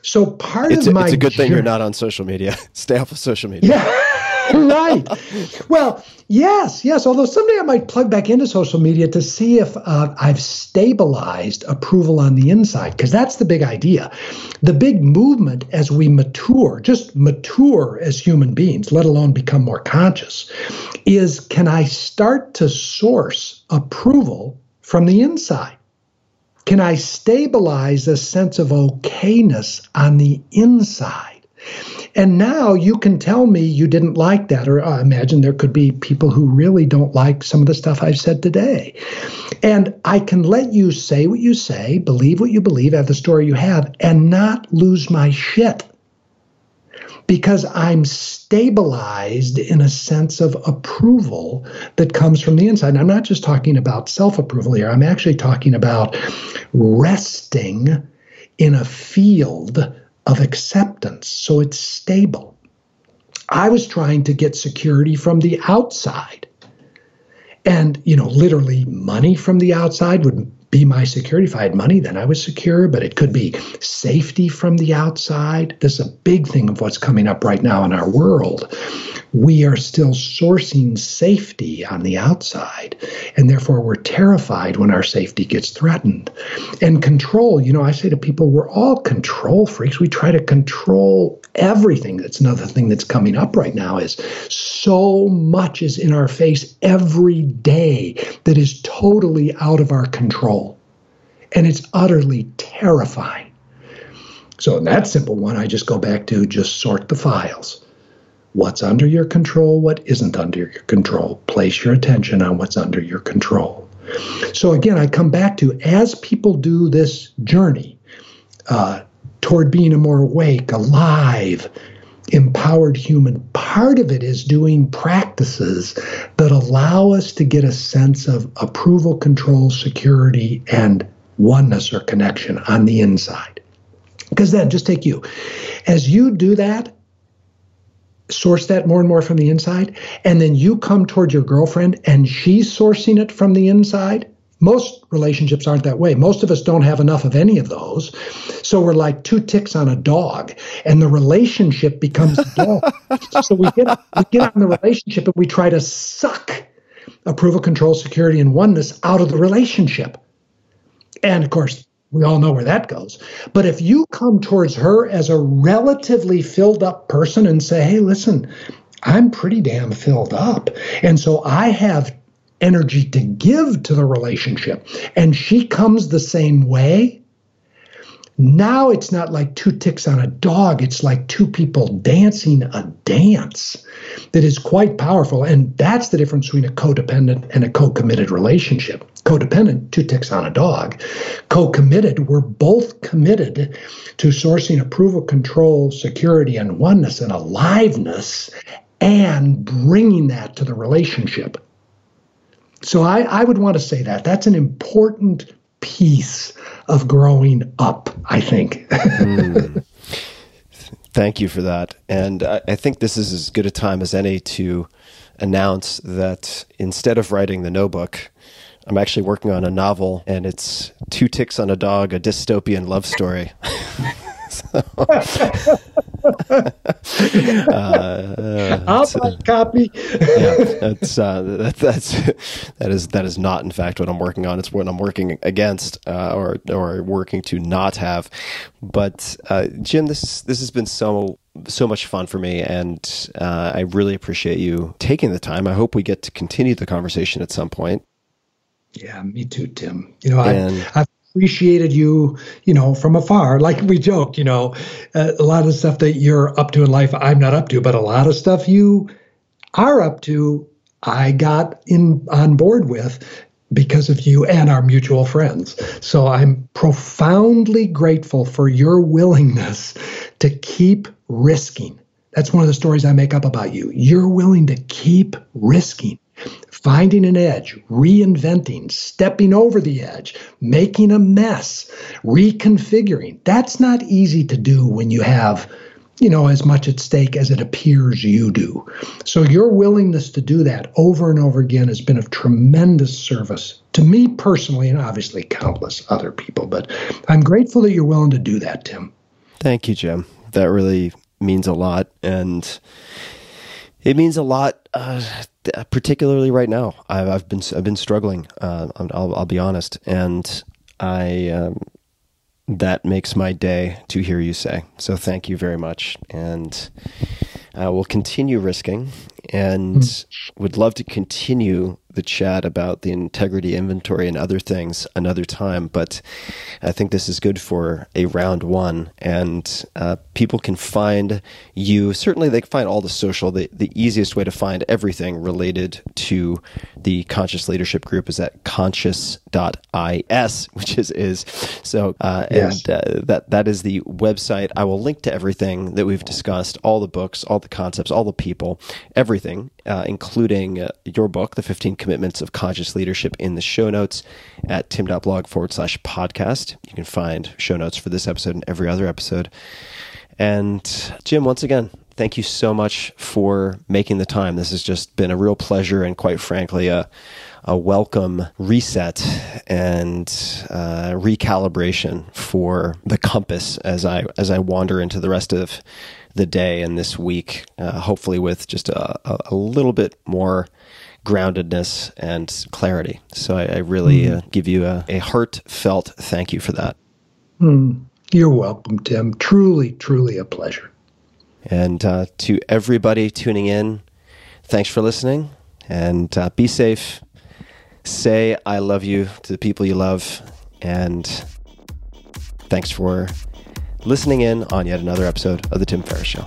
So part It's of a, my it's a good thing you're not on social media. [LAUGHS] Stay off of social media. yeah, [LAUGHS] right. Well, yes, yes. Although someday I might plug back into social media to see if uh, I've stabilized approval on the inside, because that's the big idea. The big movement as we mature, just mature as human beings, let alone become more conscious, is can I start to source approval from the inside? Can I stabilize a sense of okayness on the inside? And now you can tell me you didn't like that, or I imagine there could be people who really don't like some of the stuff I've said today. And I can let you say what you say, believe what you believe, have the story you have, and not lose my shit because I'm stabilized in a sense of approval that comes from the inside. And I'm not just talking about self approval here, I'm actually talking about resting in a field of acceptance. So it's stable. I was trying to get security from the outside. And, you know, literally money from the outside would be my security. If I had money, then I was secure, but it could be safety from the outside. This is a big thing of what's coming up right now in our world. We are still sourcing safety on the outside, and therefore we're terrified when our safety gets threatened. And control, you know, I say to people, we're all control freaks. We try to control everything. That's another thing that's coming up right now is so much is in our face every day that is totally out of our control. And it's utterly terrifying. So in that simple one, I just go back to just sort the files. What's under your control, what isn't under your control. Place your attention on what's under your control. So again, I come back to as people do this journey uh, toward being a more awake, alive, empowered human, part of it is doing practices that allow us to get a sense of approval, control, security, and oneness or connection on the inside. Because then, just take you. As you do that, source that more and more from the inside, and then you come toward your girlfriend and she's sourcing it from the inside. Most relationships aren't that way. Most of us don't have enough of any of those. So we're like two ticks on a dog, and the relationship becomes a dog. [LAUGHS] so we get, we get on the relationship and we try to suck approval, control, security, and oneness out of the relationship. And of course, we all know where that goes. But if you come towards her as a relatively filled up person and say, hey, listen, I'm pretty damn filled up. And so I have energy to give to the relationship. And she comes the same way. Now it's not like two ticks on a dog, it's like two people dancing a dance that is quite powerful. And that's the difference between a codependent and a co committed relationship. Codependent, two ticks on a dog. Co committed, we're both committed to sourcing approval, control, security, and oneness and aliveness and bringing that to the relationship. So I, I would want to say that. That's an important piece of growing up, I think. [LAUGHS] mm. Thank you for that. And I, I think this is as good a time as any to announce that instead of writing the no book, I'm actually working on a novel, and it's Two Ticks on a Dog, a dystopian love story. [LAUGHS] so, uh, I'll buy copy. yeah, that's uh, that, that's that is that is not in fact what I'm working on. It's what I'm working against uh, or or working to not have. But uh, Jim, this this has been so so much fun for me, and uh, I really appreciate you taking the time. I hope we get to continue the conversation at some point. Yeah, me too, Tim. You know, and, I, I've appreciated you, you know, from afar. Like we joke, you know, uh, a lot of stuff that you're up to in life, I'm not up to, but a lot of stuff you are up to, I got in on board with because of you and our mutual friends. So I'm profoundly grateful for your willingness to keep risking. That's one of the stories I make up about you. You're willing to keep risking finding an edge, reinventing, stepping over the edge, making a mess, reconfiguring. That's not easy to do when you have, you know, as much at stake as it appears you do. So your willingness to do that over and over again has been of tremendous service to me personally and obviously countless other people. But I'm grateful that you're willing to do that, Tim. Thank you, Jim. That really means a lot. And it means a lot, uh, particularly right now. I've, I've, been I've been struggling. Uh, I'll, I'll, be honest, and I um, that makes my day to hear you say. So thank you very much, and I will continue risking, and mm. would love to continue the chat about the integrity inventory and other things another time. But I think this is good for a round one, and uh, people can find you. Certainly, they can find all the social. The, the easiest way to find everything related to the conscious leadership group is at conscious.is, which is is so. Uh, yes. And uh, that that is the website. I will link to everything that we've discussed, all the books, all the concepts, all the people, everything, uh, including uh, your book, the 15 commitments of conscious leadership in the show notes at tim.blog forward slash podcast. You can find show notes for this episode and every other episode. And Jim, once again, thank you so much for making the time. This has just been a real pleasure and quite frankly, a, a welcome reset and uh, recalibration for the compass as I as I wander into the rest of the day and this week. Uh, hopefully, with just a, a, little bit more groundedness and clarity. So I, I really mm. uh, give you a, a, heartfelt thank you for that. Mm. You're welcome, Tim. Truly, truly a pleasure. And uh, to everybody tuning in, thanks for listening and uh, be safe. Say I love you to the people you love. And thanks for listening in on yet another episode of The Tim Ferriss Show.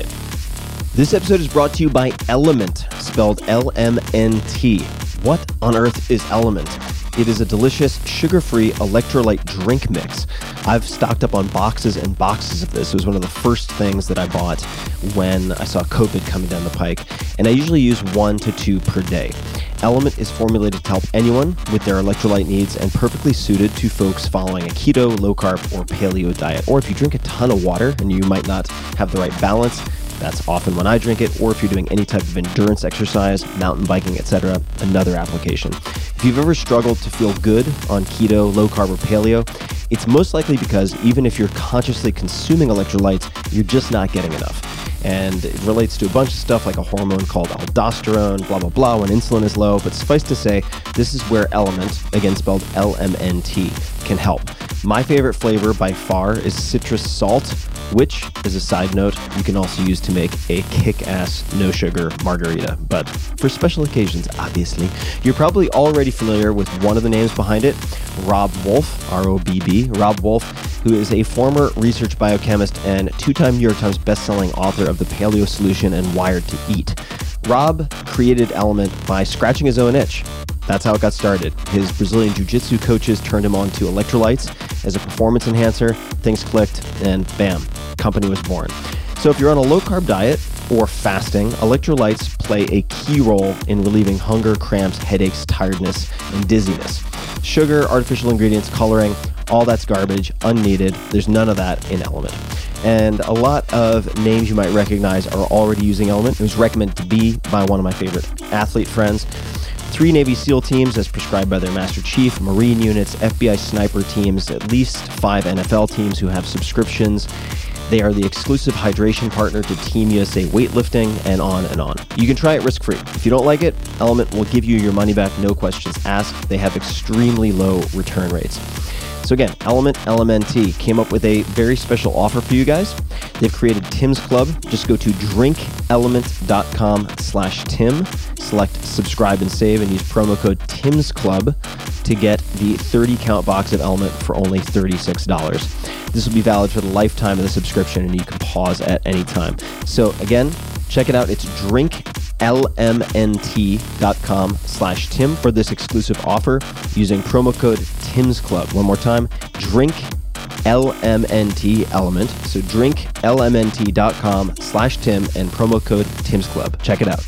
it. This episode is brought to you by Element, spelled L M N T. What on earth is Element? It is a delicious, sugar free electrolyte drink mix. I've stocked up on boxes and boxes of this. It was one of the first things that I bought when I saw COVID coming down the pike, and I usually use one to two per day. Element is formulated to help anyone with their electrolyte needs and perfectly suited to folks following a keto, low carb, or paleo diet. Or if you drink a ton of water and you might not have the right balance, that's often when I drink it, or if you're doing any type of endurance exercise, mountain biking, etc., another application. If you've ever struggled to feel good on keto, low carb, or paleo, it's most likely because even if you're consciously consuming electrolytes, you're just not getting enough. And it relates to a bunch of stuff like a hormone called aldosterone, blah, blah, blah, when insulin is low. But suffice to say, this is where Element, again spelled L M N T, can help. My favorite flavor by far is citrus salt, which, as a side note, you can also use to make a kick ass no sugar margarita. But for special occasions, obviously. You're probably already familiar with one of the names behind it Robb Wolf, R O B B. Robb Wolf, who is a former research biochemist and two time New York Times bestselling author of The Paleo Solution and Wired to Eat. Robb created Element by scratching his own itch. That's how it got started. His Brazilian Jiu Jitsu coaches turned him on to electrolytes as a performance enhancer. Things clicked, and bam, company was born. So if you're on a low carb diet or fasting, electrolytes play a key role in relieving hunger, cramps, headaches, tiredness, and dizziness. Sugar, artificial ingredients, coloring, all that's garbage, unneeded. There's none of that in Element. And a lot of names you might recognize are already using Element. It was recommended to be by one of my favorite athlete friends three Navy SEAL teams as prescribed by their Master Chief, Marine units, FBI sniper teams, at least five NFL teams who have subscriptions. They are the exclusive hydration partner to Team USA weightlifting, and on and on. You can try it risk free. If you don't like it, Element will give you your money back, no questions asked. They have extremely low return rates. So again, Element LMNT came up with a very special offer for you guys. They've created Tim's Club. Just go to drinklmnt.com slash Tim, select subscribe and save, and use promo code Tim's Club to get the 30 count box of Element for only $36. This will be valid for the lifetime of the subscription, and you can pause at any time. So again, check it out. It's drinklmnt.com slash Tim for this exclusive offer using promo code Tim's Club. One more time, drink LMNT element. So drinklmnt.com slash Tim and promo code Tim's Club. Check it out.